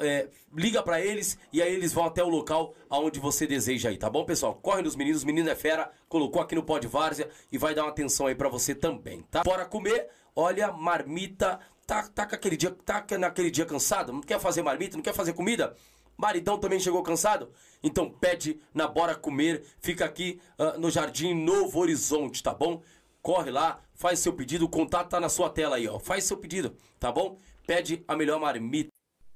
Speaker 7: É, liga para eles e aí eles vão até o local aonde você deseja aí, tá bom, pessoal? Corre nos meninos, menino é fera, colocou aqui no Pod Várzea e vai dar uma atenção aí para você também, tá? Bora comer, olha, marmita, tá, tá, aquele dia, tá naquele dia cansado, não quer fazer marmita, não quer fazer comida? Maridão também chegou cansado? Então pede na Bora Comer, fica aqui uh, no Jardim Novo Horizonte, tá bom? Corre lá, faz seu pedido, o contato tá na sua tela aí, ó. Faz seu pedido, tá bom? Pede a melhor marmita.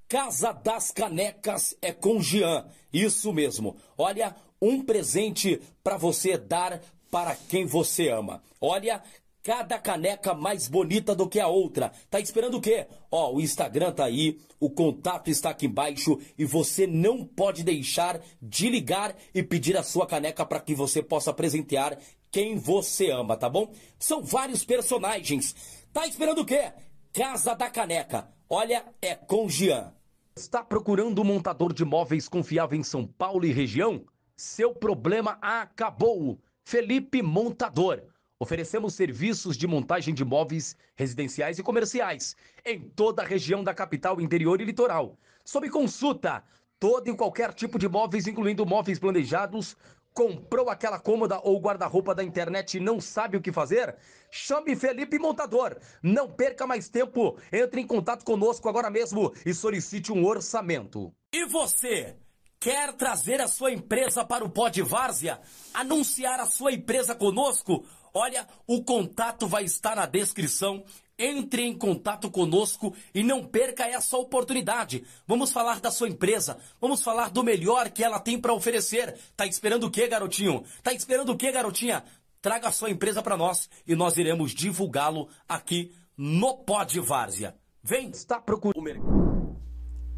Speaker 7: Casa das Canecas é com Jean. Isso mesmo. Olha, um presente para você dar para quem você ama. Olha, cada caneca mais bonita do que a outra. Tá esperando o quê? Ó, o Instagram tá aí, o contato está aqui embaixo e você não pode deixar de ligar e pedir a sua caneca para que você possa presentear quem você ama, tá bom? São vários personagens. Tá esperando o quê? Casa da Caneca. Olha, é com Jean. Está procurando um montador de móveis confiável em São Paulo e região? Seu problema acabou. Felipe Montador. Oferecemos serviços de montagem de móveis residenciais e comerciais em toda a região da capital, interior e litoral. Sob consulta, todo e qualquer tipo de móveis, incluindo móveis planejados, Comprou aquela cômoda ou guarda-roupa da internet e não sabe o que fazer? Chame Felipe Montador. Não perca mais tempo. Entre em contato conosco agora mesmo e solicite um orçamento. E você? Quer trazer a sua empresa para o Pod Várzea? Anunciar a sua empresa conosco? Olha, o contato vai estar na descrição. Entre em contato conosco e não perca essa oportunidade. Vamos falar da sua empresa, vamos falar do melhor que ela tem para oferecer. Tá esperando o quê, garotinho? Tá esperando o quê, garotinha? Traga a sua empresa para nós e nós iremos divulgá-lo aqui no Pod Várzea. Vem, está procurando.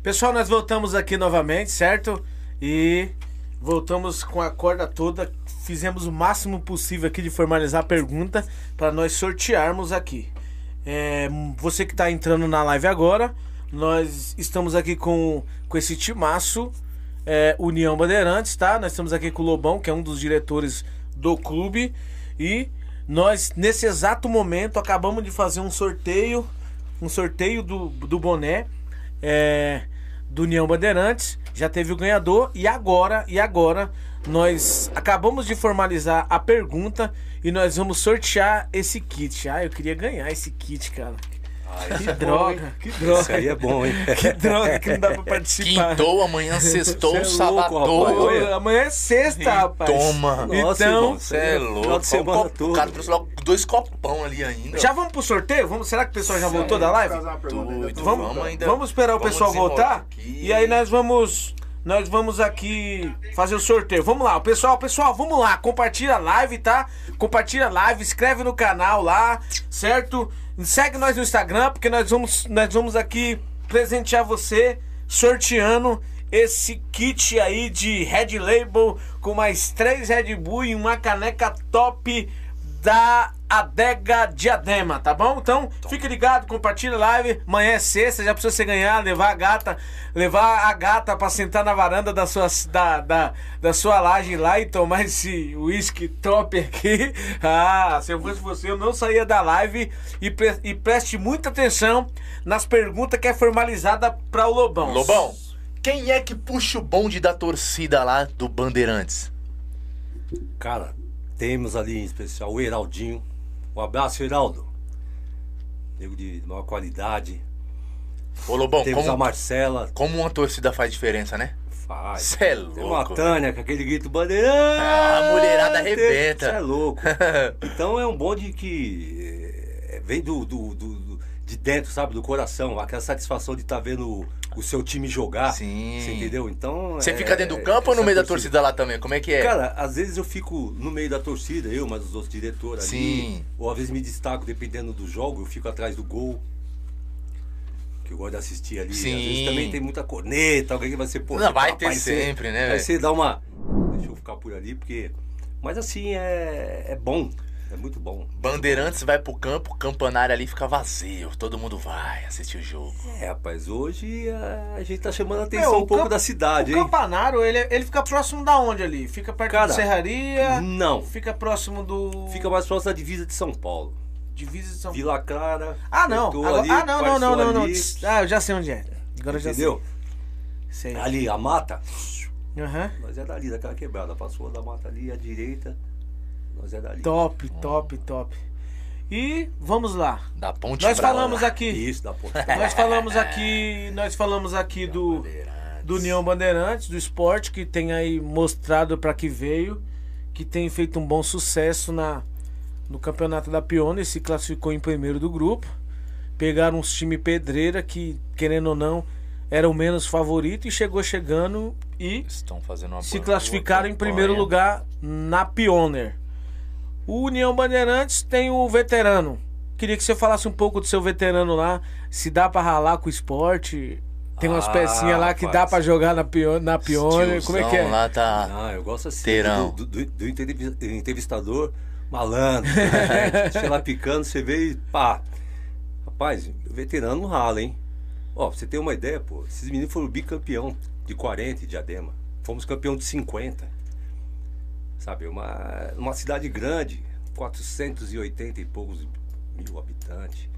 Speaker 2: Pessoal, nós voltamos aqui novamente, certo? E voltamos com a corda toda. Fizemos o máximo possível aqui de formalizar a pergunta para nós sortearmos aqui. É, você que está entrando na live agora, nós estamos aqui com, com esse timaço é, União Bandeirantes, tá? Nós estamos aqui com o Lobão, que é um dos diretores do clube. E nós, nesse exato momento, acabamos de fazer um sorteio. Um sorteio do, do boné. É, do União Bandeirantes, já teve o ganhador e agora, e agora nós acabamos de formalizar a pergunta e nós vamos sortear esse kit. Ah, eu queria ganhar esse kit, cara. Que droga, que droga.
Speaker 3: Isso aí é bom, hein?
Speaker 2: Que droga que não dá pra participar.
Speaker 1: Quintou, amanhã sextou,
Speaker 3: é louco. Olha.
Speaker 2: Amanhã é sexta, rapaz.
Speaker 1: Toma.
Speaker 3: Nossa,
Speaker 2: então,
Speaker 1: Você é louco.
Speaker 3: Final de semana
Speaker 1: Ó, o, copo-
Speaker 3: todo.
Speaker 1: o cara trouxe logo dois copão ali ainda.
Speaker 2: já vamos pro sorteio? Vamos, será que o pessoal já voltou da live?
Speaker 1: Doido.
Speaker 2: Vamos,
Speaker 1: Vamos ainda-
Speaker 2: vamos esperar o
Speaker 1: vamos
Speaker 2: pessoal voltar
Speaker 1: aqui.
Speaker 2: e aí nós vamos nós vamos aqui fazer o sorteio. Vamos lá, pessoal, pessoal, vamos lá, compartilha a live, tá? Compartilha a live, inscreve no canal lá, certo? Segue nós no Instagram porque nós vamos nós vamos aqui presentear você sorteando esse kit aí de Red Label com mais três Red Bull e uma caneca top da Adega Diadema, tá bom? Então, fique ligado, compartilha a live. Amanhã é sexta, já precisa você ganhar, levar a gata, levar a gata pra sentar na varanda da sua, da, da, da sua laje lá e tomar esse whisky top aqui. Ah, se eu fosse você, eu não saía da live e, pre- e preste muita atenção nas perguntas que é formalizada pra o Lobão.
Speaker 1: Lobão, quem é que puxa o bonde da torcida lá do Bandeirantes?
Speaker 3: Cara, temos ali em especial o Heraldinho. Um abraço, Heraldo. Nego de maior qualidade.
Speaker 1: Ô Lobão,
Speaker 3: temos a
Speaker 1: como,
Speaker 3: Marcela.
Speaker 1: como uma torcida faz diferença, né?
Speaker 3: Faz.
Speaker 1: Cê é
Speaker 3: Tem uma
Speaker 1: louco.
Speaker 3: Tânia com aquele grito bandeirante.
Speaker 1: Ah, a mulherada arrebenta.
Speaker 3: Você é louco. Então é um bonde que é, vem do, do- do- do- de dentro, sabe? Do coração. Aquela satisfação de estar vendo o, seu time jogar.
Speaker 1: Sim.
Speaker 3: Você entendeu? Então.
Speaker 1: Você
Speaker 3: é-
Speaker 1: fica dentro do campo ou no meio da torcida lá também? Como é que é?
Speaker 3: Cara, às vezes eu fico no meio da torcida, eu, mas os outros diretores ali.
Speaker 1: Sim.
Speaker 3: Ou às vezes me destaco, dependendo do jogo, eu fico atrás do gol. Que eu gosto de assistir ali.
Speaker 1: Sim.
Speaker 3: Às vezes também tem muita corneta, alguém que vai ser, pô,
Speaker 1: Não, vai
Speaker 3: rapaz,
Speaker 1: ter sempre, né,
Speaker 3: Aí
Speaker 1: velho?
Speaker 3: você dá uma. Deixa eu ficar por ali, porque. Mas assim, é, é bom. É muito bom.
Speaker 1: Bandeirantes vai pro campo, o campanário ali fica vazio. Todo mundo vai assistir o jogo.
Speaker 3: É, rapaz, hoje a, a gente tá chamando a atenção
Speaker 2: Meu,
Speaker 3: um pouco
Speaker 2: camp-
Speaker 3: da cidade,
Speaker 2: O
Speaker 3: hein?
Speaker 2: Campanário, ele, ele fica próximo da onde ali? Fica perto
Speaker 3: Cara,
Speaker 2: da Serraria?
Speaker 3: Não.
Speaker 2: Fica próximo do.
Speaker 3: Fica mais próximo da divisa de São Paulo.
Speaker 2: Divisa de São
Speaker 3: Vila Clara.
Speaker 2: Ah, não. Agora-
Speaker 3: ali,
Speaker 2: ah, não, não, não, não, não. Ah, eu já sei onde é. Agora eu já
Speaker 3: Entendeu?
Speaker 2: sei. Sei.
Speaker 3: Ali, a mata.
Speaker 2: Aham.
Speaker 3: Nós é dali, daquela quebrada. Passou da mata ali, à direita. Nós é dali.
Speaker 2: Top, top, top. E vamos lá.
Speaker 1: Da ponte
Speaker 2: Nós falamos
Speaker 1: lá.
Speaker 2: aqui.
Speaker 3: Isso, da ponte.
Speaker 2: Nós falamos aqui. Nós falamos aqui do. do União Bandeirantes, do esporte, que tem aí mostrado para que veio, que tem feito um bom sucesso na, no campeonato da Pione, se classificou em primeiro do grupo. Pegaram uns time pedreira que, querendo ou não, era o menos favorito e chegou chegando e
Speaker 1: Estão fazendo uma
Speaker 2: se classificaram em primeiro lugar na Pioneer. O União Bandeirantes tem o veterano. Queria que você falasse um pouco do seu veterano lá, se dá pra ralar com o esporte. Tem umas
Speaker 3: Ah,
Speaker 2: pecinhas lá que dá
Speaker 3: rapaz.
Speaker 2: pra jogar na Pioneer, na Pioneer. Como é que é?
Speaker 1: lá tá...
Speaker 3: Ah, eu gosto assim
Speaker 1: Terão.
Speaker 3: do, do, do entrevi- entrevistador malandro. né? Você lá picando, você vê e pá. Rapaz, o veterano não rala, hein? Ó, pra você ter uma ideia, pô, esses meninos foram bicampeão de 40 de diadema. Fomos campeão de 50. Sabe, uma, uma cidade grande, 480 e poucos mil habitantes.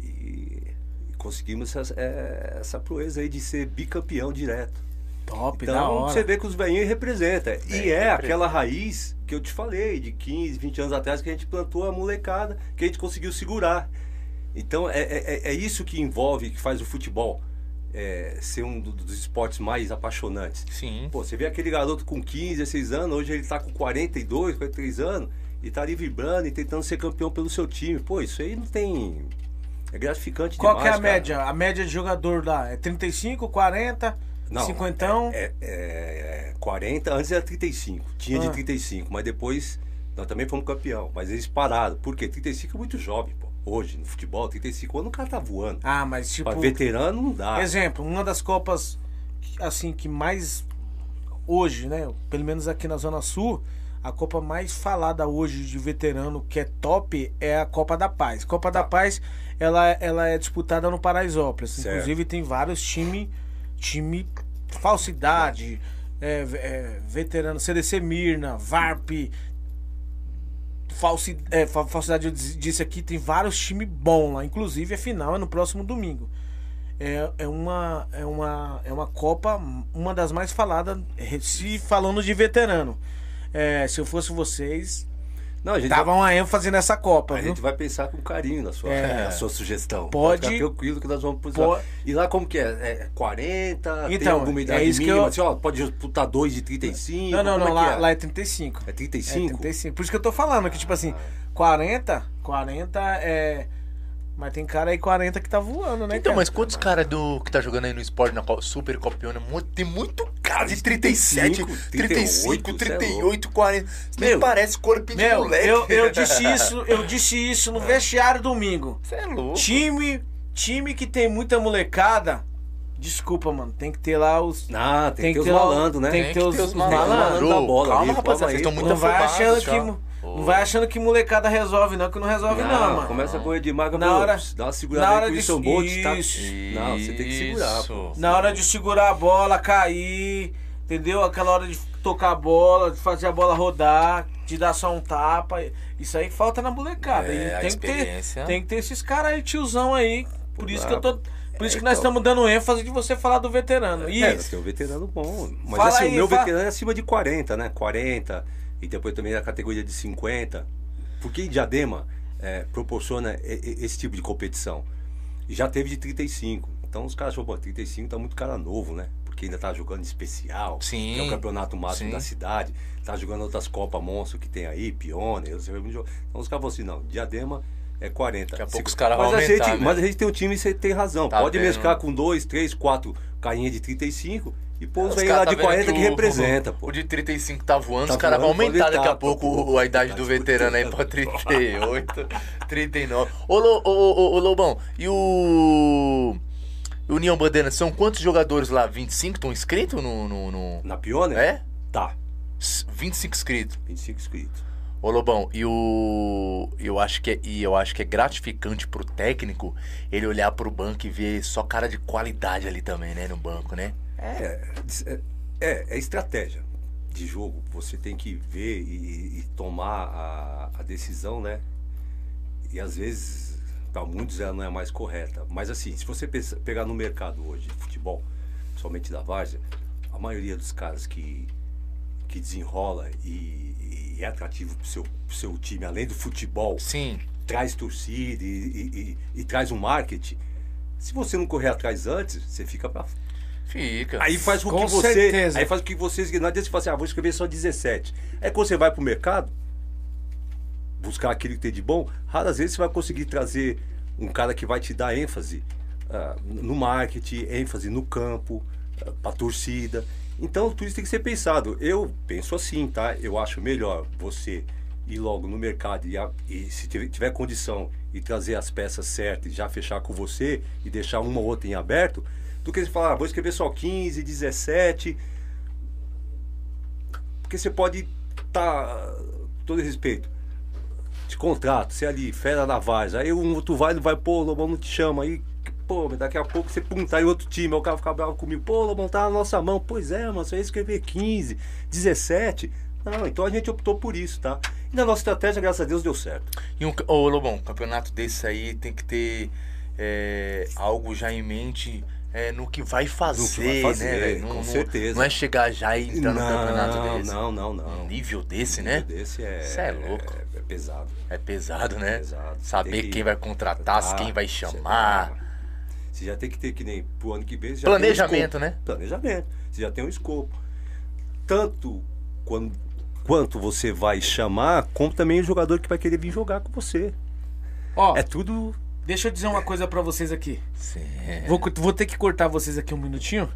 Speaker 3: E, e conseguimos essa, é, essa proeza aí de ser bicampeão direto.
Speaker 2: Top,
Speaker 3: Então você vê que os velhinhos representam. E é
Speaker 1: representa.
Speaker 3: aquela raiz que eu te falei, de 15, 20 anos atrás, que a gente plantou a molecada, que a gente conseguiu segurar. Então é, é, é isso que envolve, que faz o futebol é, ser um do- dos esportes mais apaixonantes.
Speaker 1: Sim.
Speaker 3: Pô, você vê aquele garoto com 15, 16 anos, hoje ele tá com 42, 43 anos, e tá ali vibrando e tentando ser campeão pelo seu time. Pô, isso aí não tem. É gratificante
Speaker 2: Qual que é a
Speaker 3: demais, cara.
Speaker 2: média? A média de jogador lá é 35, 40,
Speaker 3: Não,
Speaker 2: 50?
Speaker 3: É, é, é 40, antes era 35. Tinha
Speaker 2: Ah.
Speaker 3: de 35, mas depois nós também fomos campeão. Mas eles pararam. Por quê? 35 é muito jovem, pô. Hoje, no futebol, 35 anos o cara tá voando.
Speaker 2: Ah, mas tipo.
Speaker 3: Pra veterano não dá.
Speaker 2: Exemplo, uma das Copas, assim, que mais. Hoje, né? Pelo menos aqui na Zona Sul, a Copa mais falada hoje de veterano, que é top, é a Copa da Paz. Copa da Paz, ela, ela é disputada no Paraisópolis.
Speaker 3: Certo.
Speaker 2: Inclusive, tem vários times. Time falsidade, é, é, veterano, CDC Mirna, VARP. Falsi, é, fa- falsidade, eu dis- disse aqui, tem vários times bons lá. Inclusive, a final é no próximo domingo. É, é, uma, é, uma, é uma Copa, uma das mais faladas, se falando de veterano. É, se eu fosse vocês,
Speaker 3: Não, a gente,
Speaker 2: dava
Speaker 3: vai,
Speaker 2: uma ênfase nessa Copa,
Speaker 3: a
Speaker 2: viu?
Speaker 3: gente vai pensar com carinho na sua,
Speaker 2: É.
Speaker 3: na sua sugestão.
Speaker 2: Pode-
Speaker 3: ficar tranquilo que nós vamos pôr.
Speaker 2: Po-
Speaker 3: E lá como que é? É 40? tem
Speaker 2: Então,
Speaker 3: alguma
Speaker 2: é
Speaker 3: idade
Speaker 2: isso que
Speaker 3: mínima?
Speaker 2: eu-
Speaker 3: Assim, ó, pode disputar dois de 35?
Speaker 2: Não, não,
Speaker 3: como
Speaker 2: não,
Speaker 3: é que
Speaker 2: lá,
Speaker 3: é?
Speaker 2: lá é 35.
Speaker 3: É
Speaker 2: É
Speaker 3: 35?
Speaker 2: 35. Por isso que eu tô falando, que tipo assim, 40, 40 é. Mas tem cara aí 40 que tá voando, né?
Speaker 1: Então,
Speaker 2: cara?
Speaker 1: mas quantos caras do que tá jogando aí no esporte na Super Copiona? Tem muito cara de 37, 35, 38, 40. Nem
Speaker 3: Meu,
Speaker 1: parece corpo de
Speaker 2: Meu,
Speaker 1: moleque.
Speaker 2: eu, eu disse isso, eu disse isso no vestiário domingo.
Speaker 1: Você é louco.
Speaker 2: Time, time que tem muita molecada, desculpa, mano, tem que ter lá os.
Speaker 3: Ah, tem, que ter os
Speaker 2: ter
Speaker 3: malandros, né?
Speaker 2: Tem que ter os, os malandros.
Speaker 3: da bola
Speaker 1: Calma,
Speaker 3: ali,
Speaker 1: rapaziada, vocês estão muito
Speaker 2: Não vai achando
Speaker 1: já.
Speaker 2: que mo- não vai achando que molecada resolve não, que não resolve não, mano.
Speaker 3: Começa a correr de maga,
Speaker 2: Na hora-
Speaker 3: dá uma segurada
Speaker 2: na hora
Speaker 3: com o
Speaker 2: de-
Speaker 3: Wilson Bolt, tá?
Speaker 2: isso.
Speaker 3: Não, você tem que segurar, pô.
Speaker 1: Isso.
Speaker 2: Na hora de segurar a bola, cair, entendeu? Aquela hora de tocar a bola, de fazer a bola rodar, de dar só um tapa. Isso aí falta na molecada.
Speaker 1: É,
Speaker 2: E tem que ter, tem que ter esses caras aí, tiozão aí. Por isso que eu tô. Por isso
Speaker 3: É,
Speaker 2: que nós
Speaker 3: então.
Speaker 2: estamos dando ênfase de você falar do veterano. E
Speaker 3: É, tem um veterano bom. Mas
Speaker 2: Fala
Speaker 3: assim,
Speaker 2: aí,
Speaker 3: o meu
Speaker 2: fa-
Speaker 3: veterano é acima de 40, né? 40. E depois também a categoria de 50. Porque Diadema é, proporciona esse tipo de competição. E já teve de 35. Então os caras falam, pô, 35 tá muito cara novo, né? Porque ainda tá jogando especial.
Speaker 1: Sim.
Speaker 3: Que é o campeonato máximo
Speaker 1: Sim.
Speaker 3: da cidade. Tá jogando outras Copas Monstro que tem aí, Pione. eu sei, Então os caras falam assim, não, Diadema é 40.
Speaker 1: Daqui a pouco os caras vão aumentar,
Speaker 3: gente,
Speaker 1: né?
Speaker 3: Mas a gente tem um time e você tem razão.
Speaker 1: Tá
Speaker 3: Pode
Speaker 1: vendo?
Speaker 3: mesclar com dois, três, quatro carinha de 35 e pôr os velhos lá
Speaker 1: tá
Speaker 3: de
Speaker 1: vendo
Speaker 3: 40 que,
Speaker 1: o-
Speaker 3: representa, pô.
Speaker 1: O de 35 tá voando,
Speaker 3: Tá
Speaker 1: os caras vão aumentar daqui a
Speaker 3: tá,
Speaker 1: pouco
Speaker 3: pô.
Speaker 1: a idade
Speaker 3: Tá
Speaker 1: do veterano aí pra
Speaker 3: disputando.
Speaker 1: 38, 39. Ô, ô, ô, ô, Lobão, e o. O União Bandeira, são quantos jogadores lá? 25 estão inscritos no. no, no-
Speaker 3: Na Pioneer?
Speaker 1: É?
Speaker 3: Tá,
Speaker 1: S- 25 inscritos.
Speaker 3: 25 inscritos.
Speaker 1: Ô Lobão, e o. Eu acho que é, e eu acho que é gratificante pro técnico ele olhar pro banco e ver só cara de qualidade ali também, né? No banco, né?
Speaker 3: É, é, é estratégia de jogo. Você tem que ver e, e tomar a, a decisão, né? E às vezes, para muitos, ela não é mais correta. Mas assim, se você pegar no mercado hoje de futebol, somente da Várzea, a maioria dos caras que, que desenrola e, e é atrativo pro seu, pro seu time, além do futebol,
Speaker 1: Sim.
Speaker 3: traz torcida e, e- e- traz um marketing. Se você não correr atrás antes, você fica pra
Speaker 1: Fica.
Speaker 3: Aí faz com,
Speaker 2: Com
Speaker 3: que você.
Speaker 2: certeza.
Speaker 3: Aí faz com que vocês. Não adianta você falar assim, ah, vou escrever só 17. Aí quando você vai pro mercado, buscar aquilo que tem de bom, raras vezes você vai conseguir trazer um cara que vai te dar ênfase ah, no marketing, ênfase no campo, ah, pra torcida. Então tudo isso tem que ser pensado. Eu penso assim, tá? Eu acho melhor você ir logo no mercado e, a- e se tiver, tiver condição e trazer as peças certas e já fechar com você e deixar uma ou outra em aberto, do que você falar, ah, vou escrever só 15, 17. Porque você pode estar, todo respeito, de contrato, você ali, fera da Vaz, aí um outro vai, não vai, pô, o Lobão não te chama, aí, pô, daqui a pouco você tá em outro time, aí o cara fica bravo comigo, pô, Lobão tá na nossa mão, pois é, mano, você ia escrever 15, 17. Não, então a gente optou por isso, tá? E na nossa estratégia, graças a Deus, deu certo.
Speaker 1: E um, ô Lobão, um campeonato desse aí tem que ter é, algo já em mente é, no que vai fazer,
Speaker 3: fazer,
Speaker 1: né,
Speaker 3: com
Speaker 1: Não- não-
Speaker 3: certeza.
Speaker 1: Não é chegar já e entrar no campeonato desse.
Speaker 3: não, não, não.
Speaker 1: Um nível desse,
Speaker 3: Um
Speaker 1: né?
Speaker 3: nível desse é,
Speaker 1: Cê é louco.
Speaker 3: É, é pesado.
Speaker 1: É pesado, né?
Speaker 3: É pesado.
Speaker 1: Saber
Speaker 3: que
Speaker 1: quem vai contratar,
Speaker 3: contratar,
Speaker 1: quem vai
Speaker 3: você-
Speaker 1: chamar.
Speaker 3: Você já tem que ter, que nem pro ano que vem. já
Speaker 1: Planejamento,
Speaker 3: tem um
Speaker 1: né?
Speaker 3: Planejamento. Você já tem um escopo. Tanto quando, quanto você vai chamar, como também o jogador que vai querer vir jogar com você.
Speaker 2: Ó,
Speaker 3: É tudo
Speaker 2: deixa eu dizer uma coisa pra vocês aqui.
Speaker 1: Sim.
Speaker 2: Vou, vou ter que cortar vocês aqui um minutinho,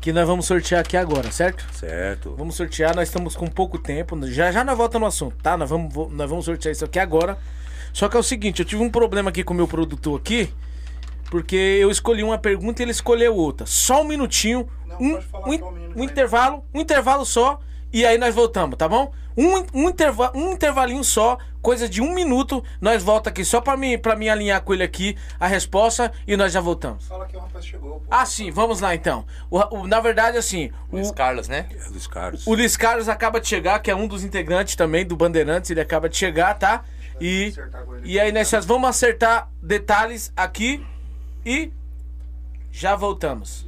Speaker 2: que nós vamos sortear aqui agora, certo?
Speaker 3: Certo.
Speaker 2: Vamos sortear, nós estamos com pouco tempo. Já já nós voltamos no assunto, tá? Nós vamos, nós vamos sortear isso aqui agora. Só que é o seguinte, eu tive um problema aqui com o meu produtor aqui, porque eu escolhi uma pergunta e ele escolheu outra. Só um minutinho,
Speaker 5: Não,
Speaker 2: um,
Speaker 5: pode falar
Speaker 2: um,
Speaker 5: um minuto
Speaker 2: um intervalo, um intervalo só, e aí nós voltamos, tá bom? Um, um, interva um intervalinho só, coisa de um minuto, nós volta aqui só pra mim, pra mim alinhar com ele aqui a resposta e nós já voltamos.
Speaker 5: Fala que o rapaz chegou, pô.
Speaker 2: Ah, sim, vamos lá então. O- o- na verdade, assim, o,
Speaker 1: Luiz Carlos, né?
Speaker 3: É Luiz Carlos.
Speaker 2: o Luiz Carlos acaba de chegar, que é um dos integrantes também do Bandeirantes, ele acaba de chegar, tá? E, e aí nós vamos acertar detalhes aqui e já voltamos.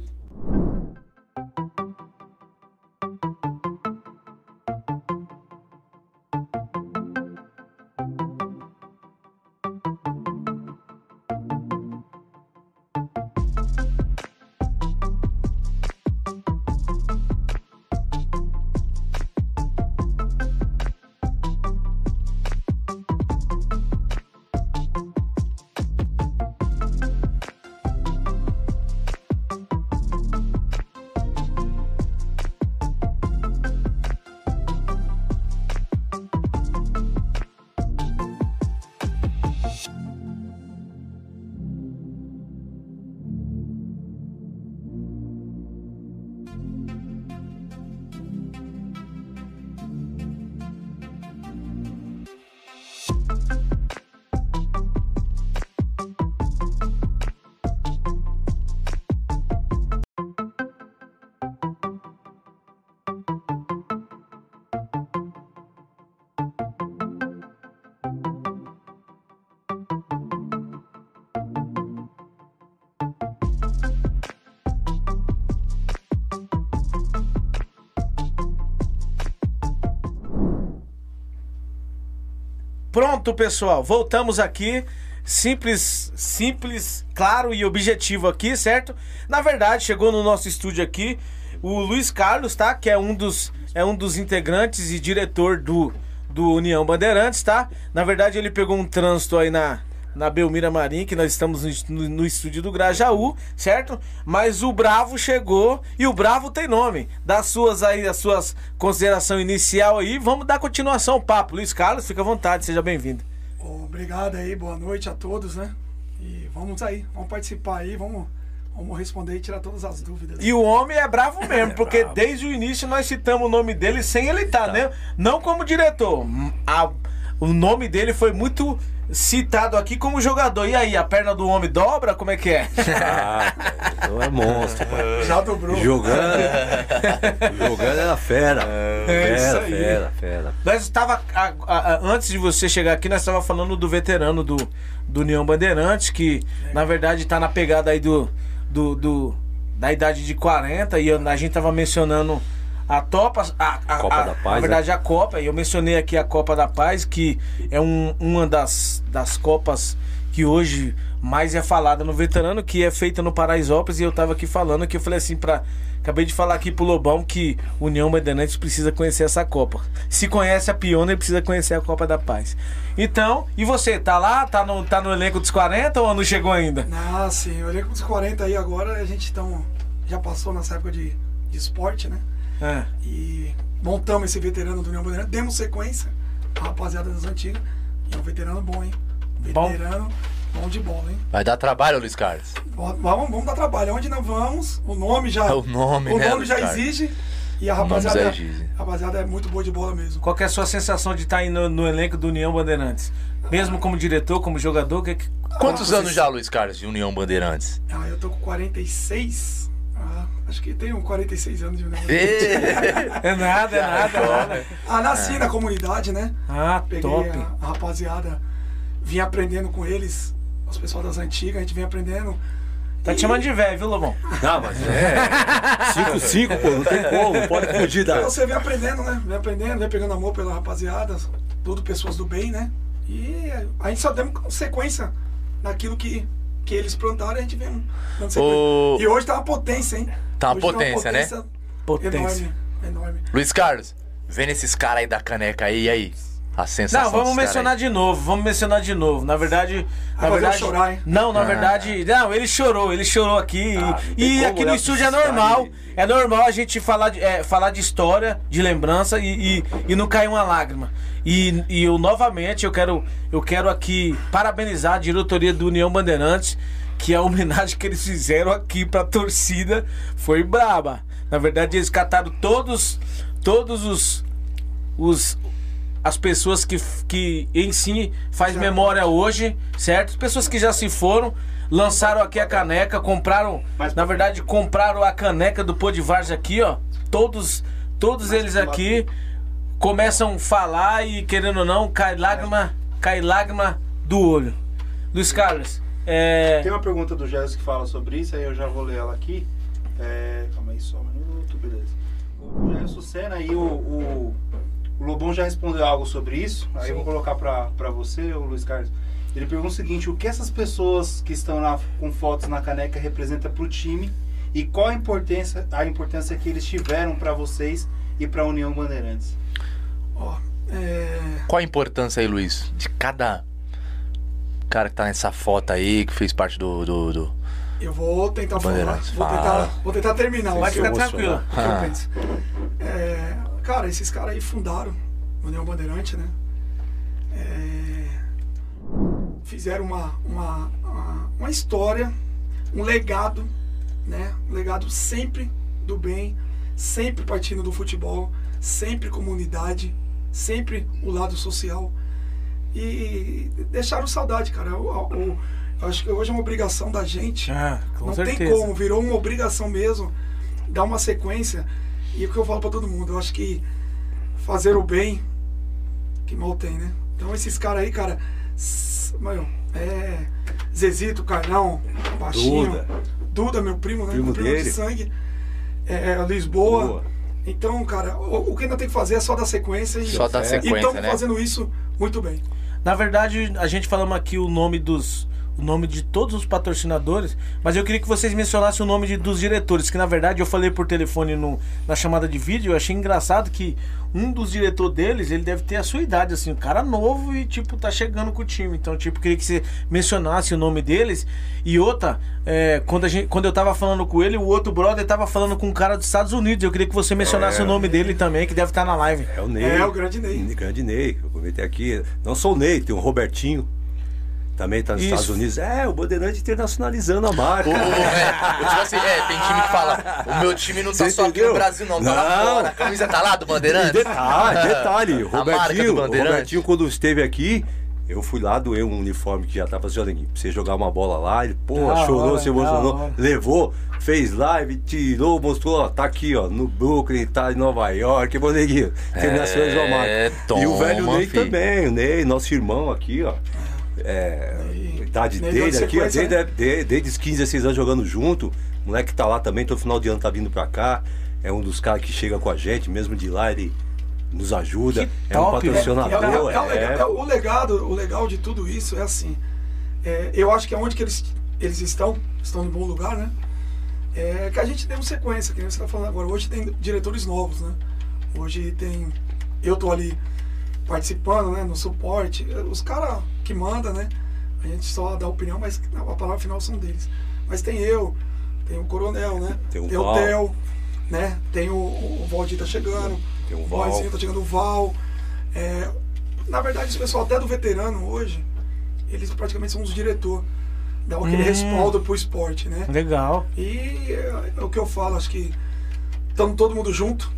Speaker 2: Pronto, pessoal, voltamos aqui. Simples, simples, claro e objetivo aqui, certo? Na verdade, chegou no nosso estúdio aqui o Luiz Carlos, tá? Que é um dos, é um dos integrantes e diretor do, do União Bandeirantes, tá? Na verdade, ele pegou um trânsito aí na, na Belmira Marim, que nós estamos no, no- estúdio do Grajaú, certo? Mas o Bravo chegou e o Bravo tem nome. Das suas aí, as suas consideração inicial aí, vamos dar continuação ao papo. Luiz Carlos, fica à vontade, seja bem-vindo.
Speaker 6: Obrigado aí, boa noite a todos, né? E vamos aí, vamos participar aí, vamos, vamos responder e tirar todas as dúvidas.
Speaker 2: E o homem é bravo mesmo, porque desde o início nós citamos o nome dele sem ele estar, né? Não como diretor. A- o nome dele foi muito citado aqui como jogador. E aí, a perna do homem dobra? Como é que é?
Speaker 3: Ah, então é monstro, pai.
Speaker 6: Já dobrou.
Speaker 3: Jogando. jogando era fera.
Speaker 2: É
Speaker 3: Fera, fera, fera.
Speaker 2: Nós estava antes de você chegar aqui, nós estava falando do veterano do, do União Bandeirantes, que na verdade está na pegada aí do, do, do- da idade de 40 e a gente tava mencionando a Topa, a, a-
Speaker 3: Copa
Speaker 2: a-
Speaker 3: da Paz,
Speaker 2: na
Speaker 3: né?
Speaker 2: verdade a Copa, e eu mencionei aqui a Copa da Paz, que é um- uma das, das Copas que hoje mais é falada no veterano, que é feita no Paraisópolis, e eu tava aqui falando que eu falei assim para Acabei de falar aqui pro Lobão que União Bandeirantes precisa conhecer essa Copa. Se conhece a Piona, ele precisa conhecer a Copa da Paz. Então, e você, tá lá? Tá no, tá no elenco dos 40 ou não chegou ainda?
Speaker 6: Ah, sim, eu olhei com os 40 aí agora, a gente tão, já passou nessa época de, de esporte, né?
Speaker 2: É.
Speaker 6: E montamos esse veterano do União Bandeirante, demos sequência, a rapaziada das antigas, e é um veterano bom, hein?
Speaker 2: Bom.
Speaker 6: Veterano bom de bola, hein?
Speaker 1: Vai dar trabalho, Luiz Carlos.
Speaker 6: Vamos, vamos dar trabalho. Onde nós vamos, o nome já.
Speaker 1: O nome,
Speaker 6: o
Speaker 1: né,
Speaker 6: nome já exige. E a rapaziada, a rapaziada é muito boa de bola mesmo.
Speaker 2: Qual que é a sua sensação de estar aí no, no elenco do União Bandeirantes? Mesmo como diretor, como jogador, que, que-
Speaker 1: Quantos
Speaker 2: Ah,
Speaker 1: anos já, Luiz Carlos, de União Bandeirantes?
Speaker 6: Ah, eu tô com 46. Acho que tenho 46 anos de União.
Speaker 2: É nada, é nada, é nada.
Speaker 6: Ah, nasci na comunidade, né?
Speaker 2: Ah,
Speaker 6: Peguei
Speaker 2: top.
Speaker 6: a, a rapaziada, vim aprendendo com eles, os pessoal das antigas, a gente vem aprendendo.
Speaker 2: Tá te chamando de velho, viu, Lobão?
Speaker 3: Não, mas é. 5-5, pô, não tem como, pode fugir da.
Speaker 6: Você vem aprendendo, né? Vem aprendendo, vem pegando amor pela rapaziada, tudo pessoas do bem, né? E a gente só demos sequência naquilo que, que eles plantaram, a gente vem dando sequência.
Speaker 1: Ô-
Speaker 6: E hoje tá uma potência, hein?
Speaker 1: Tá uma
Speaker 6: Hoje
Speaker 1: potência, né?
Speaker 2: Potência.
Speaker 6: Enorme, enorme.
Speaker 1: Luiz Carlos, vendo esses caras aí da caneca aí, e aí? A sensação
Speaker 2: Não, vamos mencionar
Speaker 1: aí.
Speaker 2: de novo, vamos mencionar de novo. Na verdade, na
Speaker 6: Ah,
Speaker 2: verdade,
Speaker 6: chorar, hein?
Speaker 2: não, na verdade, não, ele chorou, ele chorou aqui
Speaker 3: Ah,
Speaker 2: e, e aqui no estúdio é normal,
Speaker 3: aí-
Speaker 2: é normal a gente falar de, é, falar de história, de lembrança e, e, e não cair uma lágrima. E, e eu novamente eu quero eu quero aqui parabenizar a diretoria do União Bandeirantes que a homenagem que eles fizeram aqui pra torcida foi braba. Na verdade, eles cataram todos todos os os as pessoas que, que em si faz memória hoje, certo? Pessoas que já se foram, lançaram aqui a caneca, compraram,
Speaker 5: Mas-
Speaker 2: na verdade, compraram a caneca do Pô de aqui, ó. Todos, todos eles aqui começam a falar e querendo ou não, cai lágrima, cai lágrima do olho. Luiz Carlos, é,
Speaker 5: Tem uma pergunta do Jéssica que fala sobre isso, aí eu já vou ler ela aqui. É, calma aí só um minuto, beleza. O Jéssica Senna e o, o, o Lobão já respondeu algo sobre isso, aí eu vou colocar pra, pra você, o Luiz Carlos. Ele pergunta o seguinte, o que essas pessoas que estão lá com fotos na caneca representam pro time e qual a importância, a importância que eles tiveram pra vocês e pra União Bandeirantes?
Speaker 6: Ó, é,
Speaker 1: Qual a importância aí, Luiz, de cada cara que tá nessa foto aí, que fez parte do. do, do-
Speaker 6: eu vou tentar falar.
Speaker 1: Bandeirantes,
Speaker 6: Vou tentar, vou tentar terminar.
Speaker 2: vai ficar tranquilo.
Speaker 6: o que eu
Speaker 1: Ah.
Speaker 6: penso. É, cara, esses caras aí fundaram o União Bandeirante, né? É, fizeram uma, uma, uma, uma história, um legado, né? Um legado sempre do bem, sempre partindo do futebol, sempre comunidade, sempre o lado social. E deixaram saudade, cara. O- o- eu acho que hoje é uma obrigação da gente
Speaker 2: ah, com
Speaker 6: não
Speaker 2: certeza.
Speaker 6: tem como, virou uma obrigação mesmo dar uma sequência. E é o que eu falo pra todo mundo, eu acho que fazer o bem, que mal tem, né? Então esses caras aí, cara, meu, é. Zezito, Carlão, Baixinho,
Speaker 3: Duda.
Speaker 6: Duda, meu primo, né?
Speaker 3: Primo
Speaker 6: meu primo
Speaker 3: dele.
Speaker 6: de sangue. É, Lisboa.
Speaker 3: Boa.
Speaker 6: Então, cara, o, o que ainda tem que fazer é só dar sequência e.
Speaker 1: Só dar
Speaker 3: E
Speaker 6: e
Speaker 1: sequência,
Speaker 6: estamos
Speaker 1: né?
Speaker 6: fazendo isso muito bem.
Speaker 2: Na verdade, a gente falamos aqui o nome dos. O nome de todos os patrocinadores, mas eu queria que vocês mencionassem o nome de- dos diretores, que na verdade eu falei por telefone no- na chamada de vídeo, eu achei engraçado que um dos diretores deles, ele deve ter a sua idade, assim, um cara novo e, tipo, tá chegando com o time. Então, tipo, queria que você mencionasse o nome deles. E outra, é, quando, a gente, quando eu tava falando com ele, o outro brother tava falando com um cara dos Estados Unidos. Eu queria que você mencionasse o nome dele também, que deve estar na live.
Speaker 3: É o Ney.
Speaker 6: É, o grande Ney.
Speaker 3: Grande Ney. Eu comentei aqui. Não só o Ney, tem o Robertinho. Também tá nos
Speaker 2: Isso.
Speaker 3: Estados Unidos. É, o Bandeirante internacionalizando a marca.
Speaker 1: O- é, eu, tipo assim, é, tem time que fala, o meu time não tá
Speaker 3: Você
Speaker 1: só aqui
Speaker 3: entendeu?
Speaker 1: no Brasil, não, tá lá fora. A camisa tá lá do
Speaker 3: E
Speaker 1: Bandeirantes?
Speaker 3: detalhe, detalhe. Robertinho,
Speaker 1: Bandeirante.
Speaker 3: Robertinho, quando esteve aqui, eu fui lá, doei um uniforme que já tava assim, olha, pra você jogar uma bola lá. Ele, pô,
Speaker 2: Da
Speaker 3: chorou,
Speaker 2: hora,
Speaker 3: se emocionou,
Speaker 2: hora.
Speaker 3: levou, fez live, tirou, mostrou, ó, tá aqui, ó, no Brooklyn, tá em Nova York, bom neguinho, internacionalizou a marca.
Speaker 1: É,
Speaker 3: E o velho Ney
Speaker 1: filho.
Speaker 3: também, o Ney, nosso irmão aqui, ó. É, a idade dele aqui, ó,
Speaker 6: sequência,
Speaker 3: desde,
Speaker 6: né?
Speaker 3: desde, desde os 15, 16 anos jogando junto. O moleque tá lá também, todo final de ano tá vindo pra cá. É um dos caras que chega com a gente, mesmo de lá, ele nos ajuda.
Speaker 2: Que
Speaker 3: é um
Speaker 2: top, né?
Speaker 3: patrocinador.
Speaker 6: É, é, é, o
Speaker 3: é,
Speaker 6: é legado, o legal de tudo isso é assim. é, eu acho que aonde que eles, eles estão, estão no bom lugar, né? É que a gente tem uma sequência, que nem você está falando agora. Hoje tem diretores novos, né? Hoje tem. Eu tô ali participando, né? No suporte. Os caras que mandam, né? A gente só dá opinião, mas a palavra final são deles. Mas tem eu, tem o Coronel, né?
Speaker 3: Tem o
Speaker 6: o
Speaker 3: Val.
Speaker 6: Theo, né? Tem o, o Valdir tá chegando.
Speaker 3: Tem o
Speaker 6: o
Speaker 3: Val.
Speaker 6: Boizinho tá chegando o Val. É, na verdade, esse pessoal até do veterano hoje, eles praticamente são os diretores. Dá aquele
Speaker 2: Hum.
Speaker 6: respaldo pro esporte, né?
Speaker 2: Legal.
Speaker 6: E é, é o que eu falo, acho que estamos todo mundo junto.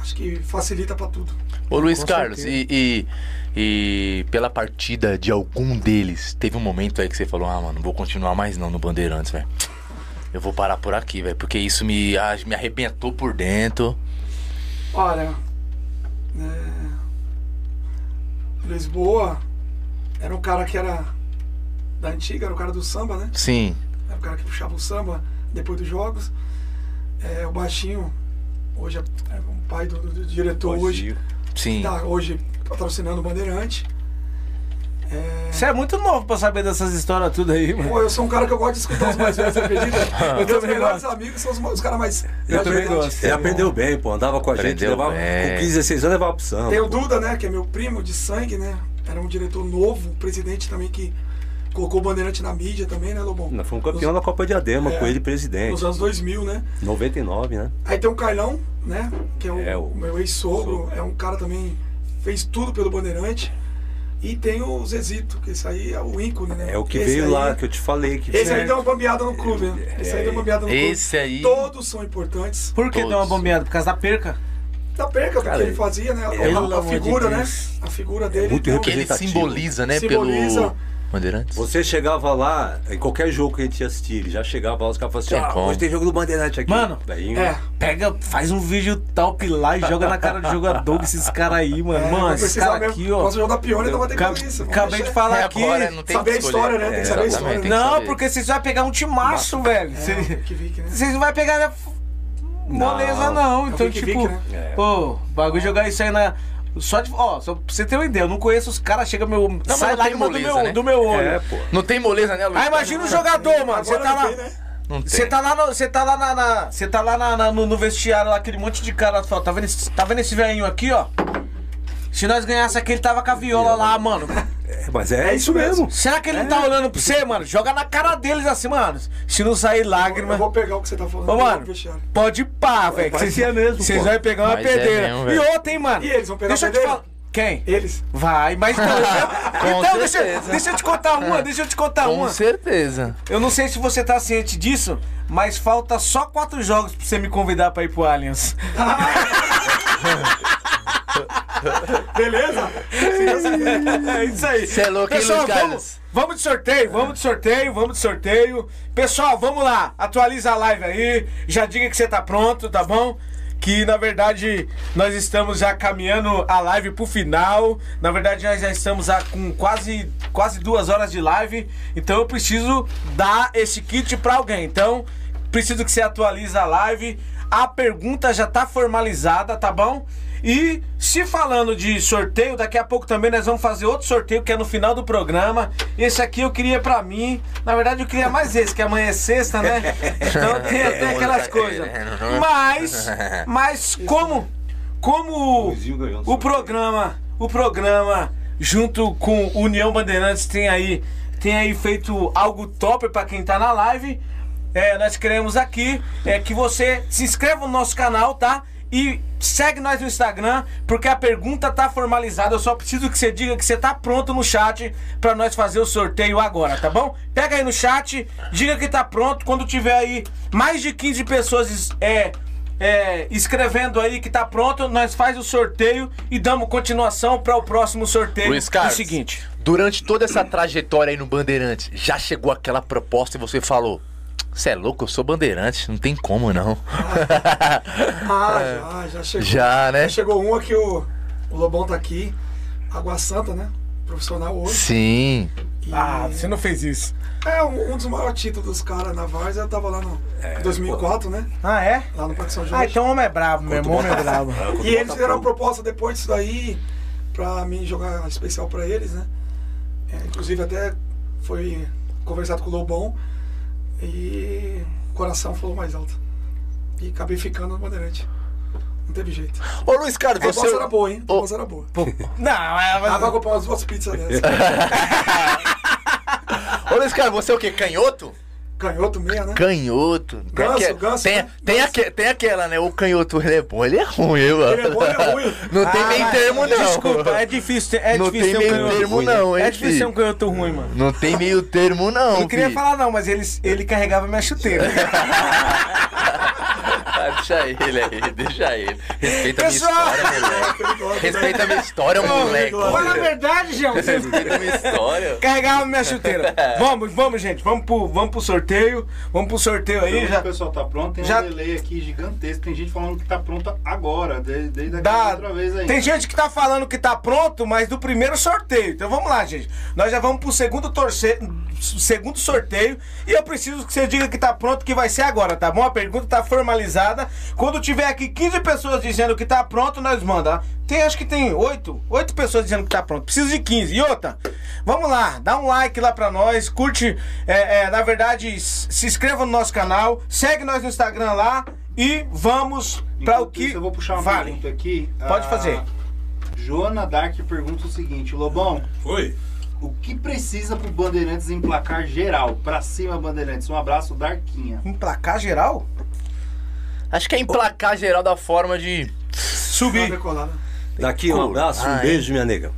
Speaker 6: Acho que facilita pra tudo.
Speaker 1: Ô Luiz
Speaker 2: Com
Speaker 1: Carlos, e, e, e pela partida de algum deles, teve um momento aí que você falou, ah, mano, não vou continuar mais não no Bandeirantes, velho. Eu vou parar por aqui, velho, porque isso me, ah, me arrebentou por dentro.
Speaker 6: Olha, é, Lisboa era um cara que era da antiga, era o cara do samba, né?
Speaker 1: Sim,
Speaker 6: Era o cara que puxava o samba depois dos jogos. É, o Baixinho, hoje é, é o pai do, do- diretor hoje.
Speaker 3: Boizinho.
Speaker 1: sim.
Speaker 6: Tá hoje patrocinando o Bandeirante.
Speaker 2: Você é muito novo pra saber dessas histórias tudo aí, mano.
Speaker 6: Pô, eu sou um cara que eu gosto de escutar os mais velhos, você acredita? Meus melhores
Speaker 2: gosto.
Speaker 6: amigos são os, os caras mais.
Speaker 2: Eu também gosto.
Speaker 3: Ele aprendeu bem, pô. Andava com a gente,
Speaker 1: Aprendeu
Speaker 3: levava,
Speaker 1: bem.
Speaker 3: com 15, 16 anos levava pro samba.
Speaker 6: Tem o. Duda, né? Que é meu primo de sangue, né? Era um diretor novo, um presidente também que colocou o Bandeirante na mídia também, né, Lobão?
Speaker 3: Nós fomos campeão da Copa Diadema
Speaker 6: É.
Speaker 3: com ele presidente.
Speaker 6: Nos anos 2000, né?
Speaker 3: 99, né?
Speaker 6: Aí tem o Carlão, né? Que é o,
Speaker 3: É, o-
Speaker 6: meu ex-sogro. É um cara também fez tudo pelo Bandeirante. E tem o Zezito, que esse aí é o ícone, né?
Speaker 3: É o que
Speaker 6: Esse
Speaker 3: veio
Speaker 6: aí-
Speaker 3: lá, que eu te falei. Que
Speaker 6: Esse aí deu uma bambeada no clube, né? Esse aí deu uma bambeada no clube.
Speaker 1: Esse aí.
Speaker 6: Todos são importantes.
Speaker 2: Por que
Speaker 1: Todos.
Speaker 2: deu uma bombeada? Por causa da perca?
Speaker 6: Da perca, porque ele fazia, né? A-
Speaker 2: pelo
Speaker 6: a, a
Speaker 2: amor de
Speaker 6: figura, né? A figura dele.
Speaker 3: muito
Speaker 6: então,
Speaker 1: Que ele simboliza, né?
Speaker 6: Simboliza.
Speaker 1: Pelo Bandeirantes.
Speaker 3: Você chegava lá, em qualquer jogo que a gente ia assistir, ele já chegava lá, os caras falavam assim, ah,
Speaker 1: como.
Speaker 3: hoje tem jogo do Bandeirante aqui.
Speaker 2: Mano,
Speaker 3: Daí,
Speaker 6: É.
Speaker 2: Pega, faz um vídeo top lá e joga na cara do jogador desses caras aí, mano.
Speaker 6: É,
Speaker 2: mano,
Speaker 6: não
Speaker 2: esses caras
Speaker 6: mesmo.
Speaker 2: aqui, ó.
Speaker 6: Nosso jogo da Pione ainda vai ter que fazer isso.
Speaker 2: Acabei de falar
Speaker 1: É,
Speaker 2: aqui.
Speaker 1: agora não tem
Speaker 6: Saber
Speaker 1: que
Speaker 6: a história, né? Tem que
Speaker 1: É,
Speaker 6: saber a história, né?
Speaker 2: Não,
Speaker 1: saber.
Speaker 2: porque vocês vão pegar um timaço, velho.
Speaker 6: É, né?
Speaker 2: Vocês não vai pegar né, moleza, não. Então,
Speaker 6: Vic
Speaker 2: tipo,
Speaker 6: Vic, né?
Speaker 3: É.
Speaker 2: pô, bagulho jogar isso aí na. Só de. Ó, só pra você ter uma ideia, eu não conheço os caras, chega meu.
Speaker 1: mas
Speaker 2: sai
Speaker 1: não tem
Speaker 2: lágrima do
Speaker 1: moleza,
Speaker 2: meu,
Speaker 1: né?
Speaker 2: do meu olho.
Speaker 3: É, pô.
Speaker 1: Não tem moleza, né, Luiz?
Speaker 2: Aí imagina o jogador, mano. Você tá
Speaker 6: não
Speaker 2: lá.
Speaker 6: tem, né?
Speaker 1: Não.
Speaker 2: Você tá lá no, você tá lá na, na- você tá lá na- na- no, no vestiário lá, aquele monte de cara só, tá vendo, esse- tá vendo esse velhinho aqui, ó? Se nós ganhasse aqui, ele tava com a viola lá, mano.
Speaker 3: É, mas é, isso mesmo.
Speaker 2: Será que ele não tá olhando pra você, mano? Joga na cara deles assim, mano. Se não sair lágrima.
Speaker 6: Eu vou pegar o que você tá falando.
Speaker 2: Ô, mano, pode ir pá, velho. Vocês
Speaker 3: ser mesmo,
Speaker 2: Vocês vão pegar uma
Speaker 1: é
Speaker 2: pedreira.
Speaker 1: mesmo,
Speaker 2: e outra, hein, mano?
Speaker 6: E eles vão pegar
Speaker 2: Deixa eu te falar. Quem?
Speaker 6: Eles.
Speaker 2: Vai, mas não.
Speaker 1: Com
Speaker 2: então, deixa,
Speaker 1: certeza.
Speaker 2: deixa eu te contar uma, deixa eu te contar
Speaker 1: Com
Speaker 2: uma.
Speaker 1: certeza.
Speaker 2: Eu não sei se você tá ciente disso, mas falta só quatro jogos pra você me convidar pra ir pro Allianz.
Speaker 6: Beleza?
Speaker 2: É isso aí.
Speaker 1: Cê é louco, hein,
Speaker 2: Pessoal,
Speaker 1: Luiz Carlos?
Speaker 2: vamos, vamos de sorteio, vamos de sorteio, vamos de sorteio. Pessoal, vamos lá, atualiza a live aí. Já diga que você tá pronto, tá bom? Que na verdade nós estamos já caminhando a live pro final. Na verdade, nós já estamos já com quase, quase duas horas de live. Então eu preciso dar esse kit pra alguém. Então, preciso que você atualize a live. A pergunta já tá formalizada, tá bom? E se falando de sorteio, daqui a pouco também nós vamos fazer outro sorteio que é no final do programa. Esse aqui eu queria pra mim. Na verdade, eu queria mais esse, que amanhã é sexta, né? Então tem até aquelas coisas. Mas, mas como, como
Speaker 3: ganhou no
Speaker 2: o programa, o programa junto com União Bandeirantes tem aí, tem aí feito algo top pra quem tá na live. É, nós queremos aqui é que você se inscreva no nosso canal, tá? E segue nós no Instagram, porque a pergunta tá formalizada. Eu só preciso que você diga que você tá pronto no chat pra nós fazer o sorteio agora, tá bom? Pega aí no chat, diga que tá pronto. Quando tiver aí mais de 15 pessoas é, é, escrevendo aí que tá pronto, nós faz o sorteio e damos continuação para o próximo sorteio.
Speaker 1: Luiz Carlos,
Speaker 2: O seguinte.
Speaker 1: durante toda essa trajetória aí no Bandeirante, já chegou aquela proposta e você falou: Você é louco, eu sou Bandeirante, não tem como não.
Speaker 6: Ah, já, já chegou.
Speaker 1: Já, né?
Speaker 6: Já chegou um aqui, o, o Lobão tá aqui. Água Santa, né? Profissional hoje.
Speaker 1: Sim.
Speaker 6: E
Speaker 2: Ah, você não fez isso.
Speaker 6: É um, um dos maiores títulos dos caras na Várzea. Eu tava lá no em 2004, né?
Speaker 2: Ah, é?
Speaker 6: Lá no Parque São Jorge.
Speaker 2: Ah, então o homem é brabo, meu irmão, homem é brabo.
Speaker 6: E eles fizeram uma proposta depois disso daí pra mim jogar especial pra eles, né? É, inclusive até foi conversado com o Lobão e o coração falou mais alto. E acabei ficando no Bandeirante. Não teve jeito.
Speaker 1: Ô Luiz Carlos,
Speaker 6: A
Speaker 1: você.
Speaker 6: proposta era boa, hein? A
Speaker 1: Ô,
Speaker 6: proposta era boa.
Speaker 2: Não, é,
Speaker 6: Dá pra
Speaker 2: mas...
Speaker 6: comprar umas duas pizzas dessas.
Speaker 1: Ô Luiz Carlos, você é o quê? Canhoto?
Speaker 6: Canhoto meia, né?
Speaker 1: Canhoto. Tem,
Speaker 6: Ganso,
Speaker 1: aque-
Speaker 6: ganso,
Speaker 1: tem,
Speaker 6: né?
Speaker 1: tem,
Speaker 6: Ganso.
Speaker 1: aque- tem aquela, né? O canhoto ele é bom, ele é ruim, mano.
Speaker 6: Ele é bom, ele é ruim.
Speaker 1: Não tem
Speaker 2: Ah,
Speaker 1: meio termo, não.
Speaker 2: Desculpa, é difícil, é
Speaker 1: Não
Speaker 2: difícil
Speaker 1: tem
Speaker 2: ter um
Speaker 1: meio termo,
Speaker 2: ruim.
Speaker 1: não, hein,
Speaker 2: É difícil
Speaker 1: filho?
Speaker 2: um canhoto ruim, mano.
Speaker 1: Não tem meio termo, não.
Speaker 2: Eu não queria
Speaker 1: fi.
Speaker 2: falar não, mas ele, ele carregava minha chuteira.
Speaker 1: Ah, deixa ele aí, deixa ele. Respeita a minha história, moleque. Respeita a minha história, moleque.
Speaker 2: Fala a verdade, João.
Speaker 1: Respeita a minha história.
Speaker 2: carregava minha chuteira. Vamos, vamos, gente. Vamos pro, vamos pro sorteio. Vamos pro sorteio aí. Já,
Speaker 5: o pessoal tá pronto, tem
Speaker 2: já-
Speaker 5: um delay aqui gigantesco. Tem gente falando que tá pronta agora, desde, desde aquela
Speaker 2: Dá-
Speaker 5: outra vez aí.
Speaker 2: Tem gente que tá falando que tá pronto, mas do primeiro sorteio. Então vamos lá, gente. Nós já vamos pro segundo torce... segundo sorteio. E eu preciso que você diga que tá pronto, que vai ser agora, tá bom? A pergunta tá formalizada. Rapaziada. Quando tiver aqui 15 pessoas dizendo que tá pronto, nós manda. Tem, acho que tem 8, 8 pessoas dizendo que tá pronto. Precisa de 15. E outra, vamos lá, dá um like lá pra nós, curte, é, é, na verdade, se inscreva no nosso canal, segue nós no Instagram lá e vamos pra o que
Speaker 5: isso, Eu vou puxar uma
Speaker 2: vale.
Speaker 5: pergunta aqui.
Speaker 2: Pode
Speaker 5: A
Speaker 2: fazer.
Speaker 5: Joana Dark pergunta o seguinte: Lobão,
Speaker 3: Oi.
Speaker 5: o que precisa pro Bandeirantes emplacar geral? Pra cima, Bandeirantes. Um abraço, Darquinha.
Speaker 2: Emplacar geral?
Speaker 1: Acho que é emplacar geral da forma de.
Speaker 2: Subir.
Speaker 3: Daqui um abraço, um beijo, minha nega.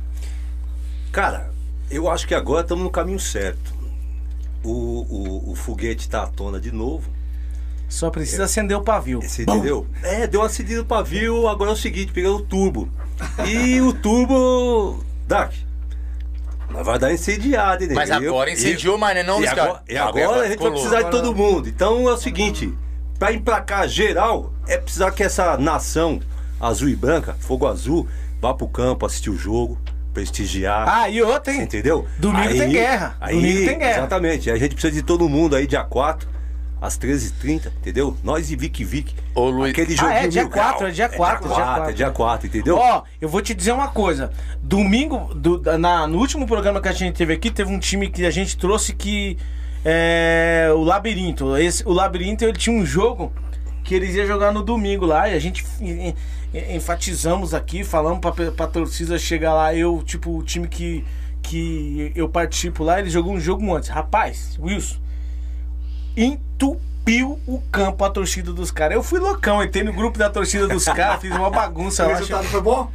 Speaker 3: Cara, eu acho que agora estamos no caminho certo. O, o, o foguete tá à tona de novo.
Speaker 2: Só precisa acender o pavio.
Speaker 3: Você entendeu? É, deu uma cedida no pavio, agora é o seguinte, pegando o turbo. E o turbo. Dark. Nós vai dar incendiada, entendeu?
Speaker 1: Mas agora incendiou, mas não é
Speaker 3: e agora, e agora a gente vai precisar de todo mundo. Então é o seguinte, pra emplacar geral, é precisar que essa nação azul e branca, fogo azul, vá pro campo assistir o jogo, prestigiar.
Speaker 2: Ah, e outra, hein?
Speaker 3: entendeu?
Speaker 2: Domingo tem guerra.
Speaker 3: Aí,
Speaker 2: Domingo tem guerra.
Speaker 3: Exatamente. A gente precisa de todo mundo aí, dia 4, às 13h30, entendeu? Nós e Vic Vic.
Speaker 1: Ô, Luiz-
Speaker 3: Aquele
Speaker 2: Ah,
Speaker 3: joguinho
Speaker 2: é dia
Speaker 3: mil grau.
Speaker 2: 4, é dia 4, dia 4.
Speaker 3: É dia 4, entendeu?
Speaker 2: Ó, eu vou te dizer uma coisa. Domingo, do- na, no último programa que a gente teve aqui, teve um time que a gente trouxe que. É. O Labirinto. Esse, o Labirinto ele tinha um jogo que eles iam jogar no domingo lá e a gente en- en- enfatizamos aqui, falamos pra, pra torcida chegar lá. Eu, tipo, o time que, que eu participo lá, ele jogou um jogo antes. Rapaz, Wilson, entupiu o campo a torcida dos caras. Eu fui loucão, entrei no grupo da torcida dos caras, fiz uma bagunça
Speaker 6: O
Speaker 2: lá.
Speaker 6: resultado foi bom?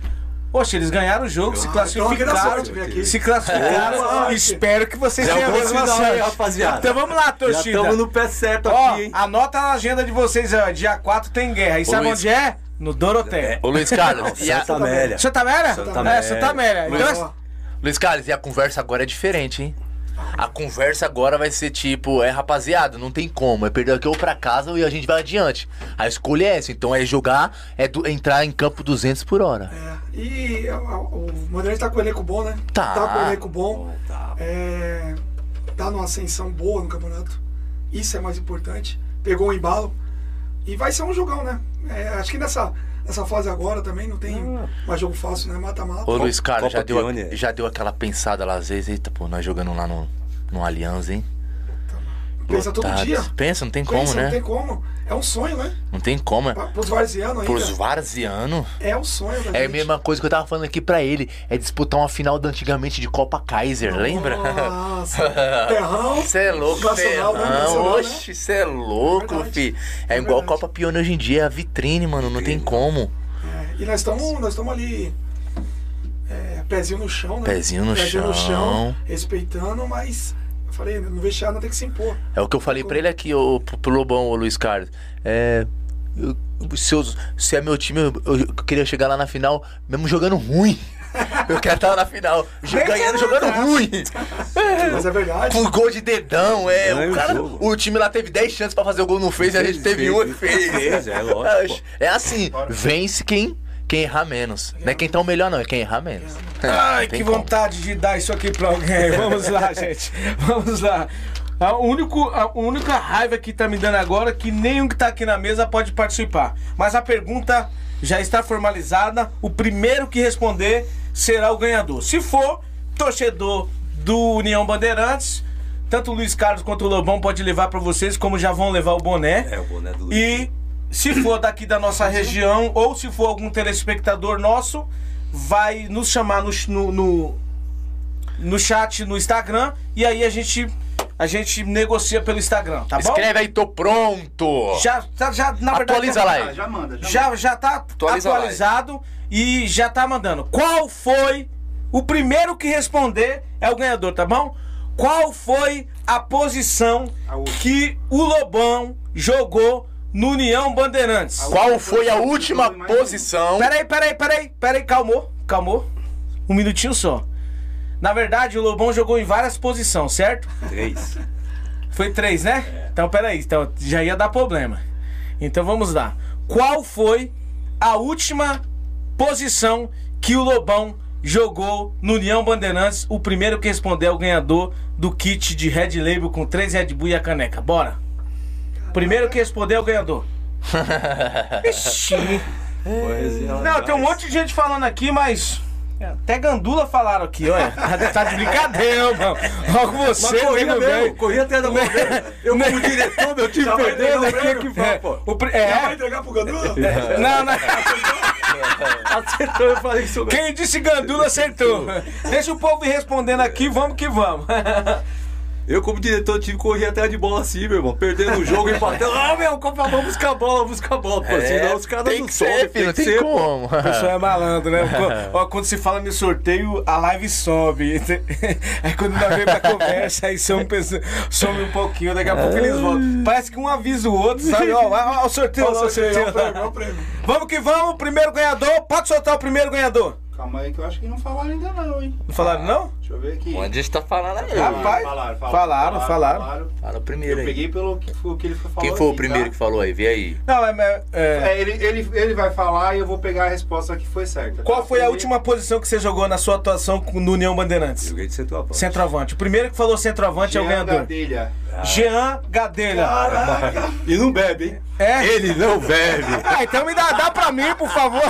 Speaker 2: Poxa, eles ganharam o jogo, se
Speaker 6: Ah, então
Speaker 2: classificaram.
Speaker 6: sorte vir aqui.
Speaker 2: Se classificaram.
Speaker 6: Boa
Speaker 2: Espero que vocês
Speaker 3: É
Speaker 2: tenham a mesma sorte.
Speaker 3: rapaziada.
Speaker 2: Então vamos lá, torcida.
Speaker 3: estamos no pé certo
Speaker 2: Ó,
Speaker 3: aqui, hein?
Speaker 2: anota na agenda de vocês, ó, dia 4 tem guerra. E sabe
Speaker 1: Luiz.
Speaker 2: onde é? No Doroteia.
Speaker 1: Ô Luiz Carlos, e a,
Speaker 3: Santa Amélia.
Speaker 2: Santa Amélia?
Speaker 3: Santa
Speaker 2: É,
Speaker 3: Amélia.
Speaker 2: Santa Amélia. Então,
Speaker 6: Mas, ó,
Speaker 1: Luiz Carlos, e a conversa agora é diferente, hein? A conversa agora vai ser tipo, é rapaziada, não tem como, é perder aqui ou pra casa e a gente vai adiante. A escolha é essa, então é jogar, é do- entrar em campo 200 por hora.
Speaker 6: é, e ó, ó, o Bandeirantes tá com o elenco bom, né?
Speaker 1: Tá.
Speaker 6: Tá com o elenco bom. É, tá numa ascensão boa no campeonato. Isso é mais importante. Pegou o embalo. E vai ser um jogão, né? É, acho que nessa, nessa fase agora também não tem mais jogo fácil, né? Mata-mata.
Speaker 1: Ô Luiz Carlos, já deu,
Speaker 3: Pione.
Speaker 1: já deu aquela pensada lá às vezes, eita, pô, nós jogando lá no, no Aliança, hein?
Speaker 6: Pensa todo dia.
Speaker 1: Pensa, não tem como,
Speaker 6: Pensa,
Speaker 1: né?
Speaker 6: Não tem como. É um sonho, né?
Speaker 1: Não tem como.
Speaker 6: Pra, pros varzianos ainda.
Speaker 1: Pros varzianos.
Speaker 6: É um sonho da
Speaker 1: É a mesma coisa que eu tava falando aqui pra ele. É disputar uma final da antigamente de Copa Kaiser, lembra?
Speaker 6: Nossa. Terrão.
Speaker 1: Você é louco,
Speaker 6: Nacional, né? Nacional, né?
Speaker 1: Oxe, você é louco,
Speaker 6: Verdade.
Speaker 1: fi. É,
Speaker 6: É
Speaker 1: igual. Copa Pione hoje em dia, é a vitrine, mano. Não tem como.
Speaker 6: É, e nós estamos nós estamos ali. é, pezinho no chão, né?
Speaker 1: Pezinho no chão.
Speaker 6: respeitando, mas. Eu falei, no vestiário não tem que se impor.
Speaker 1: É o que eu falei pra ele aqui, ô, pro, pro Lobão, ô Luiz Carlos. É. eu- se, eu- se é meu time, eu, eu- queria chegar lá na final, mesmo jogando ruim. Eu quero estar na final, ganhando, jogando ruim.
Speaker 6: Mas é verdade.
Speaker 1: Com gol de dedão, é.
Speaker 3: Ganha
Speaker 1: O,
Speaker 3: o
Speaker 1: cara, o time lá teve 10 chances pra fazer o gol, não fez, e a gente teve um e fez.
Speaker 3: Fez, é lógico.
Speaker 1: É assim, vence quem, quem errar menos. Não é quem tá o melhor, não, é quem errar menos.
Speaker 2: Ai, que
Speaker 1: como.
Speaker 2: vontade de dar isso aqui pra alguém. Vamos lá, gente. Vamos lá. A, único, a única raiva que tá me dando agora é que nenhum que tá aqui na mesa pode participar. Mas a pergunta já está formalizada. O primeiro que responder será o ganhador. Se for torcedor do União Bandeirantes, tanto o Luiz Carlos quanto o Lobão pode levar pra vocês, como já vão levar o boné.
Speaker 3: É, o boné do Luiz.
Speaker 2: E se for daqui da nossa região ou se for algum telespectador nosso, vai nos chamar no, no, no, no chat no Instagram e aí a gente a gente negocia pelo Instagram, tá bom?
Speaker 1: Escreve aí, tô pronto.
Speaker 2: Já, já, já na verdade
Speaker 1: Atualiza
Speaker 2: já,
Speaker 1: lá aí.
Speaker 5: já manda, já,
Speaker 2: já já tá
Speaker 1: Atualiza
Speaker 2: atualizado e já tá mandando. Qual foi o primeiro que responder é o ganhador, tá bom? Qual foi a posição que o Lobão jogou no União Bandeirantes?
Speaker 1: Qual foi a última posição?
Speaker 2: Peraí, peraí, peraí, peraí, calmou, calmou. Um minutinho só. Na verdade, o Lobão jogou em várias posições, certo?
Speaker 3: Três.
Speaker 2: Foi três, né? Então, peraí, então já ia dar problema. Então vamos lá. Qual foi a última posição que o Lobão jogou no União Bandeirantes? O primeiro que responder é o ganhador do kit de Red Label com três Red Bull e a caneca. Bora! Primeiro que responder é o ganhador. Ixi. Não, tem um monte de gente falando aqui, mas. é, Até Gandula falaram aqui, olha. Tá de brincadeira, mano. Logo
Speaker 3: Mas
Speaker 2: você,
Speaker 3: corria
Speaker 2: nego
Speaker 3: mesmo,
Speaker 2: velho.
Speaker 3: corria até da mesmo. Eu como diretor, meu time
Speaker 6: Já vai o
Speaker 3: aqui é que vai, pô.
Speaker 2: O pri-
Speaker 6: Vai
Speaker 2: é,
Speaker 6: entregar pro Gandula?
Speaker 2: não, não.
Speaker 3: Acertou, eu falei que sou
Speaker 2: Quem disse Gandula acertou. Deixa o povo ir respondendo aqui, vamos que vamos.
Speaker 3: Eu, como diretor, tive que correr atrás de bola assim, meu irmão. Perdendo o jogo, empatando. Ah, meu, Copa, vamos buscar a bola, vamos buscar a bola. Pô, senão os caras
Speaker 1: É, tem
Speaker 3: não
Speaker 1: que
Speaker 3: sobem,
Speaker 1: ser, filho, não tem
Speaker 3: pô.
Speaker 1: como.
Speaker 2: O pessoal é malandro, né? Ó, quando se fala no sorteio, a live sobe. Aí quando nós vem pra conversa, aí some, um some um pouquinho, daqui a pouco eles voltam. Parece que um avisa o outro, sabe? Ó, ó, ó o sorteio, ó, o sorteio.
Speaker 6: É o prêmio, é o prêmio.
Speaker 2: Vamos que vamos, primeiro ganhador. Pode soltar o primeiro ganhador.
Speaker 5: Calma aí que eu acho que não falaram ainda não, hein?
Speaker 2: Não falaram, não?
Speaker 5: Deixa eu ver aqui.
Speaker 1: Onde a gente tá falando aí?
Speaker 2: Rapaz, falaram, falaram.
Speaker 1: Fala o primeiro
Speaker 5: Eu
Speaker 1: aí.
Speaker 5: peguei pelo que, foi, que ele falou
Speaker 1: Quem foi o primeiro
Speaker 5: tá?
Speaker 1: que falou aí? Vê aí.
Speaker 2: Não, é, é- é-
Speaker 5: É, ele, ele, ele vai falar e eu vou pegar a resposta que foi certa.
Speaker 2: Qual foi a última posição que você jogou na sua atuação com- no União Bandeirantes?
Speaker 3: Joguei de centroavante.
Speaker 2: Centroavante. O primeiro que falou centroavante é o
Speaker 5: Jean
Speaker 2: ganhador.
Speaker 5: Gadelha.
Speaker 2: Jean Gadelha.
Speaker 3: E não bebe, hein?
Speaker 2: É?
Speaker 3: Ele não bebe.
Speaker 2: Ah, então me dá, dá pra mim, por favor.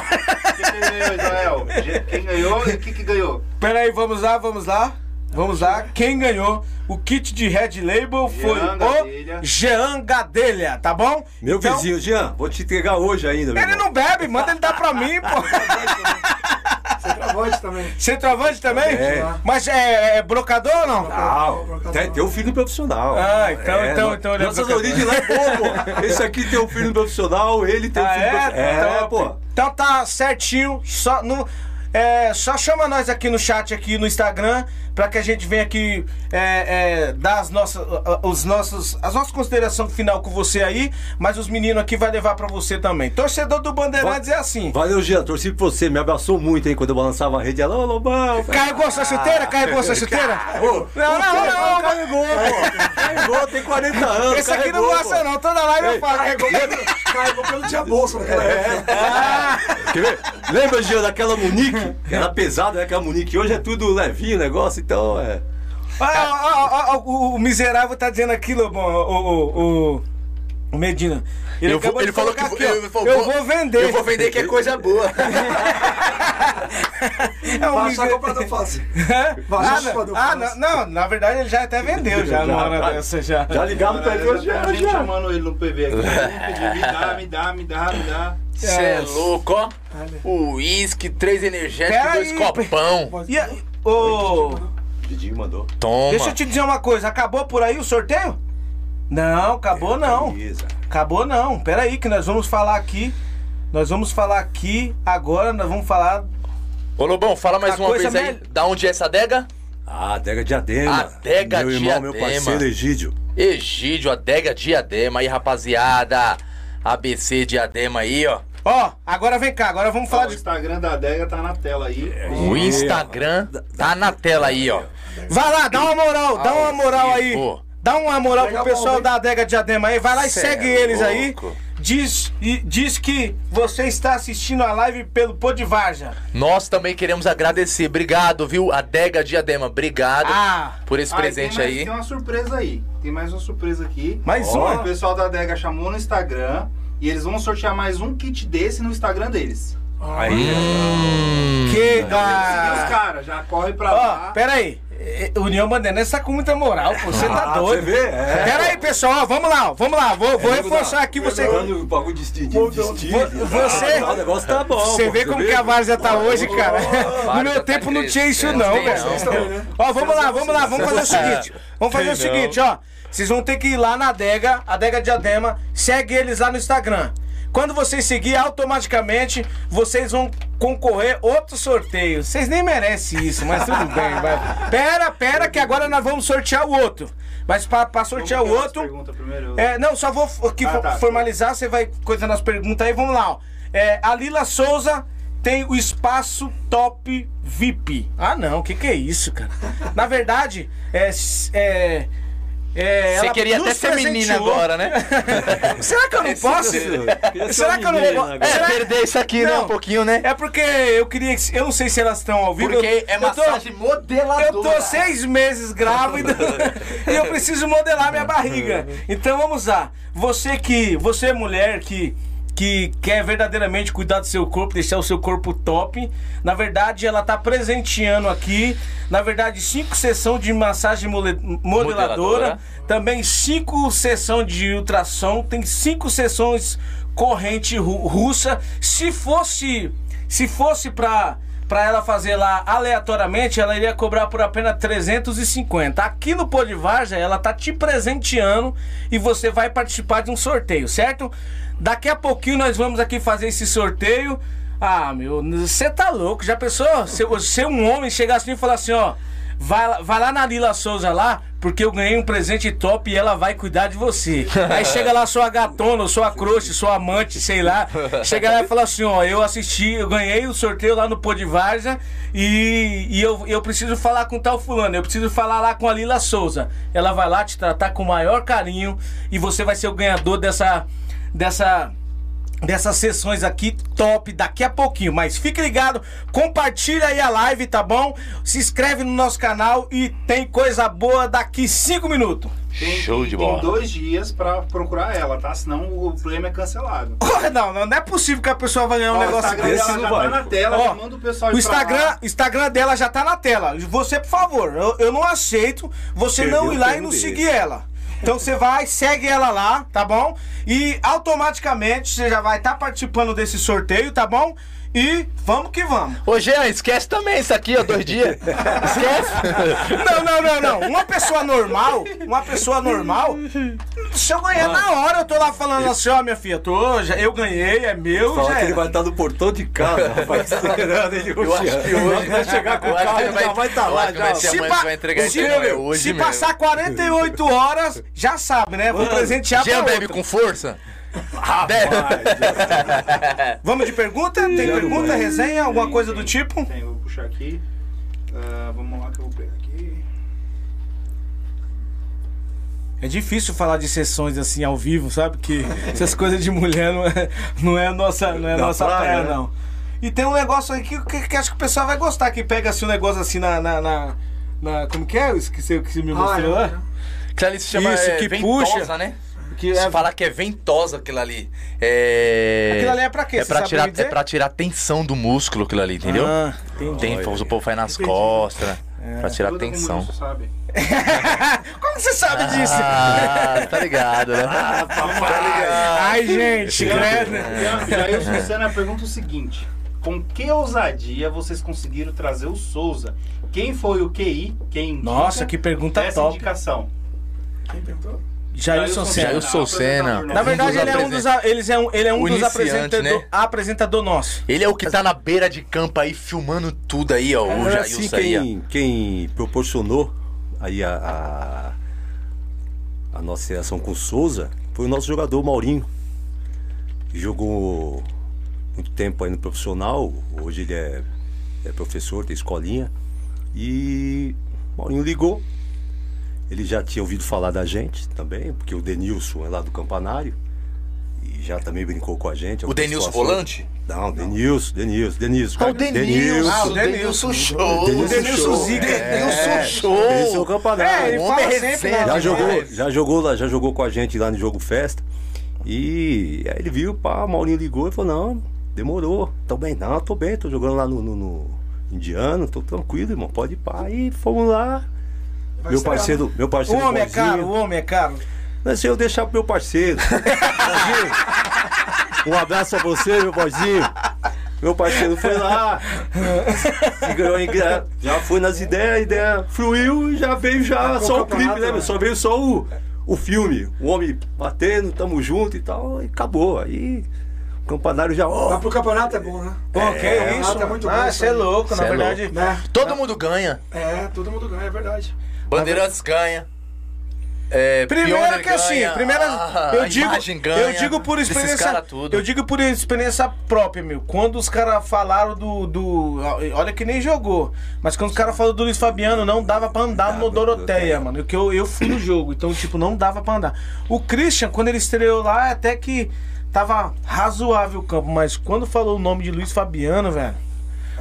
Speaker 5: Quem ganhou, Israel? Quem ganhou e o que, que ganhou?
Speaker 2: Peraí, vamos lá, vamos lá. Vamos lá. Quem ganhou o kit de Red Label foi
Speaker 5: Jean
Speaker 2: o. Jean Gadelha, tá bom?
Speaker 3: Meu
Speaker 2: Então,
Speaker 3: vizinho, Jean, vou te entregar hoje ainda,
Speaker 2: Ele
Speaker 3: irmão.
Speaker 2: não bebe, manda ele dar pra mim, pô.
Speaker 6: Centroavante também.
Speaker 2: Centroavante também?
Speaker 3: É.
Speaker 2: Mas é, é brocador ou não?
Speaker 3: Não, tem, tem um filho profissional.
Speaker 2: Ah, então- então-
Speaker 3: no-
Speaker 2: então ele é
Speaker 3: Nossas
Speaker 2: brocador.
Speaker 3: origens lá é bom, pô. Esse aqui tem um filho profissional, ele tem um
Speaker 2: Ah,
Speaker 3: filho
Speaker 2: é?
Speaker 3: profissional. É,
Speaker 2: Top.
Speaker 3: pô.
Speaker 2: Então tá certinho. Só, no, é, só chama nós aqui no chat, aqui no Instagram, pra que a gente venha aqui é, é, dar as nossas, os nossos, as nossas considerações final com você aí, mas os meninos aqui vai levar pra você também. Torcedor do Bandeirantes é assim.
Speaker 3: Valeu, Jean. Torci por você. Me abraçou muito, hein, quando eu balançava a rede. Ela, ô, Lobão.
Speaker 2: Carregou sua chuteira? Carregou sua chuteira? Não, não, não, não.
Speaker 3: Carregou, pô. Carregou, tem 40 anos.
Speaker 2: Esse aqui não gosta não, toda live eu falo.
Speaker 6: Carregou pelo, carregou pelo dia bolsa naquela época.
Speaker 3: Quer ver? Lembra, Jean, daquela Munique? Era pesada, né? Aquela Munique. Hoje é tudo levinho o negócio, então é.
Speaker 2: Ah, ah, ah, ah, o, o miserável tá dizendo aqui, Lobão, o, o, o, o Medina. Ele,
Speaker 1: Eu vou- ele falou que
Speaker 2: aqui, ó,
Speaker 1: eu vou-
Speaker 2: eu vou vender.
Speaker 1: Eu vou vender que é coisa boa.
Speaker 2: É um
Speaker 6: achar
Speaker 2: miserável.
Speaker 6: comprador fácil.
Speaker 2: Ah,
Speaker 6: achar
Speaker 2: não,
Speaker 6: comprador
Speaker 2: ah,
Speaker 6: fácil.
Speaker 2: não, não, na verdade ele já até vendeu já, numa hora
Speaker 3: já.
Speaker 2: dessa já.
Speaker 3: Já ligaram pra ele hoje,
Speaker 5: já
Speaker 3: já,
Speaker 5: a gente
Speaker 3: já.
Speaker 5: chamando ele no PV aqui. Me dá, me dá, me dá, me dá.
Speaker 1: Você é louco, ó. Uísque, três energéticos dois copão.
Speaker 2: E a- ô,
Speaker 3: Didinho mandou.
Speaker 1: Toma.
Speaker 2: deixa eu te dizer uma coisa, acabou por aí o sorteio? Não, acabou não.
Speaker 3: Camisa.
Speaker 2: Acabou não. Pera aí que nós vamos falar aqui. Nós vamos falar aqui agora, nós vamos falar
Speaker 1: Ô, Lobão, fala mais
Speaker 2: A
Speaker 1: uma
Speaker 2: coisa
Speaker 1: vez aí. Da onde é essa adega?
Speaker 3: Ah, adega Diadema.
Speaker 1: Adega
Speaker 3: meu irmão, meu
Speaker 1: Diadema.
Speaker 3: parceiro Egídio.
Speaker 1: Egídio, adega Diadema aí, rapaziada. ABC Diadema aí, ó.
Speaker 2: Ó, agora vem cá, agora vamos
Speaker 5: Ó,
Speaker 2: falar
Speaker 5: o
Speaker 2: de.
Speaker 5: Instagram da adega tá na tela aí.
Speaker 1: O Instagram tá na tela aí, ó.
Speaker 2: Vai lá, dá uma moral, dá uma moral aí. Dá uma moral pro pessoal da adega Diadema aí. Vai lá e
Speaker 1: Cê
Speaker 2: segue
Speaker 1: é
Speaker 2: eles aí. Diz, e diz que você está assistindo a live pelo Podivarja.
Speaker 1: Nós também queremos agradecer. Obrigado, viu? Adega Diadema, obrigado
Speaker 2: Ah,
Speaker 1: por esse
Speaker 5: Ah, e
Speaker 1: presente
Speaker 5: tem mais-
Speaker 1: aí.
Speaker 5: Tem uma surpresa aí. Tem mais uma surpresa aqui.
Speaker 2: mais
Speaker 5: Ó,
Speaker 2: uma.
Speaker 5: O pessoal da adega chamou no Instagram e eles vão sortear mais um kit desse no Instagram deles.
Speaker 3: Aí,
Speaker 1: Hum.
Speaker 2: Que
Speaker 5: Seguir os
Speaker 2: da.
Speaker 5: caras, já corre pra
Speaker 2: Ó,
Speaker 5: lá.
Speaker 2: pera aí. Eh, União Bandeirantes tá com muita moral, pô. Você tá
Speaker 3: Ah,
Speaker 2: doido.
Speaker 3: você vê? É.
Speaker 2: Pera aí, pessoal, vamos lá, vamos lá. Vou, vou reforçar aqui você.
Speaker 3: O bagulho de esti- de- de estilo.
Speaker 2: Vo- você-
Speaker 3: Ah, o negócio tá bom.
Speaker 2: Você vê como que a Várzea tá hoje, cara? No meu
Speaker 1: tá
Speaker 2: tempo não tinha isso não, velho.
Speaker 1: não.
Speaker 2: Ó, vamos lá, vamos lá, vamos fazer o seguinte. Vamos fazer o seguinte, ó. Vocês vão ter que ir lá na adega, adega Diadema, segue eles lá no Instagram. Quando vocês seguir, automaticamente vocês vão concorrer outro sorteio. Vocês nem merecem isso, mas tudo bem. Vai. Pera, pera, que agora nós vamos sortear o outro. Mas pra, pra sortear o outro. É, não, só vou aqui
Speaker 5: Ah, tá.
Speaker 2: formalizar, você vai coisando as perguntas aí, vamos lá, ó. É, a Lila Souza tem o espaço top VIP. Ah, não, o que, que é isso, cara? Na verdade, é. é é,
Speaker 1: Você queria até ser menina agora, né?
Speaker 2: Será que eu não posso? Será que eu não
Speaker 3: agora.
Speaker 1: É, perder isso aqui, né?
Speaker 2: Não.
Speaker 1: Um pouquinho, né?
Speaker 2: É porque eu queria que. Eu não sei se elas estão ao vivo.
Speaker 1: Porque
Speaker 2: eu,
Speaker 1: é
Speaker 2: eu tô-
Speaker 1: massagem modeladora.
Speaker 2: eu tô seis meses grávida e eu preciso modelar minha barriga. Então vamos lá. Você que, você mulher que que quer verdadeiramente cuidar do seu corpo, deixar o seu corpo top. Na verdade, ela tá presenteando aqui, na verdade, cinco sessões de massagem modeladora,
Speaker 1: Modeladora.
Speaker 2: também cinco sessões de ultrassom, tem cinco sessões corrente ru- russa. Se fosse, se fosse pra para ela fazer lá aleatoriamente, ela iria cobrar por apenas 350. Aqui no Pô de Várzea, ela tá te presenteando e você vai participar de um sorteio, certo? Daqui a pouquinho nós vamos aqui fazer esse sorteio. Ah, meu, você tá louco? Já pensou? Se, se um homem chegasse assim e falar assim, ó, vai, vai lá na Lila Souza lá, porque eu ganhei um presente top e ela vai cuidar de você. Aí chega lá sua gatona, sua crush, sua amante, sei lá. Chega lá e fala assim, ó, eu assisti, eu ganhei o sorteio lá no Pô de e, e eu, eu preciso falar com tal fulano, eu preciso falar lá com a Lila Souza. Ela vai lá te tratar com o maior carinho e você vai ser o ganhador dessa dessa dessas sessões aqui top daqui a pouquinho. Mas fique ligado, compartilha aí a live, tá bom? Se inscreve no nosso canal e tem coisa boa daqui 5 minutos.
Speaker 5: Tem,
Speaker 1: Show de
Speaker 5: tem
Speaker 1: bola.
Speaker 5: dois dias pra procurar ela, tá? Senão o prêmio é cancelado.
Speaker 2: Porra, Não, não, não é possível que a pessoa vai ganhar um
Speaker 5: Ó, o
Speaker 2: negócio
Speaker 5: Instagram
Speaker 2: desse.
Speaker 5: dela
Speaker 2: não
Speaker 5: já
Speaker 2: vai.
Speaker 5: tá na tela, já manda o pessoal
Speaker 2: O. Instagram, Instagram dela já tá na tela. Você, por favor, eu, eu não aceito você não
Speaker 3: Perdeu
Speaker 2: ir lá e não
Speaker 3: desse.
Speaker 2: seguir ela. Então você vai, segue ela lá, tá bom? E automaticamente você já vai estar participando desse sorteio, tá bom? E vamos que vamos.
Speaker 1: Ô, Jean, esquece também isso aqui, ó, dois dias. Esquece.
Speaker 2: Não, não, não, não. Uma pessoa normal, uma pessoa normal, se eu ganhar na hora, eu tô lá falando assim, ó, minha filha, tô, já, eu ganhei, é meu,
Speaker 3: Fala
Speaker 2: já
Speaker 3: que ele
Speaker 2: era.
Speaker 3: vai estar no portão de casa, rapaz, esperando ele
Speaker 1: Eu acho que hoje
Speaker 3: vai chegar com o carro,
Speaker 1: ele
Speaker 3: ele já vai estar
Speaker 1: eu
Speaker 3: lá
Speaker 1: vai
Speaker 3: já.
Speaker 1: ser
Speaker 2: Se pa-
Speaker 1: que vai entregar
Speaker 2: se-
Speaker 1: não, é hoje
Speaker 2: Se passar 48 horas, já sabe, né? Vou presentear pra
Speaker 1: Jean bebe com força?
Speaker 2: Vamos de pergunta? Tem pergunta, resenha, alguma coisa do tipo?
Speaker 5: Tem, vou puxar aqui. Ah, vamos lá que eu vou pegar aqui.
Speaker 2: É difícil falar de sessões assim ao vivo, sabe? Que essas coisas de mulher não é, não é nossa, não é
Speaker 3: Da
Speaker 2: nossa
Speaker 3: praia,
Speaker 2: praia,
Speaker 3: né?
Speaker 2: não. E tem um negócio aí que, que, que acho que o pessoal vai gostar, que pega assim um negócio assim na. na, na- na- como que é? Eu esqueci o que você me mostrou
Speaker 6: Ah,
Speaker 2: lá.
Speaker 1: Se chama
Speaker 2: Isso,
Speaker 1: é,
Speaker 2: que
Speaker 1: ventosa,
Speaker 2: puxa.
Speaker 1: né?
Speaker 2: Que
Speaker 1: Se
Speaker 2: é-
Speaker 1: falar que é ventosa aquilo ali. É...
Speaker 2: Aquilo ali é pra quê?
Speaker 1: É
Speaker 2: Você
Speaker 1: pra,
Speaker 2: sabe
Speaker 1: tirar, é pra tirar a tensão do músculo aquilo ali, entendeu?
Speaker 2: Ah, entendi.
Speaker 1: Tem, o povo faz nas costas,
Speaker 2: É.
Speaker 1: pra tirar a
Speaker 5: Tudo como
Speaker 1: tensão.
Speaker 5: isso, sabe?
Speaker 2: Como você sabe disso?
Speaker 1: Ah, tá ligado, né?
Speaker 2: Ai, gente, credo.
Speaker 5: Jailson Senna pergunta o seguinte: Com que ousadia vocês conseguiram trazer o Souza? Quem foi o QI? Quem
Speaker 2: Nossa, que pergunta
Speaker 5: essa
Speaker 2: top.
Speaker 5: indicação?
Speaker 6: Quem perguntou?
Speaker 2: Jailson Senna.
Speaker 1: Jailson Senna.
Speaker 2: Na verdade, ele é um dos, a- eles é um, ele é um
Speaker 1: O
Speaker 2: dos
Speaker 1: iniciante,
Speaker 2: apresentador,
Speaker 1: né?
Speaker 2: apresentador nosso.
Speaker 1: Ele é o que tá na beira de campo aí, filmando tudo aí, ó. O
Speaker 3: É
Speaker 1: Jailson
Speaker 3: assim, quem, quem proporcionou aí a, a, a nossa relação com o Souza foi o nosso jogador Maurinho. Que jogou muito tempo aí no profissional, hoje ele é, é professor, tem escolinha. E Maurinho ligou. Ele já tinha ouvido falar da gente também, porque o Denilson é lá do Campanário. E já também brincou com a gente.
Speaker 1: O Denilson
Speaker 3: situações.
Speaker 1: volante?
Speaker 3: Não, Denilson, Denilson, Denilson.
Speaker 1: Ah, o Denilson.
Speaker 2: Ah, o
Speaker 1: o
Speaker 2: Denilson.
Speaker 1: Show.
Speaker 3: Denilson
Speaker 2: Denilson
Speaker 3: show.
Speaker 2: Zica.
Speaker 1: Denilson
Speaker 3: É,
Speaker 1: show.
Speaker 3: Esse é o campanário.
Speaker 2: É, ele
Speaker 1: O
Speaker 2: fala
Speaker 1: é
Speaker 2: sempre
Speaker 3: já jogou, já jogou lá, já jogou com a gente lá no jogo festa. E aí ele viu, pá, o Maurinho ligou e falou, não, demorou. Tô bem, não, tô bem, tô jogando lá no, no- no indiano, tô tranquilo, irmão, pode ir pá. E fomos lá.
Speaker 6: Vai
Speaker 3: meu parceiro, meu
Speaker 2: O
Speaker 3: parceiro.
Speaker 2: homem é caro, o homem é caro.
Speaker 3: Mas se eu deixar pro meu parceiro. Um abraço a você, meu Bozinho. Meu parceiro foi lá. se ganhou Já foi nas ideias, a ideia fluiu e já veio já
Speaker 6: Acabou
Speaker 3: só
Speaker 6: o
Speaker 3: o clipe, né?
Speaker 6: né?
Speaker 3: meu? Só veio só o, o filme. O homem batendo, tamo junto e tal. E acabou. Aí o campanário já. ó,
Speaker 6: Mas pro campeonato é bom, né?
Speaker 2: Pô, que
Speaker 6: É,
Speaker 2: isso?
Speaker 6: é muito
Speaker 2: ah,
Speaker 6: bom
Speaker 2: você é louco, na
Speaker 1: Cê é
Speaker 2: verdade.
Speaker 6: Né?
Speaker 1: Todo mundo ganha.
Speaker 6: É, todo mundo ganha, é verdade.
Speaker 1: Bandeirantes ganha. É,
Speaker 2: Primeiro
Speaker 1: Pioneer
Speaker 2: que assim, primeiro
Speaker 1: ah,
Speaker 2: eu
Speaker 1: a
Speaker 2: digo, eu digo por experiência, eu digo por experiência própria, meu. Quando os caras falaram do, do, olha que nem jogou, mas quando os caras falaram do Luiz Fabiano, não dava pra andar no
Speaker 3: Dava,
Speaker 2: Doroteia,
Speaker 3: Doroteia.
Speaker 2: mano. Que eu, eu fui no jogo, então tipo não dava pra andar. O Christian, quando ele estreou lá, até que tava razoável o campo, mas quando falou o nome de Luiz Fabiano, velho.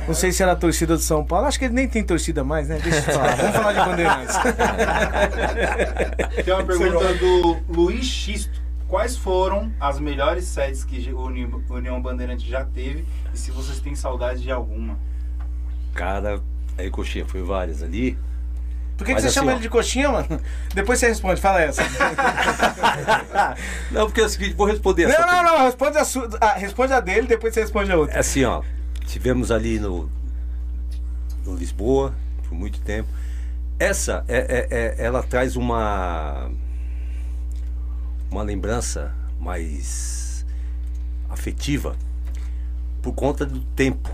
Speaker 2: Não sei se era a torcida do São Paulo. Acho que ele nem tem torcida mais, né? Deixa eu falar. Vamos falar de Bandeirantes.
Speaker 5: Tem uma pergunta do Luiz Xisto. Quais foram as melhores sedes que o Uni- União Bandeirante já teve e se vocês têm saudade de alguma?
Speaker 3: Cara, aí, coxinha, foi várias ali.
Speaker 2: Por que, que você
Speaker 3: assim,
Speaker 2: chama
Speaker 3: ó.
Speaker 2: ele de coxinha, mano? Depois você responde, fala essa.
Speaker 3: Não, porque é o seguinte, vou responder
Speaker 2: não,
Speaker 3: essa
Speaker 2: não,
Speaker 3: pergunta.
Speaker 2: não, responde a, sua, ah, responde a dele, depois você responde a outra.
Speaker 3: É assim, ó. Tivemos ali no, no Lisboa por muito tempo. Essa, é, é- é- ela traz uma uma lembrança mais afetiva por conta do tempo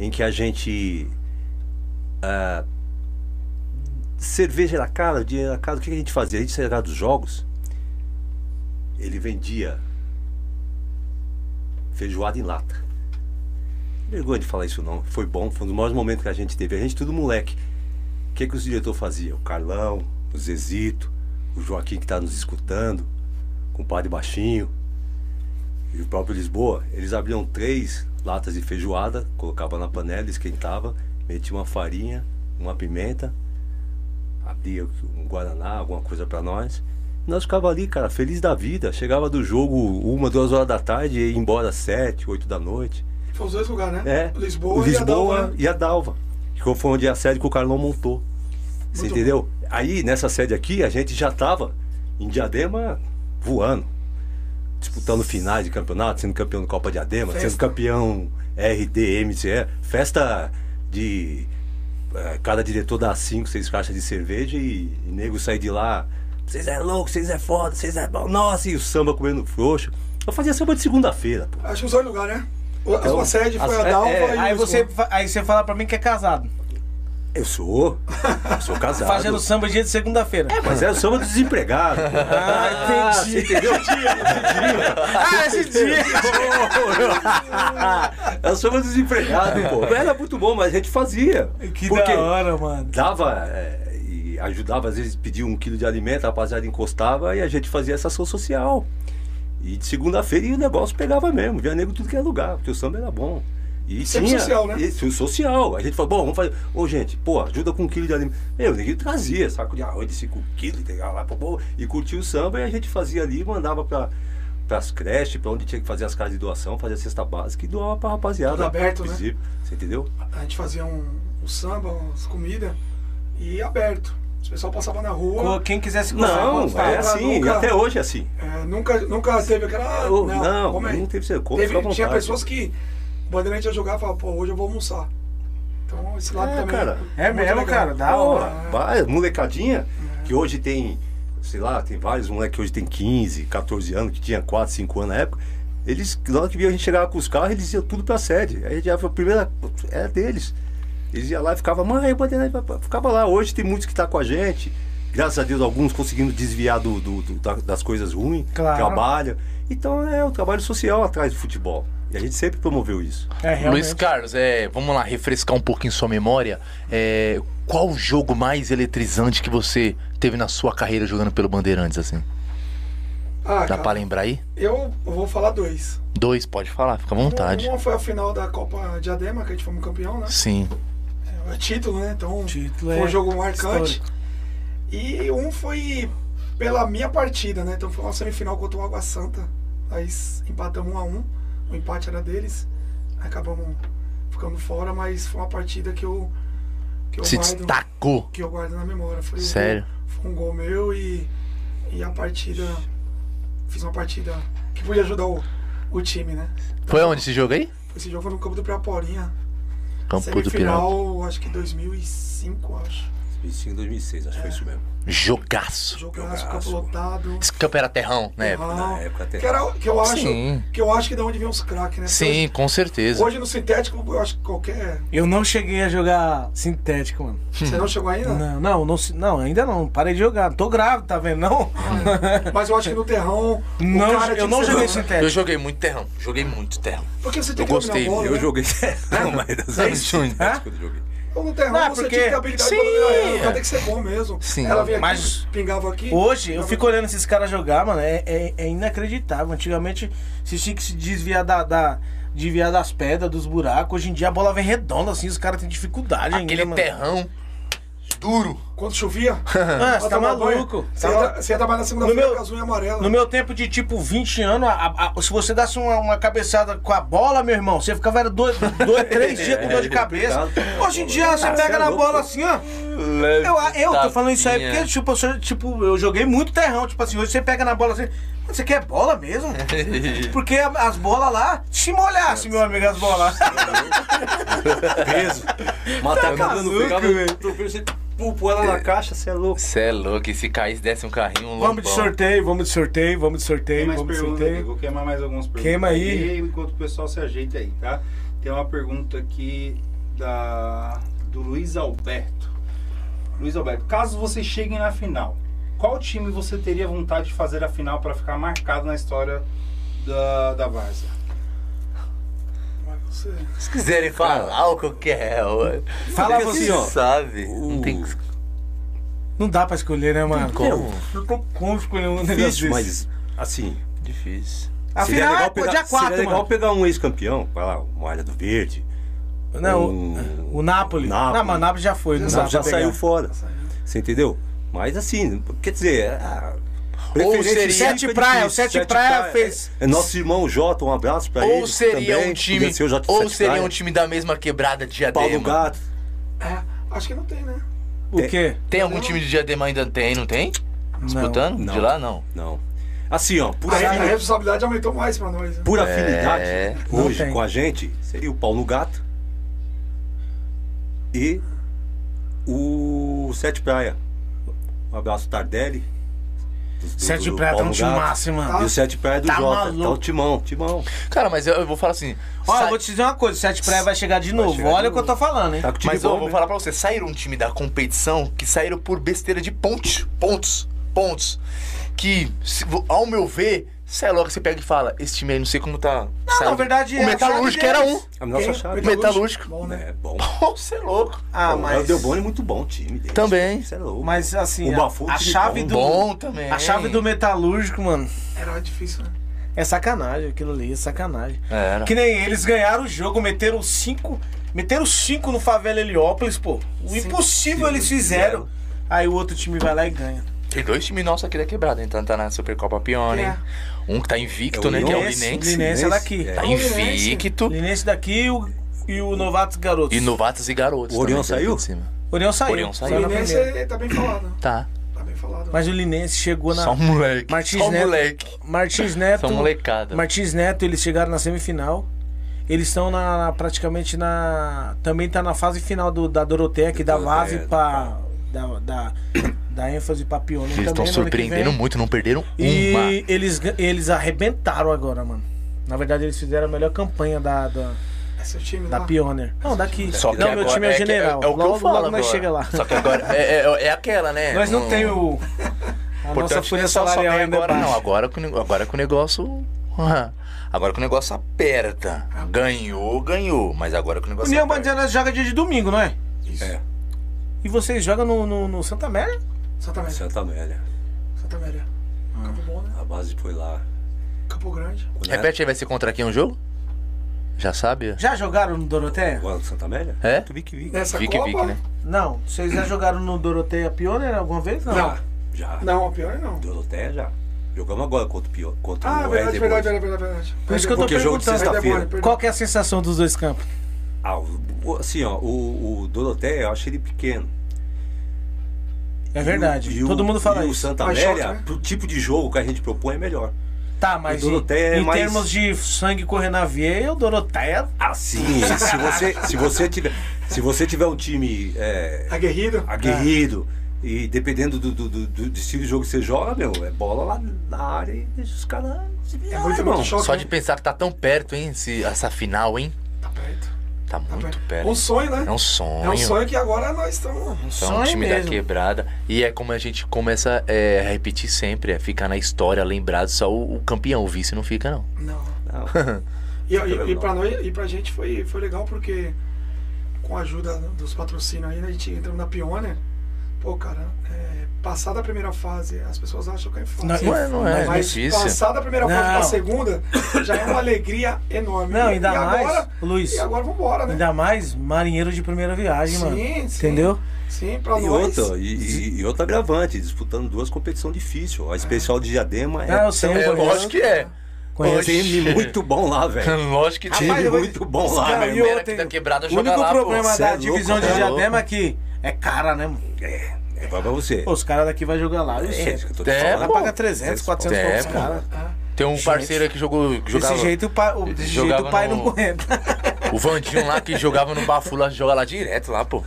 Speaker 3: em que a gente ah, cerveja era cara, dinheiro era caro. O que a gente fazia? A gente saía dos jogos, ele vendia feijoada em lata. Vergonha de falar isso não. Foi bom, foi um dos maiores momentos que a gente teve. A gente tudo moleque. O que, que os diretores faziam? O Carlão, o Zezito, o Joaquim que está nos escutando, com o Padre Baixinho e o próprio Lisboa. Eles abriam três latas de feijoada, colocavam na panela, esquentava, metia uma farinha, uma pimenta, abria um guaraná, alguma coisa para nós. E nós ficava ali, cara, feliz da vida. Chegava do jogo uma, duas horas da tarde e ia embora sete, oito da noite.
Speaker 6: Foi os dois lugares, né?
Speaker 3: É.
Speaker 6: Lisboa,
Speaker 3: Lisboa
Speaker 6: e a Dalva, né?
Speaker 3: e a Dalva. Que foi onde a sede que o Carlão montou. Você
Speaker 6: Muito
Speaker 3: entendeu? Aí, nessa sede aqui, a gente já tava em Diadema voando. Disputando finais de campeonato, sendo campeão da Copa Diadema,
Speaker 6: Festa.
Speaker 3: sendo campeão RD, MCE. Festa de. eh, cada diretor dá cinco, seis caixas de cerveja e, e nego sair de lá. Vocês é louco, vocês é foda, vocês é bom. Nossa, e o samba comendo frouxo. Eu fazia samba de segunda-feira, pô.
Speaker 6: Acho que os dois lugares, né? O- A
Speaker 3: Então,
Speaker 6: sua sede foi
Speaker 3: as-
Speaker 6: a Dalva
Speaker 3: é,
Speaker 6: e o
Speaker 2: Aí você, aí você fala pra mim que é casado.
Speaker 3: Eu sou. Eu sou casado.
Speaker 2: Fazendo samba dia de segunda-feira.
Speaker 3: Mas é o samba do desempregado. pô.
Speaker 2: Ah, entendi.
Speaker 3: você entendeu?
Speaker 2: Ah, esse dia!
Speaker 3: É o samba do desempregado, pô. Era muito bom, mas a gente fazia.
Speaker 2: Que
Speaker 3: Porque
Speaker 2: da hora, mano.
Speaker 3: Dava é, e ajudava, às vezes pedia um quilo de alimento, a rapaziada encostava e a gente fazia essa ação social. E de segunda-feira e o negócio pegava mesmo, via nego tudo que era lugar, porque o samba era bom. E
Speaker 6: Sempre
Speaker 3: tinha,
Speaker 6: social, né?
Speaker 3: Isso, social. A gente falou, bom, vamos fazer. Ô, gente, pô, ajuda com um quilo de alimento. Meu, ninguém trazia saco de arroz de 5 quilos, lá, pô, pô, e curtia o samba e a gente fazia ali, mandava pra, pras creches, pra onde tinha que fazer as casas de doação, fazia cesta básica e doava pra rapaziada.
Speaker 6: Tudo aberto, né?
Speaker 3: Você entendeu?
Speaker 6: A gente fazia um, um samba, as comidas, e aberto. Os pessoal passava na rua.
Speaker 2: Quem quisesse
Speaker 3: Não,
Speaker 2: comprar,
Speaker 3: é assim,
Speaker 6: nunca-
Speaker 3: até hoje é assim.
Speaker 6: É, nunca, nunca teve aquela. ah,
Speaker 3: Eu-
Speaker 6: não,
Speaker 3: não,
Speaker 6: aí.
Speaker 3: não teve ser à
Speaker 6: Tinha
Speaker 3: vontade.
Speaker 6: pessoas que o Bandeirante ia jogar e falava, pô, hoje eu vou almoçar. Então esse lado
Speaker 3: É,
Speaker 6: também.
Speaker 3: cara.
Speaker 2: É
Speaker 6: muito
Speaker 2: mesmo,
Speaker 6: legal.
Speaker 2: cara, da hora.
Speaker 3: vai, molecadinha, que hoje tem, sei lá, tem vários moleques que hoje tem 15, 14 anos, que tinha 4, 5 anos na época. Eles, na hora que via a gente chegava com os carros, eles iam tudo pra sede. Aí já foi a primeira, era deles. Eles iam lá e ficavam, mãe, Bandeirante, ficava lá. Hoje tem muitos que tá com a gente. Graças a Deus, alguns conseguindo desviar do, do- do- da- das coisas ruins,
Speaker 2: Claro.
Speaker 3: trabalham. Então é o trabalho social atrás do futebol. E a gente sempre promoveu isso.
Speaker 2: É, realmente.
Speaker 1: Luiz Carlos, é, vamos lá, refrescar um pouquinho sua memória. É, qual o jogo mais eletrizante que você teve na sua carreira jogando pelo Bandeirantes, assim?
Speaker 6: Ah,
Speaker 1: Dá
Speaker 6: cara,
Speaker 1: pra lembrar aí?
Speaker 6: eu vou falar dois.
Speaker 1: Dois, pode falar, fica à vontade.
Speaker 6: Uma foi a final da Copa Diadema, que a gente foi campeão, né?
Speaker 1: Sim.
Speaker 6: É título, né? Então
Speaker 2: Título
Speaker 6: foi
Speaker 2: é
Speaker 6: um jogo marcante.
Speaker 2: histórico.
Speaker 6: E um foi pela minha partida, né? Então foi uma semifinal contra o Água Santa. Aí empatamos um a um. O empate era deles. Acabamos ficando fora, mas foi uma partida que eu. Que eu
Speaker 1: Se
Speaker 6: guardo,
Speaker 1: destacou.
Speaker 6: que eu guardo na memória. Foi
Speaker 1: Sério?
Speaker 6: foi um gol meu e, e a partida. Fiz uma partida que podia ajudar o, o time, né?
Speaker 1: Foi onde esse jogo aí?
Speaker 6: Esse jogo foi no campo do Piraporinha.
Speaker 1: Campo do Pirão.
Speaker 6: Semifinal, acho que 2005, acho.
Speaker 3: 2005, 2006, acho que foi isso mesmo.
Speaker 1: Jogaço.
Speaker 6: Jogaço,
Speaker 3: Jogaço.
Speaker 6: campo lotado.
Speaker 1: Esse campo era terrão, né?
Speaker 6: Terrão.
Speaker 3: Na época até.
Speaker 6: Que, era, que eu acho
Speaker 1: Sim.
Speaker 6: que eu acho que é da onde vem os craques, né?
Speaker 1: Sim, com certeza.
Speaker 6: Hoje, hoje no sintético, eu acho que qualquer.
Speaker 2: Eu não cheguei a jogar sintético, mano.
Speaker 6: Você não chegou ainda?
Speaker 2: Não, não, não, não, ainda não. Parei de jogar. Tô grávido, tá vendo? Não.
Speaker 6: Mas eu acho que no terrão. o
Speaker 2: Não, eu não joguei
Speaker 6: né?
Speaker 1: Eu
Speaker 2: sintético.
Speaker 1: joguei muito terrão. Joguei muito terrão.
Speaker 6: Porque você tem
Speaker 1: Eu
Speaker 6: que
Speaker 1: gostei,
Speaker 6: bola,
Speaker 3: Eu
Speaker 6: né?
Speaker 3: joguei. Não, mas
Speaker 1: É isso?
Speaker 3: sintético eu joguei.
Speaker 6: Ou no terrão
Speaker 2: Não,
Speaker 6: você
Speaker 2: porque-
Speaker 6: tinha que ter habilidade
Speaker 2: Sim,
Speaker 6: pra dominar ela.
Speaker 2: É.
Speaker 6: tem que ser bom mesmo.
Speaker 1: Sim.
Speaker 6: Ela vinha aqui,
Speaker 2: Mas-
Speaker 6: pingava aqui.
Speaker 2: Hoje, eu
Speaker 6: pingava
Speaker 2: fico olhando esses caras jogar, mano, é, é, é inacreditável. Antigamente, você tinha que se desviar da, da- desviar das pedras, dos buracos. Hoje em dia a bola vem redonda, assim, os caras têm dificuldade
Speaker 1: Aquele
Speaker 2: ainda, mano.
Speaker 1: terrão duro.
Speaker 6: Quando chovia.
Speaker 2: Ah, você tá maluco.
Speaker 6: Você ia, você ia trabalhar na segunda-feira
Speaker 2: No meu-
Speaker 6: com as unhas amarelas.
Speaker 2: No meu tempo de tipo 20 anos, a- a- se você desse uma, uma cabeçada com a bola, meu irmão, você ficava era dois, dois três dias com dor de cabeça.
Speaker 3: complicado.
Speaker 2: Hoje em dia você
Speaker 3: Ah,
Speaker 2: pega
Speaker 3: é
Speaker 2: na bola assim, ó. Eu, eu tô falando isso aí porque, tipo, eu, tipo, eu joguei muito terrão. Tipo assim, hoje você pega na bola assim. Você quer bola mesmo? Porque as bolas lá, se molhasse, meu amigo, as bolas.
Speaker 3: Peso. Matacada não
Speaker 2: maluco,
Speaker 3: pegava. pulpou ela na caixa, você é louco.
Speaker 1: Você é louco, e se caísse, desse um carrinho, um
Speaker 2: Vamos de sorteio, vamos de sorteio, vamos de
Speaker 5: Tem
Speaker 2: sorteio,
Speaker 5: mais
Speaker 2: vamos de sorteio.
Speaker 5: vou queimar mais algumas perguntas.
Speaker 2: Queima aí.
Speaker 5: Enquanto o pessoal se ajeita aí, tá? Tem uma pergunta aqui da, do Luiz Alberto. Luiz Alberto, caso vocês cheguem na final, qual time você teria vontade de fazer a final para ficar marcado na história da, da
Speaker 6: você-
Speaker 1: Se quiserem falar o que eu quero,
Speaker 2: Fala você,
Speaker 3: assim, ó,
Speaker 1: sabe? Não
Speaker 3: o-
Speaker 1: tem
Speaker 2: Não dá pra escolher, né, mano?
Speaker 1: como.
Speaker 2: Não tem como escolher um negócio
Speaker 3: Difícil,
Speaker 2: desse.
Speaker 3: mas assim.
Speaker 1: Difícil.
Speaker 2: Afinal, é pô, dia 4,
Speaker 3: seria legal
Speaker 2: mano.
Speaker 3: pegar um ex-campeão, vai lá, o Malha do Verde.
Speaker 2: Não,
Speaker 3: um-
Speaker 2: o, o Napoli.
Speaker 3: Napoli.
Speaker 2: Não, mas o Napoli já foi. Não
Speaker 3: Já,
Speaker 2: dá
Speaker 3: já
Speaker 2: pegar.
Speaker 3: saiu fora. Você entendeu? Mas assim, quer dizer. a preferência
Speaker 1: seria-
Speaker 2: Sete Praia, o Sete Praia fez-
Speaker 3: É, é nosso irmão Jota, um abraço pra ele.
Speaker 1: Ou seria
Speaker 3: também,
Speaker 1: um time. Ou
Speaker 3: Sete
Speaker 1: seria
Speaker 3: Praia,
Speaker 1: um time da mesma quebrada de
Speaker 3: Paulo
Speaker 1: Diadema.
Speaker 3: Gato.
Speaker 6: É, acho que não tem, né?
Speaker 2: O quê?
Speaker 1: Tem algum time de Diadema ainda tem, não tem? Disputando?
Speaker 3: Não.
Speaker 1: De lá não.
Speaker 3: Não. Assim, ó, por,
Speaker 6: A, a
Speaker 3: afini-
Speaker 6: responsabilidade aumentou mais pra nós. Né?
Speaker 3: por afinidade,
Speaker 1: É.
Speaker 3: Hoje com a gente, seria o Paulo Gato e o Sete Praia. Um abraço, Tardelli. do- do-
Speaker 2: Sete
Speaker 3: do
Speaker 2: Praia tá um time massa, hein,
Speaker 3: E
Speaker 2: mano.
Speaker 3: o Sete Praia do
Speaker 2: Tá
Speaker 3: Jota.
Speaker 2: maluco.
Speaker 3: Tá o Timão, Timão.
Speaker 1: Cara, mas eu, eu vou falar assim.
Speaker 2: Olha,
Speaker 1: sai-
Speaker 2: eu vou te dizer uma coisa, o Sete Praia vai chegar de novo.
Speaker 3: chegar
Speaker 2: Olha
Speaker 3: de
Speaker 2: o que eu tô falando, hein?
Speaker 3: Tá com o time
Speaker 1: Mas eu
Speaker 3: bom,
Speaker 1: vou
Speaker 3: né?
Speaker 1: falar pra você, saíram um time da competição que saíram por besteira de pontos, pontos, pontos. Que, se- ao meu ver, você é louco, você pega e fala, esse time aí não sei como tá.
Speaker 2: Não, na verdade,
Speaker 1: o
Speaker 2: é a
Speaker 1: Metalúrgico era um.
Speaker 3: A nossa
Speaker 6: Quem?
Speaker 3: chave.
Speaker 1: Metalúrgico.
Speaker 6: Bom, né?
Speaker 3: É bom.
Speaker 1: Você é louco.
Speaker 2: Ah,
Speaker 3: Pô,
Speaker 2: mas...
Speaker 3: O Del Boni é muito bom o time dele.
Speaker 1: Também.
Speaker 3: Isso é louco.
Speaker 2: Mas assim,
Speaker 3: O
Speaker 2: a,
Speaker 3: Bafu,
Speaker 2: a
Speaker 3: time
Speaker 2: chave
Speaker 3: bom.
Speaker 2: do...
Speaker 1: Bom também.
Speaker 2: A chave do metalúrgico, mano,
Speaker 6: Era difícil, né?
Speaker 2: é sacanagem. Aquilo ali é sacanagem.
Speaker 1: Era.
Speaker 2: Que nem eles ganharam o jogo, meteram cinco. Meteram cinco no favela Heliópolis, pô. O impossível eles fizeram. Aí o outro time vai lá e ganha.
Speaker 1: Tem dois times nossos aqui da quebrada, então tá na Supercopa Pione.
Speaker 6: É?
Speaker 1: Um que tá invicto,
Speaker 3: É
Speaker 1: né? Que é o
Speaker 2: Linense,
Speaker 1: Linense.
Speaker 2: Linense é daqui.
Speaker 3: É.
Speaker 1: Tá
Speaker 6: o Linense.
Speaker 1: invicto.
Speaker 2: Linense daqui e o, e o Novatos Garotos.
Speaker 1: E novatos e garotos.
Speaker 3: O Orion
Speaker 1: é
Speaker 3: saiu?
Speaker 2: Orião saiu.
Speaker 1: Orião saiu.
Speaker 6: O Linense
Speaker 2: primeira.
Speaker 6: tá bem falado.
Speaker 1: Tá.
Speaker 6: Tá bem falado.
Speaker 2: Mas o Linense chegou na.
Speaker 1: Só um moleque.
Speaker 2: Martins
Speaker 1: Só um
Speaker 2: Neto.
Speaker 1: moleque.
Speaker 2: Martins Neto.
Speaker 1: Só molecada.
Speaker 2: Martins Neto, eles chegaram na semifinal. Eles estão na, praticamente na. Também tá na fase final do, da Doroteia, que dá
Speaker 3: Doroteia,
Speaker 2: base pra. Da, da, da ênfase pra Pione
Speaker 1: Eles estão surpreendendo muito, não perderam uma.
Speaker 2: E eles, eles arrebentaram agora, mano. Na verdade, eles fizeram a melhor campanha da, da,
Speaker 6: Esse é time
Speaker 2: da
Speaker 6: lá.
Speaker 2: Pioneer. Não, daqui.
Speaker 1: Só que
Speaker 2: não,
Speaker 1: agora,
Speaker 2: meu time é,
Speaker 1: que-
Speaker 2: general.
Speaker 1: É, o que
Speaker 2: logo,
Speaker 1: eu falo
Speaker 2: logo
Speaker 1: agora.
Speaker 2: nós chega lá.
Speaker 1: Só que agora é, é, é aquela, né?
Speaker 2: Nós não
Speaker 1: Um-
Speaker 2: tem o. A nossa folha
Speaker 1: não é só
Speaker 2: salarial ainda é
Speaker 1: agora, não. Agora que, agora que o negócio. Agora que o negócio aperta. Ganhou, ganhou. Mas agora que o
Speaker 2: O
Speaker 1: negócio
Speaker 2: União
Speaker 1: aperta.
Speaker 2: Bandeira joga dia de domingo, não é?
Speaker 3: É,
Speaker 2: E vocês jogam no, no, no Santa Amélia?
Speaker 6: Santa Amélia.
Speaker 3: Santa Amélia.
Speaker 6: Santa Amélia. Campo bom, né?
Speaker 3: A base foi lá.
Speaker 6: Campo Grande.
Speaker 1: Repete aí, vai ser contra quem o jogo? Já sabe?
Speaker 2: Já jogaram no Doroteia?
Speaker 3: Agora Santa Amélia?
Speaker 1: É?
Speaker 3: Tu vi que vi.
Speaker 6: Nessa
Speaker 1: Vic
Speaker 6: Copa?
Speaker 1: Vic, né?
Speaker 2: Não. Vocês já jogaram no Doroteia Pioneer alguma vez? Não.
Speaker 6: Não.
Speaker 3: Já.
Speaker 6: Não, a pior é não.
Speaker 3: Doroteia já. Jogamos agora contra o Pio, contra
Speaker 6: Ah,
Speaker 3: o
Speaker 6: verdade,
Speaker 3: RD
Speaker 6: verdade, verdade, verdade, verdade.
Speaker 2: Por isso que eu tô
Speaker 3: Porque jogo de
Speaker 2: perguntando.
Speaker 3: sexta-feira.
Speaker 6: Perdão, perdão.
Speaker 2: Qual que é a sensação dos dois campos?
Speaker 3: Ah, o- o- assim, ó, o, o Doroteia, eu acho ele pequeno.
Speaker 2: É verdade.
Speaker 3: E o-
Speaker 2: Todo mundo fala
Speaker 3: e o
Speaker 2: isso.
Speaker 3: Santa
Speaker 6: Mas
Speaker 3: Amélia,
Speaker 6: né?
Speaker 3: pro tipo de jogo que a gente propõe, é melhor.
Speaker 2: Tá, mas
Speaker 3: o
Speaker 2: em,
Speaker 3: Doroteia é
Speaker 2: em
Speaker 3: mais-
Speaker 2: termos de sangue correr na veia, o Doroteia.
Speaker 3: Assim, se você, se você tiver, se você tiver um time é,
Speaker 6: Aguerrido?
Speaker 3: aguerrido e dependendo do, do, do- do estilo de jogo que você joga, meu, é bola lá na área e deixa os caras se virar,
Speaker 6: É muito,
Speaker 3: irmão.
Speaker 6: muito choque.
Speaker 1: Só
Speaker 6: né?
Speaker 1: de pensar que tá tão perto, hein? esse- essa final, hein?
Speaker 6: Tá perto.
Speaker 1: Tá
Speaker 6: Tá
Speaker 1: muito
Speaker 6: perto. Um sonho, né?
Speaker 1: É um sonho.
Speaker 6: É um sonho que agora nós estamos.
Speaker 1: Então, o
Speaker 2: Sonho
Speaker 1: time da
Speaker 2: mesmo.
Speaker 1: quebrada. E é como a gente começa é, a repetir sempre: é ficar na história, lembrado, só o, o campeão, o vice não fica, não.
Speaker 6: Não.
Speaker 3: Não.
Speaker 6: E, e, e, pra nós, e pra gente foi, foi legal porque com a ajuda dos patrocínios aí, né, a gente entrou na Pioneer. Pô, cara, é, passada a primeira fase, as pessoas acham que é fácil.
Speaker 1: Não, não é, não é,
Speaker 6: Mas
Speaker 1: difícil.
Speaker 6: passada a primeira fase
Speaker 2: Não.
Speaker 6: pra segunda, já é uma alegria enorme.
Speaker 2: Não, ainda
Speaker 6: e
Speaker 2: mais,
Speaker 6: agora,
Speaker 2: Luiz.
Speaker 6: E agora vambora, né?
Speaker 2: Ainda mais marinheiro de primeira viagem, mano.
Speaker 6: Sim, sim.
Speaker 2: Entendeu?
Speaker 6: Sim, pra
Speaker 3: E
Speaker 6: nós.
Speaker 3: outra, e, e, outra agravante, disputando duas competições difíceis. A especial de Diadema é,
Speaker 2: Ah, eu sei,
Speaker 1: É, lógico que é.
Speaker 3: Time muito bom lá, velho.
Speaker 1: Lógico que
Speaker 3: Time
Speaker 2: vou-
Speaker 3: muito bom lá,
Speaker 1: da quebrada
Speaker 2: O único
Speaker 1: lá, pô.
Speaker 2: problema
Speaker 3: Cê
Speaker 2: da
Speaker 3: é louco,
Speaker 2: divisão de
Speaker 3: é
Speaker 2: Diadema
Speaker 3: louco.
Speaker 2: é que é cara, né, mano?
Speaker 3: É, é pra você.
Speaker 2: Pô, os caras daqui vai jogar lá. eu
Speaker 3: É,
Speaker 2: sei.
Speaker 3: isso que eu tô te
Speaker 1: É,
Speaker 3: falando.
Speaker 1: Pô.
Speaker 2: pagar 300, 400
Speaker 1: É, pô.
Speaker 2: cara.
Speaker 1: Tem um
Speaker 2: Gente,
Speaker 1: parceiro que jogou. que jogava,
Speaker 2: Desse jeito, o pai, o, desse jeito o pai
Speaker 1: no-
Speaker 2: não aguenta.
Speaker 1: O Vandinho lá que jogava no Bafula joga lá direto lá, pô.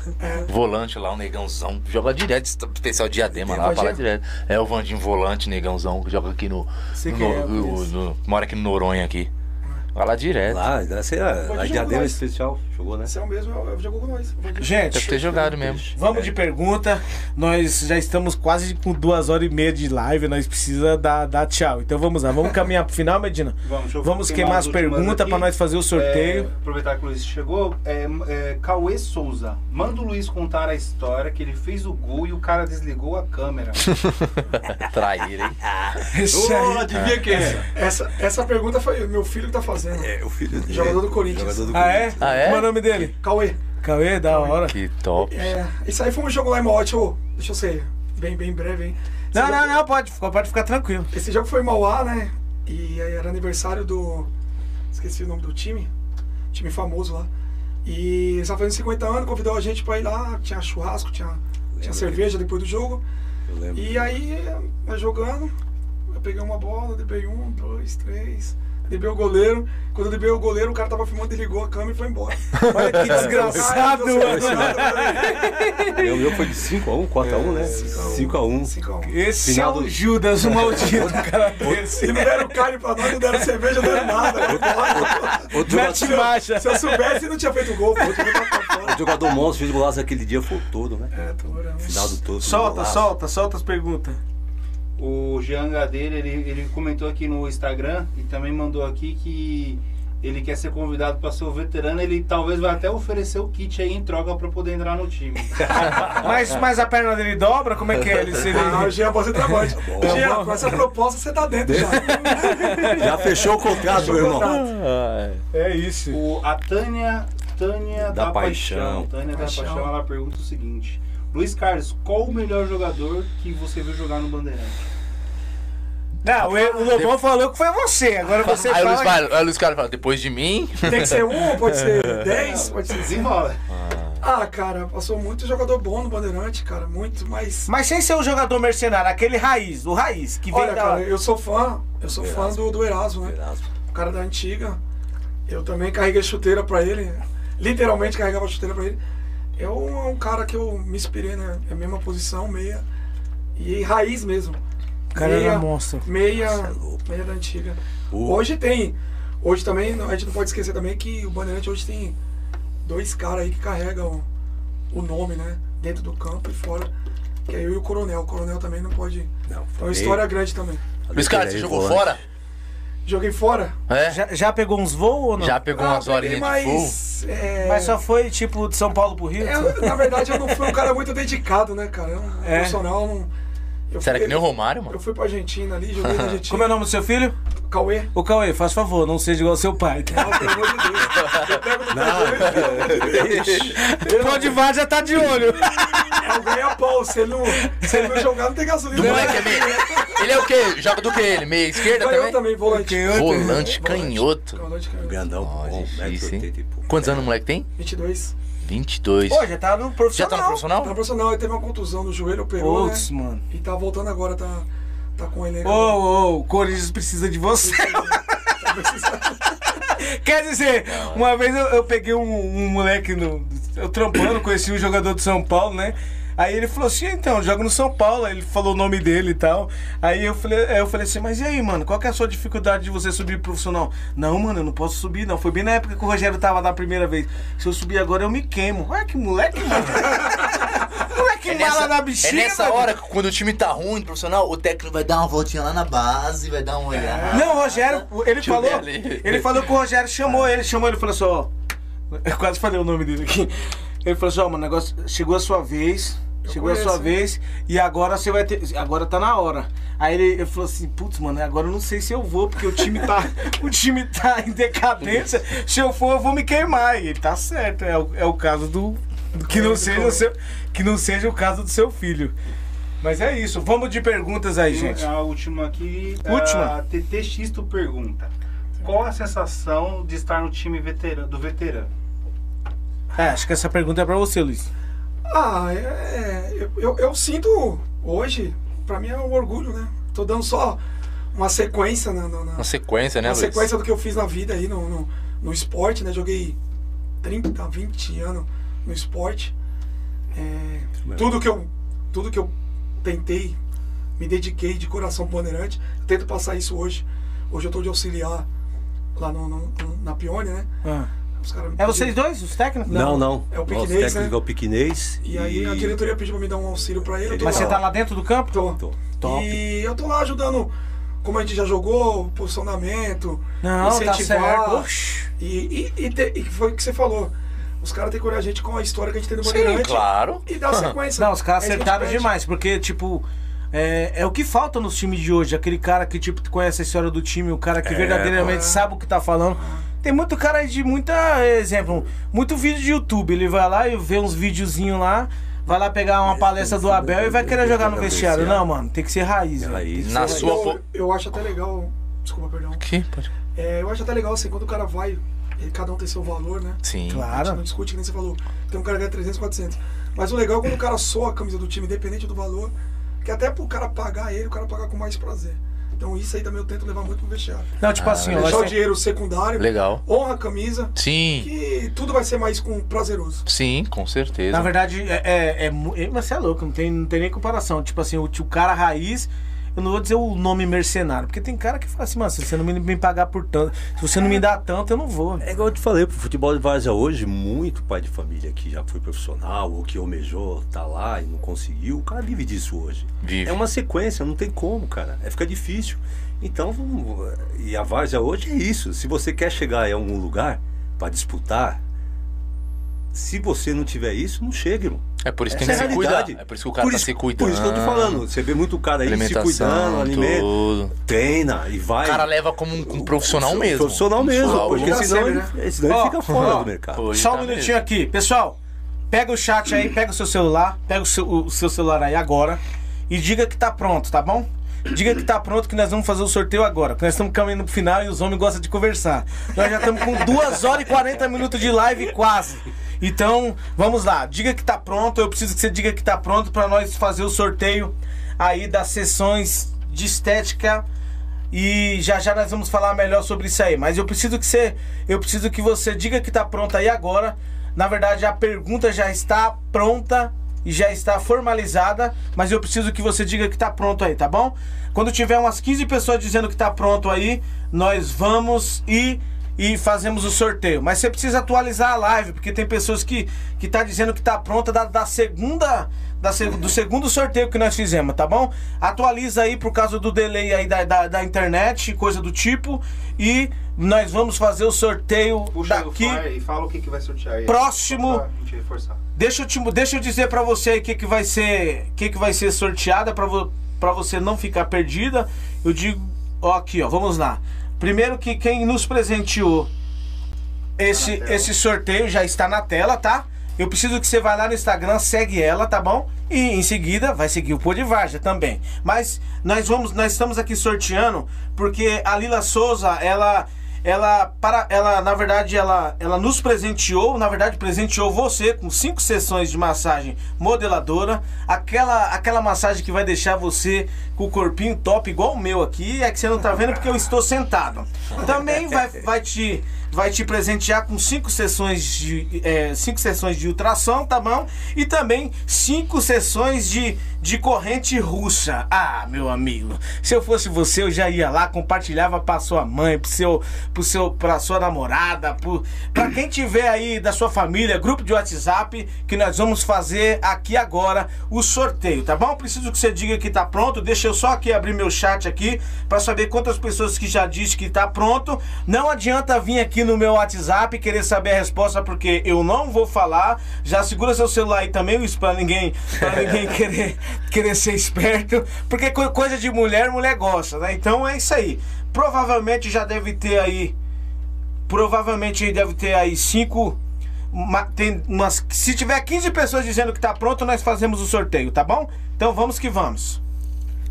Speaker 1: Volante lá, o negãozão. Joga direto, especial diadema
Speaker 6: Tem
Speaker 1: lá, fala direto. É o Vandinho volante, negãozão, que joga aqui no. No,
Speaker 2: é,
Speaker 1: no- no- mora aqui no Noronha aqui. Vai lá direto.
Speaker 3: Lá, é a, Diadema
Speaker 6: mais.
Speaker 3: especial. Jogou, né?
Speaker 6: Esse é o mesmo, eu, eu jogo com nós.
Speaker 2: Gente,
Speaker 1: Deve ter jogado mesmo.
Speaker 2: Vamos de pergunta. Nós já estamos quase com duas horas e meia de live. Nós precisamos dar, dar tchau. Então vamos lá. Vamos caminhar pro final, Medina?
Speaker 5: Vamos,
Speaker 2: Vamos
Speaker 5: queimar as
Speaker 2: perguntas pra nós fazer o sorteio.
Speaker 5: É, aproveitar que o Luiz chegou. É, é, Cauê Souza. Manda o Luiz contar a história que ele fez o gol e o cara desligou a câmera.
Speaker 1: Traíra, hein?
Speaker 2: Aí-
Speaker 3: adivinha quem é?
Speaker 6: Essa, essa pergunta foi meu filho que tá fazendo.
Speaker 3: É, o filho dele.
Speaker 6: Jogador do Corinthians.
Speaker 3: Jogador do
Speaker 2: Ah, é?
Speaker 3: Corinthians.
Speaker 1: Ah, é?
Speaker 2: Como é o nome dele?
Speaker 6: Cauê.
Speaker 2: Cauê, da hora.
Speaker 1: Que top.
Speaker 6: É, isso aí foi um jogo lá em Mauá. Deixa eu, deixa eu ser bem, bem breve, hein? Esse
Speaker 2: Não,
Speaker 6: jogo-
Speaker 2: não, não, pode, ficar- pode ficar tranquilo.
Speaker 6: Esse jogo foi em Mauá, né? E aí era aniversário do. Esqueci o nome do time. Time famoso lá. E eles estavam fazendo 50 anos, convidou a gente pra ir lá. Tinha churrasco, tinha, tinha cerveja depois do jogo.
Speaker 3: Eu lembro.
Speaker 6: E aí, jogando, eu peguei uma bola, driblei um, dois, três. Driblei o goleiro. Quando eu driblei o goleiro, o cara tava filmando, desligou a câmera e foi embora.
Speaker 2: Olha que desgraçado, mano.
Speaker 3: O meu foi de 5x1, 4x1, né? 5x1.
Speaker 6: 5x1.
Speaker 2: Esse
Speaker 3: Final
Speaker 2: é o
Speaker 3: do-
Speaker 2: Judas, o maldito, cara
Speaker 6: E
Speaker 2: desse.
Speaker 6: não deram carne pra nós, não deram cerveja, não deram nada.
Speaker 3: Outro
Speaker 2: Mete marcha.
Speaker 6: Se eu soubesse, não tinha feito gol.
Speaker 3: outro jogador monstro fez golaço aquele dia, foi o todo, né?
Speaker 6: É, tô orando.
Speaker 3: Final do todo.
Speaker 2: Solta, solta, solta as perguntas.
Speaker 5: O Jean Gadeira, ele, ele comentou aqui no Instagram e também mandou aqui que ele quer ser convidado para ser o veterano. Ele talvez vai até oferecer o kit aí em troca para poder entrar no time.
Speaker 2: Mas, mas a perna dele dobra? Como é que é? Ele, se ele...
Speaker 6: Ah, o Jean ser trabalho.
Speaker 3: bom.
Speaker 6: Jean, com essa proposta você tá dentro já.
Speaker 3: Já fechou o contrato, meu irmão.
Speaker 2: É isso.
Speaker 5: O, a Tânia, Tânia da,
Speaker 3: Da
Speaker 5: Paixão.
Speaker 3: Paixão.
Speaker 5: Tânia
Speaker 6: Paixão.
Speaker 5: da Paixão, ela pergunta o seguinte: Luiz Carlos, qual o melhor jogador que você viu jogar no Bandeirante?
Speaker 2: Não, o, Lobão falou que foi você. Agora você
Speaker 1: aí, o Luiz
Speaker 2: fala.
Speaker 1: fala, aí o Luiz Carlos fala, depois de mim.
Speaker 6: Tem que ser um, pode ser dez, pode ser.
Speaker 5: Desenrola.
Speaker 6: Ah, cara, passou muito jogador bom no Bandeirante, cara. Muito, mas.
Speaker 2: Mas sem ser o jogador mercenário, aquele raiz, o raiz, que vem
Speaker 6: Olha,
Speaker 2: da.
Speaker 6: cara, eu sou fã. Eu sou fã do, do Erasmo, né?
Speaker 3: Erasmo.
Speaker 6: O cara da antiga. Eu também carreguei chuteira pra ele. Literalmente carregava chuteira pra ele. É um, é um cara que eu me inspirei, né? É a mesma posição, meia. E raiz mesmo.
Speaker 2: O cara
Speaker 6: meia,
Speaker 2: era monstro.
Speaker 6: Meia,
Speaker 3: Nossa, é
Speaker 6: meia da antiga.
Speaker 3: O-
Speaker 6: Hoje tem. Hoje também, a gente não pode esquecer também que o Bandeirante hoje tem dois caras aí que carregam o nome, né? Dentro do campo e fora. Que é eu e o Coronel. O Coronel também não pode.
Speaker 3: Não,
Speaker 6: É uma história grande também.
Speaker 1: Luiz Carlos, você
Speaker 3: Aí,
Speaker 1: jogou fora?
Speaker 6: Joguei fora.
Speaker 1: É?
Speaker 2: Já, já pegou uns voos ou não?
Speaker 1: Já pegou
Speaker 6: Ah,
Speaker 1: umas horinhas de
Speaker 6: mas, é,
Speaker 2: Mas só foi tipo de São Paulo pro Rio?
Speaker 6: eu, na verdade, eu não fui um cara muito dedicado, né, cara? Eu, um
Speaker 2: É?
Speaker 6: profissional, não. Eu
Speaker 1: Será
Speaker 6: fui-
Speaker 1: que nem o Romário,
Speaker 6: Eu
Speaker 1: mano?
Speaker 6: fui pra Argentina ali, joguei na Argentina.
Speaker 2: Como é o nome do seu filho?
Speaker 6: Cauê.
Speaker 2: Ô Cauê, faz favor, não seja igual ao seu pai. tá?
Speaker 6: Não, pelo amor de Deus. Eu pego no amor de
Speaker 2: vá já tá de olho.
Speaker 6: É o ganha-pau. Se ele não, se ele não jogar, não tem gasolina.
Speaker 1: O moleque é meio. Ele é o quê? Joga do que ele? Meia esquerda também?
Speaker 6: também, volante.
Speaker 1: Volante canhoto.
Speaker 6: Volante canhoto.
Speaker 3: Grandão,
Speaker 1: Ó,
Speaker 3: bom,
Speaker 1: difícil, hein?
Speaker 3: 1,80 pouco.
Speaker 1: Quantos anos o moleque tem?
Speaker 6: 22.
Speaker 1: 22.
Speaker 2: Pô, já tá no
Speaker 1: Já
Speaker 2: profissional.
Speaker 1: tá no
Speaker 6: Tá
Speaker 1: profissional?
Speaker 6: profissional, ele teve uma contusão no joelho, operou,
Speaker 2: Putz,
Speaker 6: né?
Speaker 2: mano.
Speaker 6: E tá voltando agora, tá, tá com ele.
Speaker 2: Ô, ô, o Corinthians precisa de você. Quer dizer, uma vez eu, eu peguei um, um moleque no. Eu trampando, conheci um jogador de São Paulo, né? Aí ele falou assim, então, joga no São Paulo. Aí ele falou o nome dele e tal. Aí eu falei, aí eu falei assim, mas e aí, mano, qual que é a sua dificuldade de você subir pro profissional? Não, mano, eu não posso subir, não. Foi bem na época que o Rogério tava da primeira vez. Se eu subir agora, eu me queimo. Olha que moleque, mano. moleque
Speaker 1: É
Speaker 2: mala
Speaker 1: nessa,
Speaker 2: na
Speaker 1: é
Speaker 2: bexiga.
Speaker 1: nessa
Speaker 2: mano.
Speaker 1: hora, quando o time tá ruim, profissional, o técnico vai dar uma voltinha lá na base, vai dar uma olhada.
Speaker 2: Não, o Rogério, ele
Speaker 1: Deixa
Speaker 2: falou. Ele falou que o Rogério chamou ele, chamou ele e falou assim, ó. Eu quase falei o nome dele aqui. Ele falou assim, ó, mano, negócio, chegou a sua vez, chegou a
Speaker 6: conheço.
Speaker 2: sua vez, e agora você vai ter. Agora tá na hora. Aí ele, ele falou assim, putz, mano, agora eu não sei se eu vou, porque o time tá. o time tá em decadência. Se eu for, eu vou me queimar. E ele tá certo, é o, é o caso do. Que não, seja o seu, que não seja o caso do seu filho. Mas é isso. Vamos de perguntas aí, gente.
Speaker 5: A última aqui.
Speaker 2: Última.
Speaker 5: A TTX tu pergunta. Qual a sensação de estar no time veterano, do veterano?
Speaker 2: É, acho que essa pergunta é pra você, Luiz.
Speaker 6: Ah, é, é, eu, eu, eu sinto hoje, pra mim é um orgulho, né? Tô dando só uma sequência na, na, na-
Speaker 1: Uma sequência, né,
Speaker 6: uma
Speaker 1: Luiz?
Speaker 6: sequência do que eu fiz na vida aí no, no, no esporte, né? Joguei 30, 20 anos no esporte. É, tudo que eu tudo que eu tentei, me dediquei de coração bandeirante. Eu tento passar isso hoje. Hoje eu tô de auxiliar lá no, no- no- na Pione, né?
Speaker 2: Ah. É vocês dois, os técnicos?
Speaker 3: Não, não.
Speaker 6: É o
Speaker 3: Nosso
Speaker 6: piquenês,
Speaker 3: técnico
Speaker 6: né?
Speaker 3: é o piquinês.
Speaker 6: E aí a diretoria pediu pra me dar um auxílio pra ele.
Speaker 2: Mas você
Speaker 6: lá.
Speaker 2: tá lá dentro do campo?
Speaker 6: Tô.
Speaker 3: Tô.
Speaker 2: Top.
Speaker 6: E eu tô lá ajudando, como a gente já jogou, posicionamento,
Speaker 2: Não, tá
Speaker 6: incentivar.
Speaker 2: certo. Oxi.
Speaker 6: E, e, e, te- e foi o que você falou. Os caras têm que olhar a gente com a história que a gente tem no
Speaker 1: Sim,
Speaker 6: Bandeirante
Speaker 1: claro.
Speaker 6: e dar sequência.
Speaker 2: Não, os caras
Speaker 6: É
Speaker 2: acertaram demais, porque, tipo, é, é o que falta nos times de hoje. Aquele cara que, tipo, conhece a história do time, o cara que verdadeiramente sabe o que tá falando. Tem muito cara aí de muita. Exemplo, muito vídeo de YouTube. Ele vai lá e vê uns videozinhos lá, vai lá pegar uma palestra do Abel e vai querer jogar no vestiário. Não, mano, tem que ser raiz.
Speaker 3: Raiz.
Speaker 2: Que
Speaker 1: Na
Speaker 2: ser
Speaker 1: sua-
Speaker 6: Eu, eu acho até legal. Desculpa, perdão.
Speaker 1: Que? Pode-
Speaker 6: É, eu acho até legal assim, quando o cara vai, ele- cada um tem seu valor, né?
Speaker 1: Sim.
Speaker 6: A gente
Speaker 2: Claro.
Speaker 6: não discute, que nem você falou. Tem um cara que ganha 300, 400. Mas o legal é quando o cara soa a camisa do time, independente do valor, que até pro cara pagar ele, o cara pagar com mais prazer. Então isso aí também eu tento levar muito pro vestiário.
Speaker 2: Não, tipo assim, ó,
Speaker 6: Deixar o
Speaker 2: tem-
Speaker 6: dinheiro secundário,
Speaker 1: Legal.
Speaker 6: honra a camisa,
Speaker 1: Sim.
Speaker 6: que tudo vai ser mais com prazeroso.
Speaker 1: Sim, com certeza.
Speaker 2: Na verdade, é, é, é, é- você é louco, não tem, não tem nem comparação. Tipo assim, o, o cara raiz, eu não vou dizer o nome mercenário, porque tem cara que fala assim, mano, se você não me, me pagar por tanto, se você não me dá tanto, eu não vou.
Speaker 3: É igual eu te falei, pro futebol de várzea hoje, muito pai de família que já foi profissional ou que almejou, tá lá e não conseguiu, o cara vive disso hoje.
Speaker 1: Vive.
Speaker 3: É uma sequência, não tem como, cara. É fica difícil. Então, vamos- e a várzea hoje é isso. Se você quer chegar em algum lugar para disputar, se você não tiver isso, não chega, irmão.
Speaker 1: É por isso que
Speaker 3: Essa
Speaker 1: tem
Speaker 3: é
Speaker 1: que
Speaker 3: a
Speaker 1: se cuidar.
Speaker 3: realidade.
Speaker 1: É por isso que o cara
Speaker 3: Por
Speaker 1: tá
Speaker 3: isso-
Speaker 1: se cuidando.
Speaker 3: Por isso que eu tô falando. Você vê muito cara aí se cuidando, alimenta,
Speaker 1: tudo.
Speaker 3: treina e vai.
Speaker 1: O cara leva como um, um profissional mesmo.
Speaker 3: Profissional mesmo,
Speaker 1: Algo-
Speaker 3: porque senão,
Speaker 6: sempre,
Speaker 3: ele, senão ele
Speaker 2: Ó,
Speaker 3: fica fora
Speaker 2: ó,
Speaker 3: do mercado.
Speaker 2: Só um
Speaker 1: tá
Speaker 2: minutinho
Speaker 1: mesmo.
Speaker 2: aqui. Pessoal, pega o chat aí, pega o seu celular, pega o seu, o seu celular aí agora e diga que tá pronto, tá bom? Diga que tá pronto que nós vamos fazer o sorteio agora. que Nós estamos caminhando pro final e os homens gostam de conversar. Nós já estamos com 2 horas e 40 minutos de live quase. Então, vamos lá. Diga que tá pronto. Eu preciso que você diga que tá pronto para nós fazer o sorteio aí das sessões de estética e já já nós vamos falar melhor sobre isso aí. Mas eu preciso que você, eu preciso que você diga que tá pronta aí agora. Na verdade, a pergunta já está pronta e já está formalizada, mas eu preciso que você diga que tá pronto aí, tá bom? Quando tiver umas 15 pessoas dizendo que tá pronto aí, nós vamos e e fazemos o sorteio. Mas você precisa atualizar a live, porque tem pessoas que que tá dizendo que tá pronta da, da segunda da do segundo sorteio que nós fizemos, tá bom? Atualiza aí por causa do delay aí da, da, da internet, coisa do tipo, e nós vamos fazer o sorteio
Speaker 5: Puxa
Speaker 2: daqui.
Speaker 5: e fala o que, que vai sortear aí.
Speaker 2: Próximo. Deixa eu, te, deixa eu dizer pra você aí o que, que vai ser, que, que vai ser sorteada pra vo, pra você não ficar perdida. Eu digo, ó, aqui, ó, vamos lá. Primeiro que quem nos presenteou esse, esse sorteio já está na tela, tá? Eu preciso que você vá lá no Instagram, segue ela, tá bom? E em seguida vai seguir o Pô de Varja também. Mas nós vamos, nós estamos aqui sorteando porque a Lila Souza, ela ela para ela na verdade ela ela nos presenteou na verdade presenteou você com cinco sessões de massagem modeladora. Aquela aquela massagem que vai deixar você com o corpinho top igual o meu aqui é que você não tá vendo porque eu estou sentado. Também vai vai te vai te presentear com cinco sessões de é, cinco sessões de ultrassom tá bom e também cinco sessões de de corrente russa. Ah, meu amigo, se eu fosse você, eu já ia lá, compartilhava pra sua mãe, pro seu, pro seu, pra sua namorada, pro, pra quem tiver aí da sua família, grupo de WhatsApp, que nós vamos fazer aqui agora o sorteio, tá bom? Preciso que você diga que tá pronto. Deixa eu só aqui abrir meu chat aqui pra saber quantas pessoas que já disse que tá pronto. Não adianta vir aqui no meu WhatsApp querer saber a resposta porque eu não vou falar. Já segura seu celular aí também, isso pra ninguém, pra ninguém querer, querer ser esperto, porque co- coisa de mulher, mulher gosta, né? Então é isso aí. Provavelmente já deve ter aí provavelmente deve ter aí cinco. uma- tem umas, se tiver 15 pessoas dizendo que tá pronto, nós fazemos o sorteio, tá bom? Então vamos que vamos.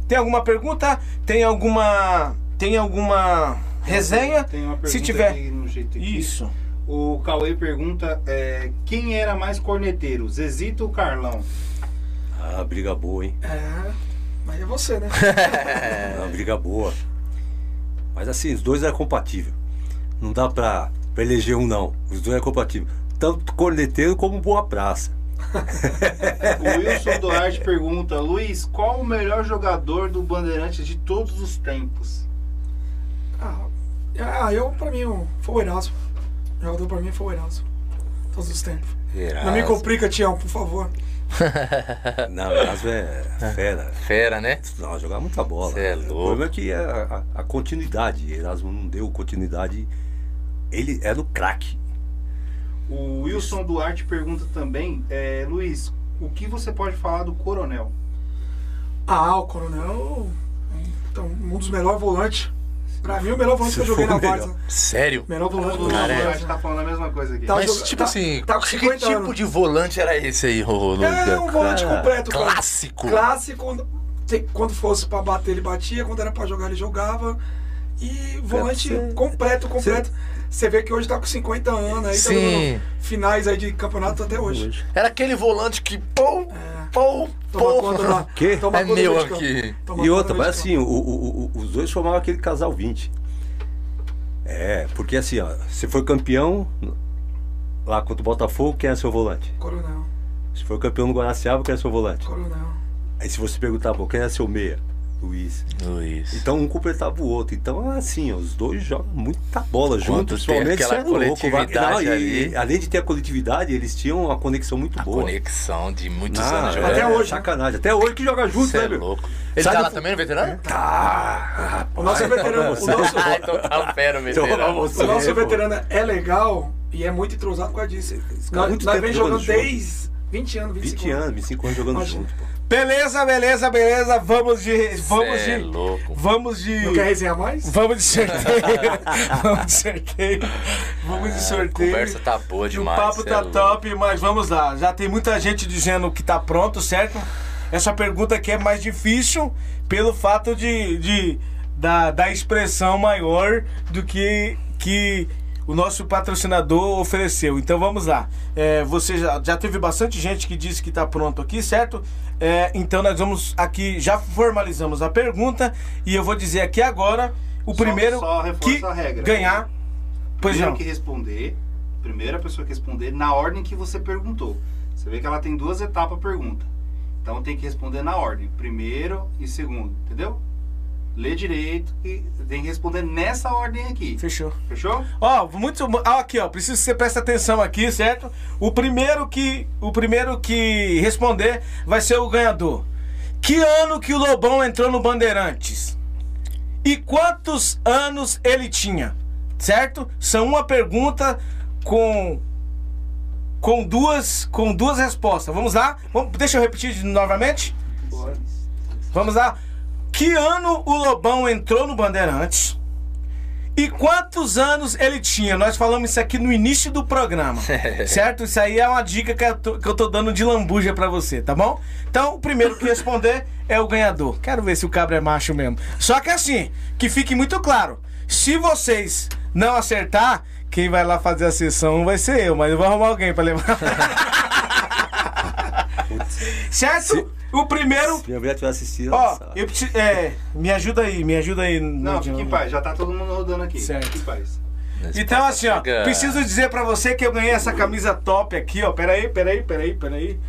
Speaker 2: Tem alguma pergunta? Tem alguma. Tem alguma resenha?
Speaker 5: Tem uma pergunta
Speaker 2: se tiver.
Speaker 5: aqui no jeito aqui.
Speaker 2: Isso.
Speaker 5: O Cauê pergunta é, quem era mais corneteiro, Zezito ou Carlão?
Speaker 3: Ah, briga boa, hein?
Speaker 6: É, mas é você, né?
Speaker 3: É uma briga boa. Mas assim, os dois eram compatíveis. Não dá pra, pra eleger um, não. Os dois eram compatíveis. Tanto corneteiro como boa praça.
Speaker 5: O Wilson Duarte pergunta, Luiz, qual o melhor jogador do Bandeirantes de todos os tempos?
Speaker 6: Ah, ah, eu, pra mim, o- foi o Erasmo. O jogador pra mim foi o Erasmo. Todos os tempos. Não me complica, Tião, por favor.
Speaker 3: Não, Erasmo é fera.
Speaker 1: Fera, né?
Speaker 3: Não, jogava muita bola.
Speaker 1: Cê é
Speaker 3: O
Speaker 1: louco.
Speaker 3: problema é que a, a- a continuidade. Erasmo não deu continuidade. Ele era o craque.
Speaker 5: O Wilson Duarte pergunta também, é, Luiz, o que você pode falar do Coronel?
Speaker 6: Ah, o Coronel. Então, um dos melhores volantes. Pra mim, o melhor volante que eu joguei na. Varsa.
Speaker 1: Sério?
Speaker 6: Melhor volante que eu
Speaker 5: O
Speaker 6: joguei
Speaker 1: Cara,
Speaker 6: na
Speaker 1: é.
Speaker 5: Duarte
Speaker 6: Varsa.
Speaker 5: tá falando a mesma coisa aqui.
Speaker 6: Tá
Speaker 1: Mas,
Speaker 6: joga-
Speaker 1: tipo
Speaker 6: tá-
Speaker 1: assim,
Speaker 6: tá
Speaker 1: que
Speaker 6: 50
Speaker 1: tipo
Speaker 6: anos.
Speaker 1: de volante era esse aí, Lucas?
Speaker 6: É um volante
Speaker 3: cara.
Speaker 6: completo, cara.
Speaker 1: Clássico.
Speaker 6: Clássico. Quando fosse pra bater, ele batia. Quando era pra jogar, ele jogava. E volante
Speaker 3: Você-
Speaker 6: completo, completo. Você vê que hoje tá com 50 anos aí, tá
Speaker 1: Sim.
Speaker 6: jogando finais aí de campeonato até hoje.
Speaker 1: Era aquele volante que, pô, pô,
Speaker 6: Toma
Speaker 1: pô.
Speaker 6: conta da.
Speaker 3: Quê?
Speaker 6: Toma
Speaker 1: É meu aqui.
Speaker 6: Toma
Speaker 3: E outra, mas assim, o- o- o- os dois formavam aquele casal 20. É, porque assim, ó, você foi campeão lá contra o Botafogo, quem é seu volante?
Speaker 6: Coronel,
Speaker 3: Se foi campeão no Guaraciaba, quem é seu volante?
Speaker 6: coronel.
Speaker 3: Aí se você perguntar, pô, quem é seu meia? Luiz.
Speaker 1: Luiz.
Speaker 3: Então um completava o outro. Então, assim, ó, os dois jogam muita bola juntos. Principalmente
Speaker 1: aquela
Speaker 3: cê é louco, não, e-
Speaker 1: ali.
Speaker 3: e além de ter a coletividade, eles tinham uma conexão muito
Speaker 1: A
Speaker 3: boa.
Speaker 1: conexão de muitos
Speaker 3: Ah,
Speaker 1: anos
Speaker 3: é,
Speaker 1: jogando.
Speaker 6: Até hoje?
Speaker 3: Sacanagem. Até hoje que joga junto,
Speaker 1: Cê
Speaker 3: né,
Speaker 1: é
Speaker 3: meu?
Speaker 1: louco. Ele
Speaker 3: Sabe
Speaker 1: tá lá
Speaker 3: o-
Speaker 1: também, no veterano?
Speaker 3: Tá.
Speaker 6: O nosso é veterano. O nosso,
Speaker 1: Ah, então tá fera, veterano.
Speaker 6: o nosso veterano é legal e é muito entrosado por causa disso.
Speaker 3: Esse cara
Speaker 6: Nós, nós vem
Speaker 3: jogando
Speaker 6: desde 20 anos, 25
Speaker 3: 20 anos, 25 anos jogando junto, pô.
Speaker 2: Beleza, beleza, beleza. Vamos de. Vamos
Speaker 1: Cê é
Speaker 2: de.
Speaker 1: louco.
Speaker 2: Vamos de.
Speaker 6: Não quer resenhar mais?
Speaker 2: Vamos de sorteio. vamos de sorteio. Vamos de
Speaker 1: A
Speaker 2: sorteio.
Speaker 1: conversa tá boa
Speaker 2: o
Speaker 1: demais.
Speaker 2: papo
Speaker 1: cê
Speaker 2: tá
Speaker 1: é louco.
Speaker 2: top, mas vamos lá. Já tem muita gente dizendo que tá pronto, certo? Essa pergunta aqui é mais difícil pelo fato de, de da, da expressão maior do que que o nosso patrocinador ofereceu. Então vamos lá. É, você já, já teve bastante gente que disse que tá pronto aqui, certo? É, então nós vamos aqui já formalizamos a pergunta e eu vou dizer aqui agora o
Speaker 5: Só-
Speaker 2: primeiro
Speaker 5: só
Speaker 2: que
Speaker 5: a regra.
Speaker 2: ganhar. Pois
Speaker 5: Primeiro
Speaker 2: não.
Speaker 5: que responder, primeira pessoa que responder na ordem que você perguntou. Você vê que ela tem duas etapas a pergunta. Então tem que responder na ordem, primeiro e segundo, entendeu? Lê direito e tem que responder nessa ordem aqui.
Speaker 2: Fechou.
Speaker 5: Fechou?
Speaker 2: Ó, muito. ó, aqui, ó. Preciso que você preste atenção aqui, certo? O primeiro que. O primeiro que responder vai ser o ganhador. Que ano que o Lobão entrou no Bandeirantes? E quantos anos ele tinha? Certo? São uma pergunta com. Com duas, com duas respostas. Vamos lá? Vamos, deixa eu repetir novamente. Vamos lá. Que ano o Lobão entrou no Bandeirantes? E quantos anos ele tinha? Nós falamos isso aqui no início do programa, certo? Isso aí é uma dica que eu tô, que eu tô dando de lambuja pra você, tá bom? Então, o primeiro que responder é o ganhador. Quero ver se o cabra é macho mesmo. Só que assim, que fique muito claro. Se vocês não acertar, quem vai lá fazer a sessão vai ser eu, mas eu vou arrumar alguém pra levar. certo? O primeiro...
Speaker 3: Se minha mulher estiver assistindo,
Speaker 2: Ó, eu preciso... É, me ajuda aí, me ajuda aí.
Speaker 5: Não, fique em paz, já tá todo mundo rodando aqui.
Speaker 2: Certo.
Speaker 5: Fique em paz.
Speaker 2: Então, assim, ó, preciso dizer pra você que eu ganhei essa camisa top aqui, ó. Peraí, peraí, peraí, peraí.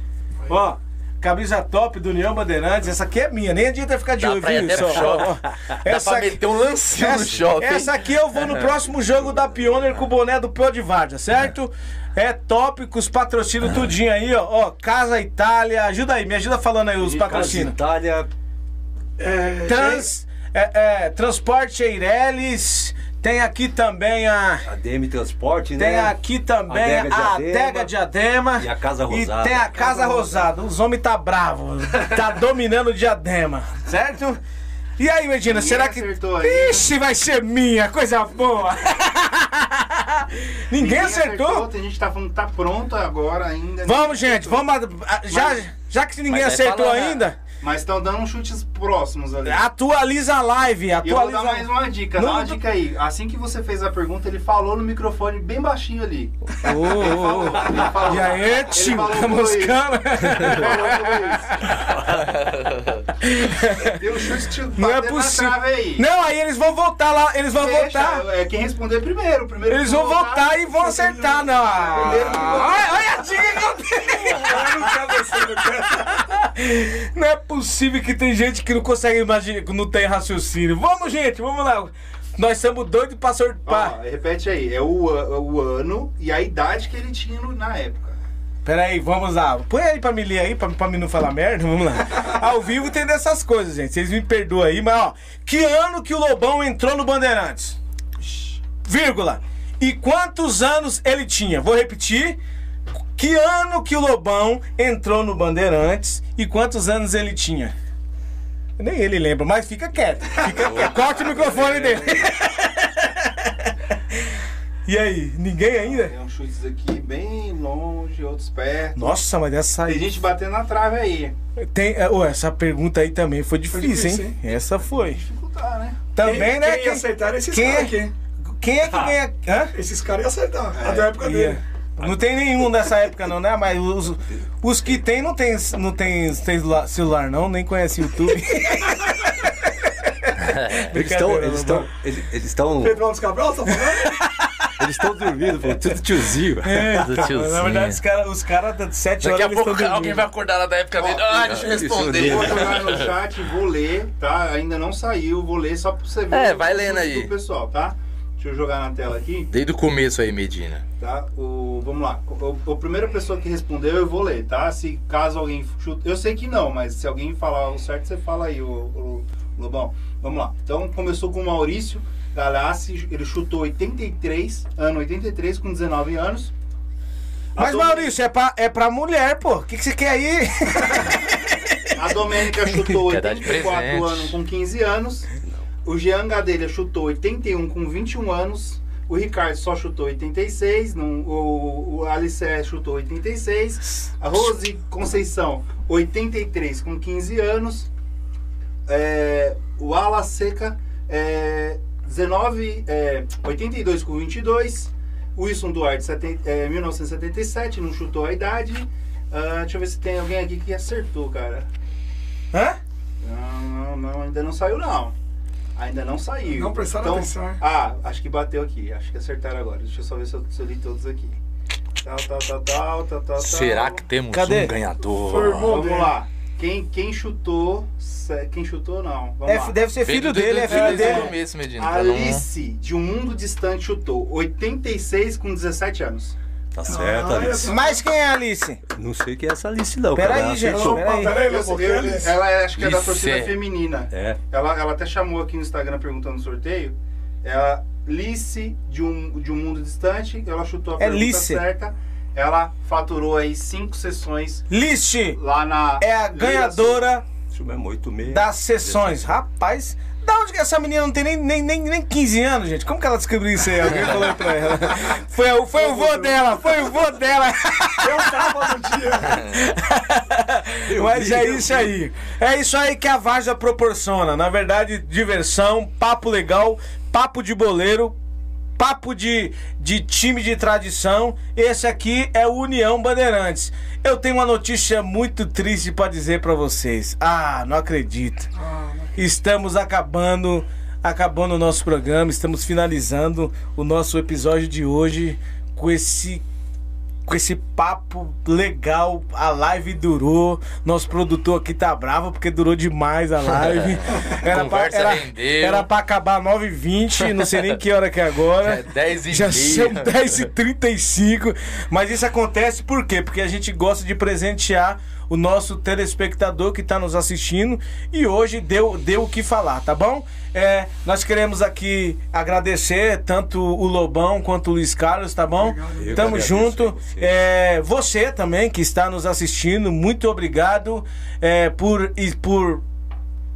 Speaker 2: Ó, Camisa top do União Bandeirantes. Essa aqui é minha, nem adianta ficar de olho, viu? Só,
Speaker 1: shopping.
Speaker 2: Essa aqui,
Speaker 1: meter um lancinho no shopping.
Speaker 2: essa aqui eu vou no próximo jogo da Pioneer com o boné do Pô de Várzea, certo? É top, com os patrocínios tudinho aí, ó. ó. Casa Itália, ajuda aí, me ajuda falando aí os patrocínios.
Speaker 3: Itália,
Speaker 6: É,
Speaker 2: Trans, é, é, Transporte Eireles, tem aqui também a...
Speaker 3: a DM Transporte,
Speaker 2: Tem
Speaker 3: né?
Speaker 2: aqui também
Speaker 3: Adega
Speaker 2: a
Speaker 3: Diadema.
Speaker 2: Adega Diadema.
Speaker 3: E a Casa Rosada.
Speaker 2: E tem a Casa Rosada. Os homens tá bravo. Tá dominando o Diadema. Certo? E aí, Medina, será que.
Speaker 5: acertou aí.
Speaker 2: Ixi, vai ser minha, coisa boa! Ninguém, acertou?
Speaker 5: Tem gente que tá falando que tá pronto agora ainda.
Speaker 2: Vamos, gente, vamos. a- Já, já que ninguém
Speaker 1: Mas
Speaker 2: acertou
Speaker 1: falando,
Speaker 2: ainda,
Speaker 5: Mas estão dando uns chutes próximos ali.
Speaker 2: atualiza a live.
Speaker 5: E eu vou
Speaker 2: Atualiza.
Speaker 5: dar mais uma dica,
Speaker 2: Não,
Speaker 5: dá uma
Speaker 2: não-
Speaker 5: dica aí. Assim que você fez a pergunta, ele falou no microfone bem baixinho ali.
Speaker 2: Ô, ô, ô.
Speaker 5: Ele falou,
Speaker 2: E aí,
Speaker 5: ele
Speaker 2: tio, tá
Speaker 5: isso. Tem um chute
Speaker 2: Não é possível.
Speaker 5: trave aí.
Speaker 2: Não, aí eles vão voltar lá, eles vão
Speaker 5: Deixa,
Speaker 2: voltar.
Speaker 5: É quem responder primeiro. primeiro
Speaker 2: Eles vão voltar e vão acertar, não. Olha, olha a dica que eu tenho. Não é possível que tem gente que não consegue imaginar, que não tem raciocínio. Vamos, gente, vamos lá. Nós estamos doidos pra
Speaker 5: Ó,
Speaker 2: sortar.
Speaker 5: repete aí, é o, a- o ano e a idade que ele tinha na época.
Speaker 2: Pera aí, vamos lá. Põe aí pra me ler aí, pra, pra mim não falar merda. Vamos lá. Ao vivo tem dessas coisas, gente. Vocês me perdoam aí, mas ó. Que ano que o Lobão entrou no Bandeirantes? Vírgula. E quantos anos ele tinha? Vou repetir. Que ano que o Lobão entrou no Bandeirantes e quantos anos ele tinha? Nem ele lembra, mas fica quieto. Fica quieto. Corta o microfone dele. E aí, ninguém ainda?
Speaker 5: Tem uns chutes aqui bem longe, outros perto.
Speaker 2: Nossa, mas essa
Speaker 5: Tem
Speaker 2: aí.
Speaker 5: gente batendo na trave aí.
Speaker 2: Tem, é, ô, essa pergunta aí também foi difícil,
Speaker 6: difícil,
Speaker 2: hein? Essa foi.
Speaker 5: Dificultar, né?
Speaker 2: Também,
Speaker 6: quem,
Speaker 2: né?
Speaker 6: Quem ia acertar esses
Speaker 2: quem,
Speaker 6: caras aqui.
Speaker 2: quem é que ganha. Hã?
Speaker 6: Esses caras iam acertar. a da época
Speaker 2: Ia.
Speaker 6: dele.
Speaker 2: Não tem nenhum dessa época, não, né? Mas os, os que tem não tem, não tem celula- celular, não, nem conhece YouTube.
Speaker 3: Eles estão. Eles estão. Eles estão.
Speaker 6: Pedro Alves Cabral, tá falando?
Speaker 3: Eles estão dormindo, pô. Tudo tiozinho.
Speaker 2: É, então,
Speaker 1: tiozinho.
Speaker 2: na verdade, os caras os cara de 7
Speaker 1: Daqui
Speaker 2: horas
Speaker 1: a
Speaker 2: eles
Speaker 1: pouco alguém
Speaker 2: dormindo.
Speaker 1: vai acordar lá da época dele. Ah, deixa eu responder.
Speaker 5: Vou jogar no chat, vou ler, tá? Ainda não saiu, vou ler só pra você ver.
Speaker 1: É, vai lendo aí.
Speaker 5: Do pessoal, tá? Deixa eu jogar na tela aqui,
Speaker 1: Desde o começo aí, Medina.
Speaker 5: tá? O, vamos lá. O, a primeira pessoa que respondeu eu vou ler, tá? Se caso alguém chuta. Eu sei que não, mas se alguém falar o certo, você fala aí, o, o Lobão. Vamos lá. Então começou com o Maurício Galassi, ele chutou 83, ano 83, com 19 anos. A
Speaker 2: Mas,
Speaker 5: Dom-
Speaker 2: Maurício, é pra, é pra mulher, pô. O que, que você quer aí?
Speaker 5: A Domênica chutou
Speaker 1: Quer dar de
Speaker 5: 84
Speaker 1: presente.
Speaker 5: anos com 15 anos. O Jean Gadelha chutou 81 com 21 anos. O Ricardo só chutou 86. Não, o, o Alice chutou 86. A Rose Conceição, 83 com 15 anos. É, o Ala Seca, é, 19, é, 82 com 22. O Wilson Duarte, seten- é, 1977, não chutou a idade. Ah, deixa eu ver se tem alguém aqui que acertou, cara.
Speaker 2: Hã?
Speaker 5: Não, não, não, ainda não saiu não. Ainda não saiu.
Speaker 6: Não prestaram atenção, hein?
Speaker 5: Ah, acho que bateu aqui. Acho que acertaram agora. Deixa eu só ver se eu, se eu li todos aqui. Tal, tal, tal, tal, tal, tal.
Speaker 1: Será que temos
Speaker 2: Cadê?
Speaker 1: um ganhador?
Speaker 6: Formou.
Speaker 5: Vamos lá. Quem, quem chutou. Quem chutou, não. Vamos
Speaker 2: É,
Speaker 5: lá.
Speaker 2: deve ser filho dele, é filho dele.
Speaker 1: Medina. pra não-
Speaker 5: Alice, de um mundo distante, chutou 86 com 17 anos.
Speaker 3: Tá certo,
Speaker 6: Ah,
Speaker 3: Alice.
Speaker 2: Mas quem é a Alice?
Speaker 3: Não sei quem é essa Alice, não.
Speaker 2: Pera
Speaker 3: cara.
Speaker 2: aí, gente.
Speaker 6: Peraí,
Speaker 5: Eu-
Speaker 6: Lobo,
Speaker 5: eu-
Speaker 6: Alice.
Speaker 5: ela é- acho que é da
Speaker 1: Alice.
Speaker 5: torcida feminina.
Speaker 3: É.
Speaker 5: Ela, ela até chamou aqui no Instagram perguntando no sorteio. É a Lice de um, de um mundo distante. Ela chutou a
Speaker 2: É
Speaker 5: pergunta
Speaker 2: Lice.
Speaker 5: certa. Ela faturou aí cinco sessões
Speaker 2: List
Speaker 5: lá na.
Speaker 2: é a ganhadora
Speaker 3: Deixa eu ver, 86.
Speaker 2: das sessões. Rapaz, da onde que essa menina não tem nem, nem, nem, nem 15 anos, gente? Como que ela descobriu isso aí? Alguém falou pra ela. Foi, o- foi o vô dela, foi o vô dela.
Speaker 6: Eu tava no dia.
Speaker 2: Mas é isso aí. É isso aí que a Varja proporciona. Na verdade, diversão, papo legal, papo de boleiro, papo de, de time de tradição. Esse aqui é o União Bandeirantes. Eu tenho uma notícia muito triste pra dizer pra vocês. Ah, não acredito. Estamos acabando, acabando o nosso programa, estamos finalizando o nosso episódio de hoje com esse com esse papo legal. A live durou. Nosso produtor aqui tá bravo porque durou demais a live. Era pra,
Speaker 1: Conversa
Speaker 2: era,
Speaker 1: rendeu.
Speaker 2: era pra acabar 9h20, não sei nem que hora que é agora.
Speaker 1: É 10 e
Speaker 2: Já
Speaker 1: meia.
Speaker 2: são 10h35. Mas isso acontece por quê? Porque a gente gosta de presentear o nosso telespectador que está nos assistindo e hoje deu, deu o que falar, tá bom? É, nós queremos aqui agradecer tanto o Lobão quanto o Luiz Carlos, tá bom?
Speaker 6: Obrigado.
Speaker 3: Eu
Speaker 2: Tamo junto.
Speaker 3: você.
Speaker 2: É, você também que está nos assistindo, muito obrigado é, por, e por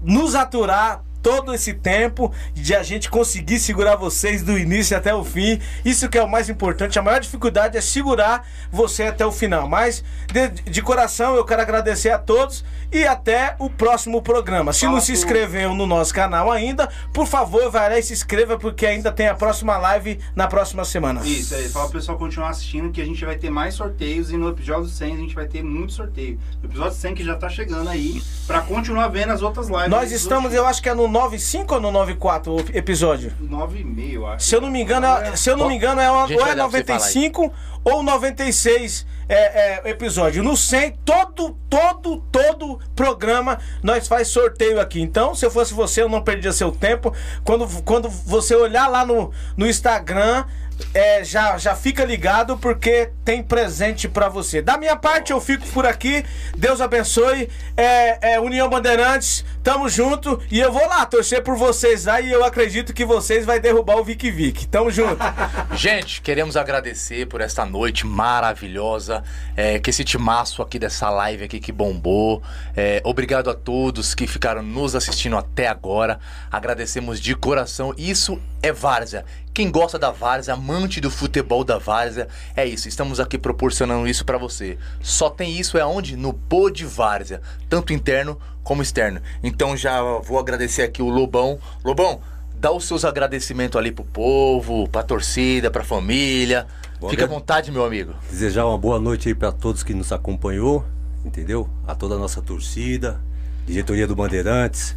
Speaker 2: nos aturar todo esse tempo de a gente conseguir segurar vocês do início até o fim. Isso que é o mais importante. A maior dificuldade é segurar você até o final. Mas de, de coração eu quero agradecer a todos e até o próximo programa. Se não se inscreveu no nosso canal ainda, por favor, vai lá e se inscreva porque ainda tem a próxima live na próxima semana.
Speaker 5: Isso, aí, fala pro pessoal continuar assistindo que a gente vai ter mais sorteios e no episódio 100 a gente vai ter muito sorteio. No episódio 100 que já tá chegando aí, pra continuar vendo as outras lives.
Speaker 2: Nós estamos, eu acho que é no 95 ou no 94 o episódio?
Speaker 5: 9,5, eu acho.
Speaker 2: Se eu não me engano, é, se eu não me engano, é, uma- ou é
Speaker 1: vai dar pra você falar aí.
Speaker 2: 95 ou 96 é, é, episódio. No 100, todo, todo, todo programa nós faz sorteio aqui. Então, se eu fosse você, eu não perdia seu tempo. Quando, quando você olhar lá no, no Instagram, é, já, já fica ligado porque tem presente pra você. Da minha parte, eu fico por aqui. Deus abençoe. É, é, União Bandeirantes, tamo junto. E eu vou lá torcer por vocês lá. E eu acredito que vocês vai derrubar o Vic Vic. Tamo junto.
Speaker 1: Gente, queremos agradecer por esta noite maravilhosa, é, que esse timaço aqui dessa live aqui que bombou. É, obrigado a todos que ficaram nos assistindo até agora. Agradecemos de coração. Isso é Várzea. Quem gosta da Várzea, amante do futebol da Várzea, é isso. Estamos aqui proporcionando isso pra você. Só tem isso é onde? No Pod Várzea, tanto interno como externo. Então já vou agradecer aqui o Lobão. Lobão, dá os seus agradecimentos ali pro povo, pra torcida, pra família.
Speaker 3: Bom,
Speaker 1: Fica à
Speaker 3: agra-
Speaker 1: vontade, meu amigo.
Speaker 3: Desejar uma boa noite aí para todos que nos acompanhou, entendeu? A toda a nossa torcida, diretoria do Bandeirantes,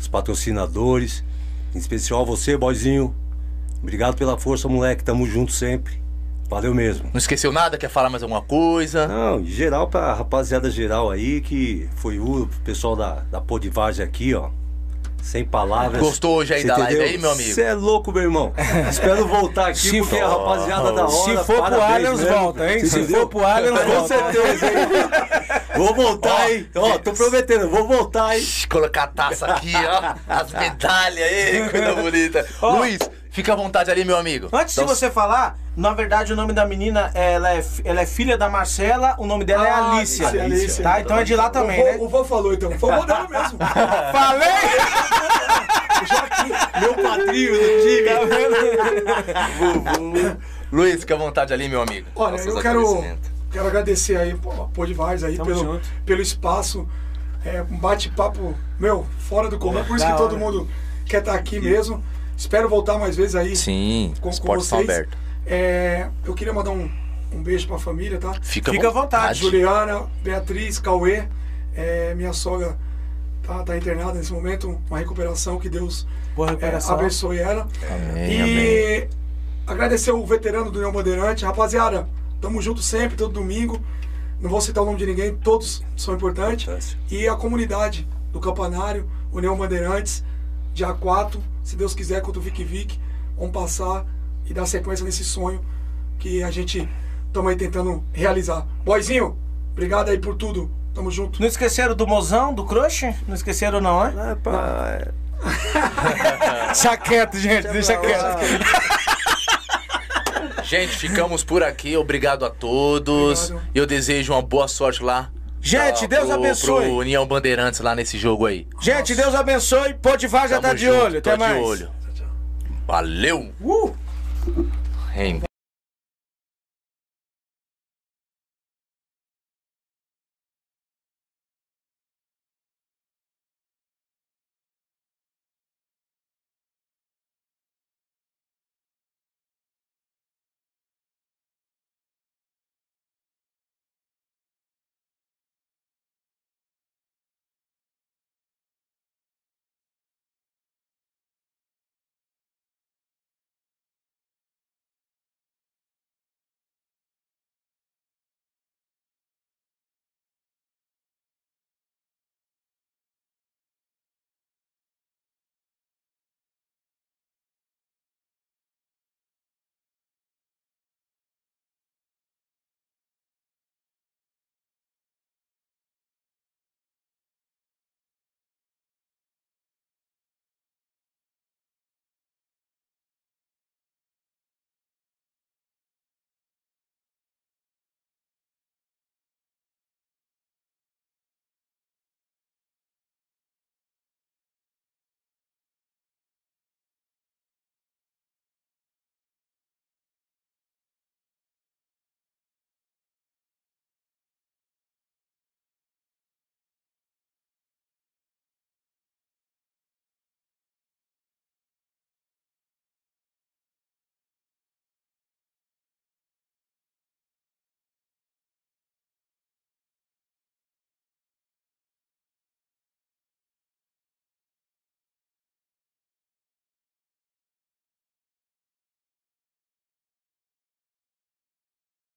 Speaker 3: os patrocinadores, em especial você, boizinho. Obrigado pela força, moleque. Tamo junto sempre. Valeu mesmo.
Speaker 1: Não esqueceu nada? Quer falar mais alguma coisa?
Speaker 3: Não, em geral pra rapaziada geral aí, que foi o pessoal da, da Podivagem aqui, ó. Sem palavras.
Speaker 1: Gostou hoje aí
Speaker 3: Cê
Speaker 1: da live
Speaker 3: entendeu?
Speaker 1: aí, meu amigo?
Speaker 3: Você é louco, meu irmão. Espero voltar aqui,
Speaker 2: Se
Speaker 3: porque
Speaker 2: for-
Speaker 3: a rapaziada da hora.
Speaker 2: Se for pro Allianz,
Speaker 3: mesmo,
Speaker 2: volta, hein? Se
Speaker 3: entendeu?
Speaker 2: for pro Allianz,
Speaker 3: Com
Speaker 2: volta.
Speaker 3: certeza, hein? Vou voltar, hein? Ó, tô prometendo, vou voltar, hein?
Speaker 1: Colocar a taça aqui, ó. As medalhas aí, coisa bonita. Luiz, fica à vontade ali, meu amigo.
Speaker 2: Antes de
Speaker 1: Dá os-
Speaker 2: você falar, na verdade o nome da menina ela é, ela é filha da Marcela, o nome dela é
Speaker 6: Ah,
Speaker 2: Alicia.
Speaker 6: Alicia, Alicia.
Speaker 2: Tá? Então é de lá também,
Speaker 6: o,
Speaker 2: né?
Speaker 6: vô, o vô falou então. Foi o vô dela mesmo.
Speaker 2: Falei!
Speaker 3: Meu padrinho do time.
Speaker 1: Luiz, fica à vontade ali, meu amigo.
Speaker 6: Olha, eu quero, quero agradecer aí, pô, de Vars aí
Speaker 2: Tamo
Speaker 6: pelo,
Speaker 2: junto.
Speaker 6: pelo espaço. É, um bate-papo, meu, fora do comum. Por isso
Speaker 2: Da
Speaker 6: que todo mundo quer estar aqui mesmo. Espero voltar mais vezes aí
Speaker 1: Sim,
Speaker 6: com,
Speaker 1: os
Speaker 6: com vocês.
Speaker 1: abertos.
Speaker 6: É, eu queria mandar um, um beijo pra família, tá?
Speaker 1: Fica,
Speaker 2: Fica à vontade,
Speaker 6: Juliana, Beatriz, Cauê, é, minha sogra tá, tá internada nesse momento, uma recuperação que Deus é,
Speaker 2: recuperação.
Speaker 6: abençoe ela.
Speaker 1: Amém,
Speaker 6: e
Speaker 1: amém.
Speaker 6: agradecer o veterano do União Bandeirante, rapaziada, tamo junto sempre, todo domingo. Não vou citar o nome de ninguém, todos são importantes. E a comunidade do Campanário, União Bandeirantes, dia 4, se Deus quiser, contra o Vic Vic, vamos passar e dar sequência nesse sonho que a gente estamos aí tentando realizar. Boizinho, obrigado aí por tudo. Tamo junto.
Speaker 2: Não esqueceram do mozão, do crush? Não esqueceram não, né?
Speaker 3: É, pá, é.
Speaker 2: Deixa quieto, gente, deixa quieto.
Speaker 1: Gente, ficamos por aqui. Obrigado a todos.
Speaker 6: Obrigado.
Speaker 1: Eu desejo uma boa sorte lá.
Speaker 2: Gente,
Speaker 1: Pra-
Speaker 2: Deus
Speaker 1: pro-
Speaker 2: abençoe.
Speaker 1: Pro União Bandeirantes lá nesse jogo aí.
Speaker 2: Gente, Deus abençoe. Podivar já
Speaker 1: Tamo
Speaker 2: tá de
Speaker 1: junto,
Speaker 2: olho. Até
Speaker 1: de
Speaker 2: mais.
Speaker 1: olho. Valeu!
Speaker 2: Uh!
Speaker 1: Rendeu.